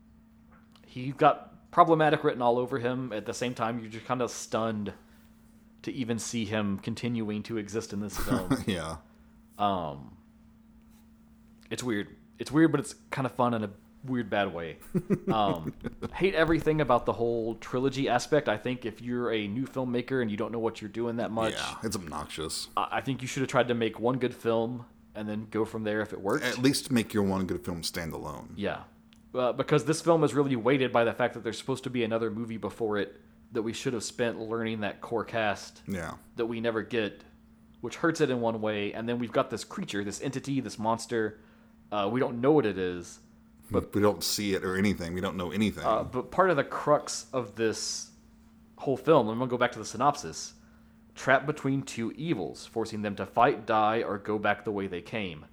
he got problematic written all over him. At the same time, you're just kind of stunned to even see him continuing to exist in this film. yeah. um, it's weird. It's weird, but it's kind of fun in a weird bad way. Um, hate everything about the whole trilogy aspect. I think if you're a new filmmaker and you don't know what you're doing that much, Yeah. It's obnoxious. I I think you should have tried to make one good film and then go from there if it works. At least make your one good film stand alone. Yeah, uh, because this film is really weighted by the fact that there's supposed to be another movie before it that we should have spent learning that core cast Yeah. that we never get, which hurts it in one way. And then we've got this creature, this entity, this monster. Uh, we don't know what it is, But we don't see it or anything. We don't know anything. uh, but part of the crux of this whole film, I'm gonna go back to the synopsis. Trapped between two evils, forcing them to fight, die, or go back the way they came.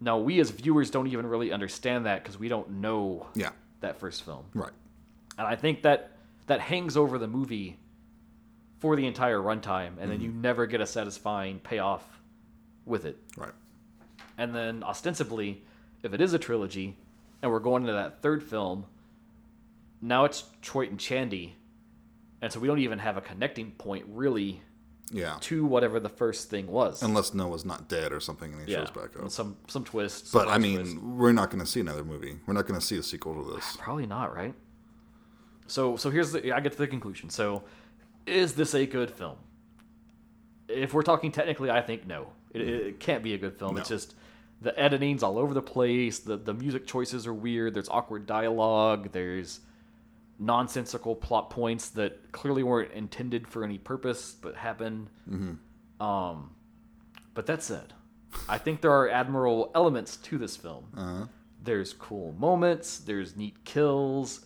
Now, we as viewers don't even really understand that because we don't know yeah. that first film. Right. And I think that that hangs over the movie for the entire runtime, and then you Mm-hmm. never get a satisfying payoff with it. Right. And then ostensibly, if it is a trilogy, and we're going into that third film, now it's Troit and Chandy, and so we don't even have a connecting point really Yeah. to whatever the first thing was. Unless Noah's not dead or something and he yeah, shows back up. some some twists. But I mean, twist. we're not going to see another movie. We're not going to see a sequel to this. Probably not, right? So so here's the I get to the conclusion. So is this a good film? If we're talking technically, I think no. It, mm-hmm. it can't be a good film. It's just the editing's all over the place. The the music choices are weird. There's awkward dialogue. There's nonsensical plot points that clearly weren't intended for any purpose but happen. Um, but that said, I think there are admirable elements to this film. Uh-huh. There's cool moments. There's neat kills.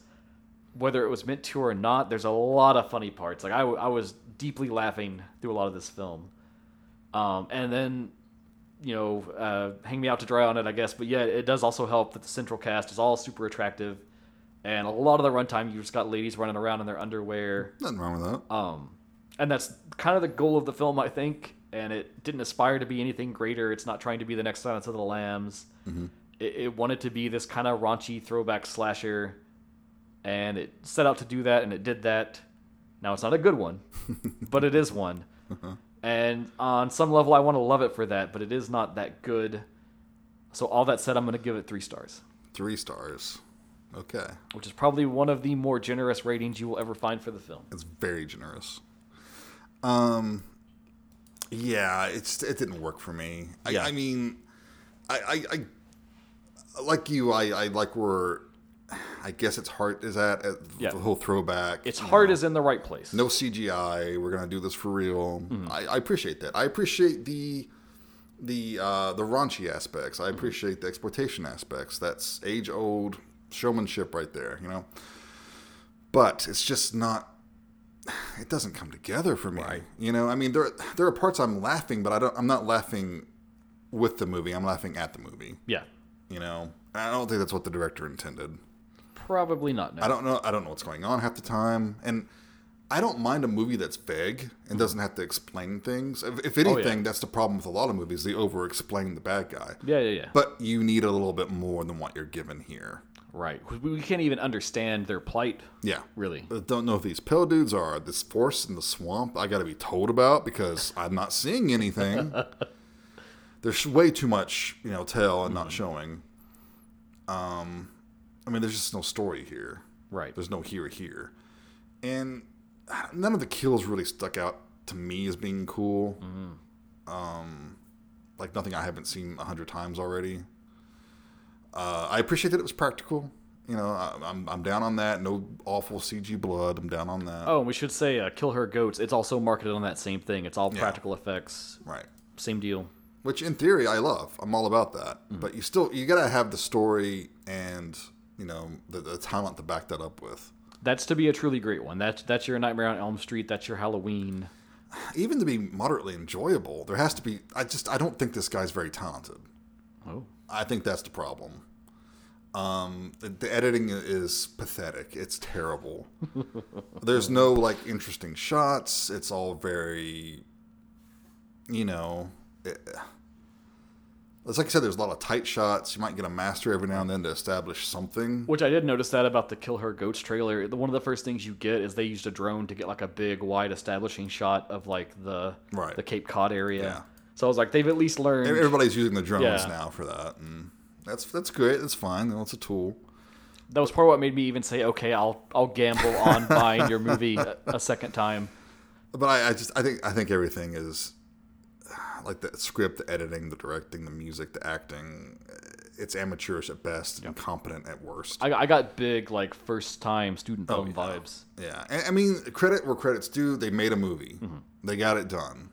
Whether it was meant to or not, there's a lot of funny parts. Like I, w- I was deeply laughing through a lot of this film. Um, and then, you know, uh, hang me out to dry on it, I guess. But yeah, it does also help that the central cast is all super attractive, and a lot of the runtime you've just got ladies running around in their underwear. Nothing wrong with that. Um, and that's kind of the goal of the film, I think. And it didn't aspire to be anything greater. It's not trying to be the next Silence of the Lambs. It, it wanted to be this kind of raunchy throwback slasher, and it set out to do that, and it did that. Now it's not a good one, but it is one. And on some level, I want to love it for that, but it is not that good. So all that said, I'm going to give it three stars, Three stars. Okay. which is probably one of the more generous ratings you will ever find for the film. It's very generous. Um, Yeah, it's it didn't work for me. I, Yeah. I mean, I, I, I like you. I, I like where I guess its heart is at, at Yeah. the whole throwback. Its heart know. is in the right place. no CGI. We're gonna do this for real. Mm-hmm. I, I appreciate that. I appreciate the the uh, the raunchy aspects. Mm-hmm. I appreciate the exploitation aspects. That's age old showmanship right there. You know, but it's just not. It doesn't come together for me. You know, I mean, there there are parts I'm laughing, but I don't. I'm not laughing with the movie. I'm laughing at the movie. Yeah, You know, I don't think that's what the director intended. probably not. No. I don't know. I don't know what's going on half the time, and I don't mind a movie that's vague and mm-hmm. doesn't have to explain things. If, if anything, Oh, yeah. that's the problem with a lot of movies; they over-explain the bad guy. Yeah, yeah, yeah. But you need a little bit more than what you're given here. Right. We, can't even understand their plight. Yeah, Really. I don't know if these pill dudes are this force in the swamp. I got to be told about because I'm not seeing anything. There's way too much, you know, tell and Mm-hmm. not showing. Um, I mean, there's just no story here. Right. There's no here here, and none of the kills really stuck out to me as being cool. Um, like nothing I haven't seen a hundred times already. Uh, I appreciate that it was practical. You know, I, I'm I'm down on that. No awful CG blood. I'm down on that. Oh, and we should say, uh, Kill Her Goats. It's also marketed on that same thing. It's all practical effects. Right. Same deal. Which in theory I love. I'm all about that. But you still you gotta have the story and you know the, the talent to back that up with. That's to be a truly great one. That's that's your Nightmare on Elm Street. That's your Halloween. Even to be moderately enjoyable, there has to be. I just I don't think this guy's very talented. Oh, I think that's the problem. Um, the, the editing is pathetic. It's terrible. There's no like interesting shots. It's all very, you know, it, it's like I said. There's a lot of tight shots. You might get a master every now and then to establish something. which I did notice that about the Kill Her Goats trailer. One of the first things you get is they used a drone to get like a big, wide establishing shot of like the Right. the Cape Cod area. Yeah. So I was like, they've at least learned. Everybody's using the drones Yeah. now for that, and that's that's great. That's fine. That's a tool. That was part of what made me even say, okay, I'll I'll gamble on buying your movie a, a second time. But I, I just I think I think everything is like the script, the editing, the directing, the music, the acting. It's amateurish at best, incompetent at worst. I, I got big like first time student film Oh, yeah. vibes. yeah, and, I mean credit where credit's due. They made a movie. Mm-hmm. They got it done.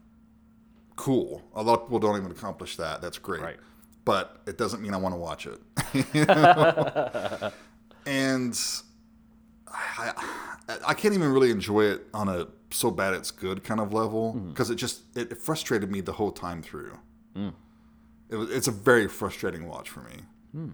Cool. A lot of people don't even accomplish that. That's great. Right. But it doesn't mean I want to watch it. You know? and I, I, can't even really enjoy it on a so bad it's good kind of level Mm-hmm. because it just it frustrated me the whole time through. Mm. It was, it's a very frustrating watch for me. Hmm.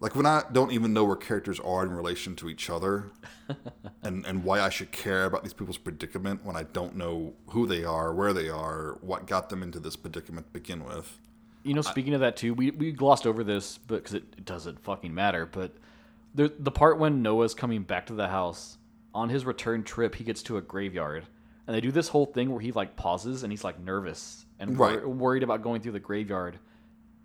Like when I don't even know where characters are in relation to each other, and and why I should care about these people's predicament when I don't know who they are, where they are, what got them into this predicament to begin with. You know, speaking of that too, we, we glossed over this, but because it, it doesn't fucking matter. But the the part when Noah's coming back to the house on his return trip, he gets to a graveyard, and they do this whole thing where he like pauses and he's like nervous and wor- worried about going through the graveyard.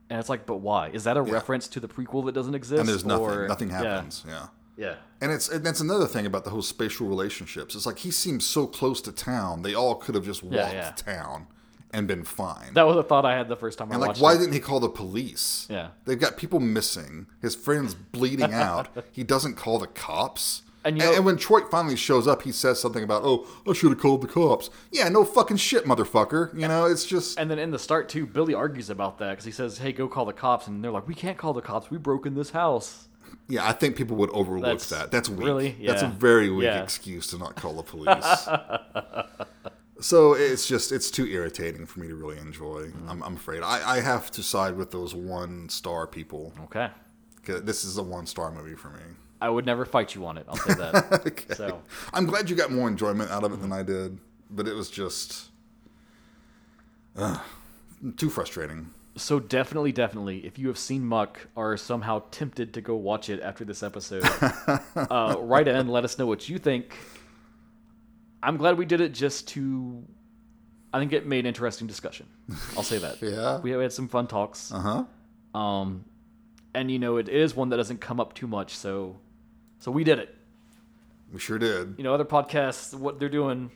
And it's like, but why? Is that a reference to the prequel that doesn't exist? And there's nothing, or- nothing happens. yeah. Yeah. And it's and that's another thing about the whole spatial relationships. It's like he seems so close to town. They all could have just walked Yeah, yeah. to town and been fine. That was a thought I had the first time I and like, watched why it. didn't he call the police? Yeah. they've got people missing. His friend's bleeding out. He doesn't call the cops. And you know- and when Troy finally shows up, he says something about, "Oh, I should have called the cops." Yeah, no fucking shit, motherfucker. You know, it's just And then in the start too, Billy argues about that because he says, "Hey, go call the cops," and they're like, "We can't call the cops. We broke in this house." yeah. I think people would overlook That's- that. That's weak. really? That's a very weak Yeah. excuse to not call the police. so it's just it's too irritating for me to really enjoy. Mm-hmm. I'm, I'm afraid I, I have to side with those one star people. Okay. This is a one star movie for me. I would never fight you on it. I'll say that. Okay. So I'm glad you got more enjoyment out of it than I did, but it was just uh, too frustrating. So definitely, definitely, if you have seen Muck or are somehow tempted to go watch it after this episode, uh, write in, let us know what you think. I'm glad we did it just to, I think it made interesting discussion. I'll say that. Yeah. We had some fun talks. Uh huh. Um, and you know, it is one that doesn't come up too much. So, so we did it. We sure did. You know, other podcasts, what they're doing,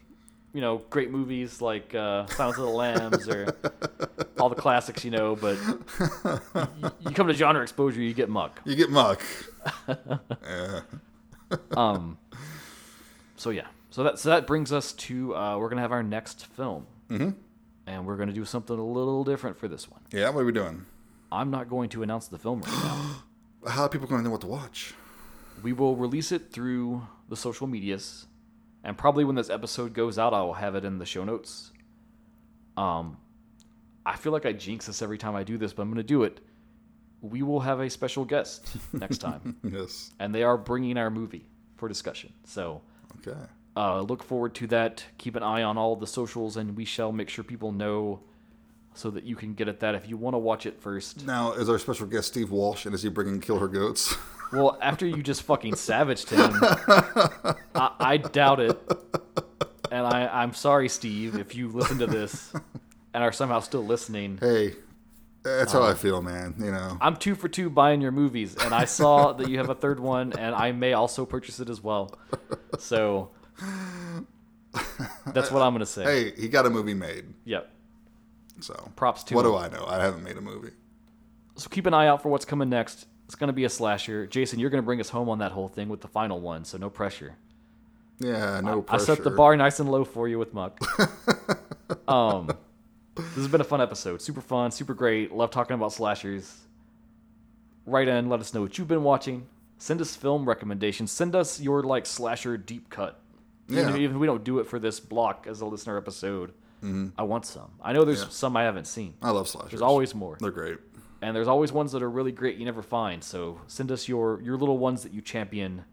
you know, great movies like uh, Silence of the Lambs or all the classics, you know. But you, you come to genre exposure, you get muck. You get muck. yeah. Um. So yeah, so that so that brings us to uh, we're gonna have our next film, mm-hmm. and we're gonna do something a little different for this one. Yeah, what are we doing? I'm not going to announce the film right now. How are people going to know what to watch? We will release it through the social medias, and probably when this episode goes out, I will have it in the show notes. Um, I feel like I jinx this every time I do this, but I'm going to do it. We will have a special guest next time, Yes. and they are bringing our movie for discussion. So Okay. uh, look forward to that. Keep an eye on all the socials, and we shall make sure people know so that you can get at that if you want to watch it first. Now, is our special guest Steve Wolsh, and is he bringing Kill Her Goats? Well, after you just fucking savaged him, I, I doubt it. And I, I'm sorry, Steve, if you listen to this and are somehow still listening. hey, that's how I um, feel, man. You know. I'm two for two buying your movies, and I saw that you have a third one, and I may also purchase it as well. So that's what I'm gonna say. Hey, he got a movie made, Yep. so Props to What him. do I know? I haven't made a movie. So keep an eye out for what's coming next. It's gonna be a slasher. Jason, you're gonna bring us home on that whole thing with the final one, so no pressure. Yeah, no I pressure. set the bar nice and low for you with Muck. um, this has been a fun episode. Super fun, super great. Love talking about slashers. Write in, let us know what you've been watching. Send us film recommendations. Send us your like slasher deep cut. Even Yeah. if- Even if we don't do it for this block as a listener episode, I want some. I know there's Mm-hmm. Yeah. some I haven't seen. I love slashers. There's always more, They're great. And there's always ones that are really great you never find. So send us your your little ones that you champion.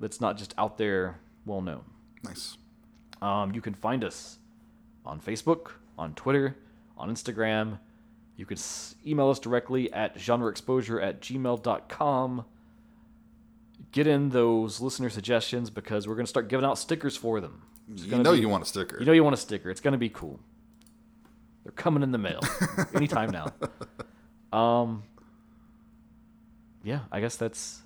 That's not just out there, well known. Nice. Um, you can find us on Facebook, on Twitter, on Instagram. You could s- email us directly at genreexposure at gmail.com. Get in those listener suggestions because we're going to start giving out stickers for them. You know be- you want a sticker. You know you want a sticker. It's going to be cool. They're coming in the mail anytime now. Um, yeah, I guess that's.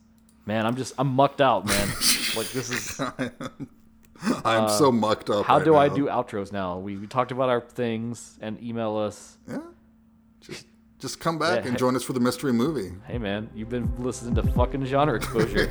Man, I'm just I'm mucked out, man. like this is I'm so mucked up. uh, How right do I do outros now? We, we talked about our things and email us. Yeah. Just, just come back Yeah, and hey- join us for the mystery movie. Hey man, you've been listening to fucking genre exposure.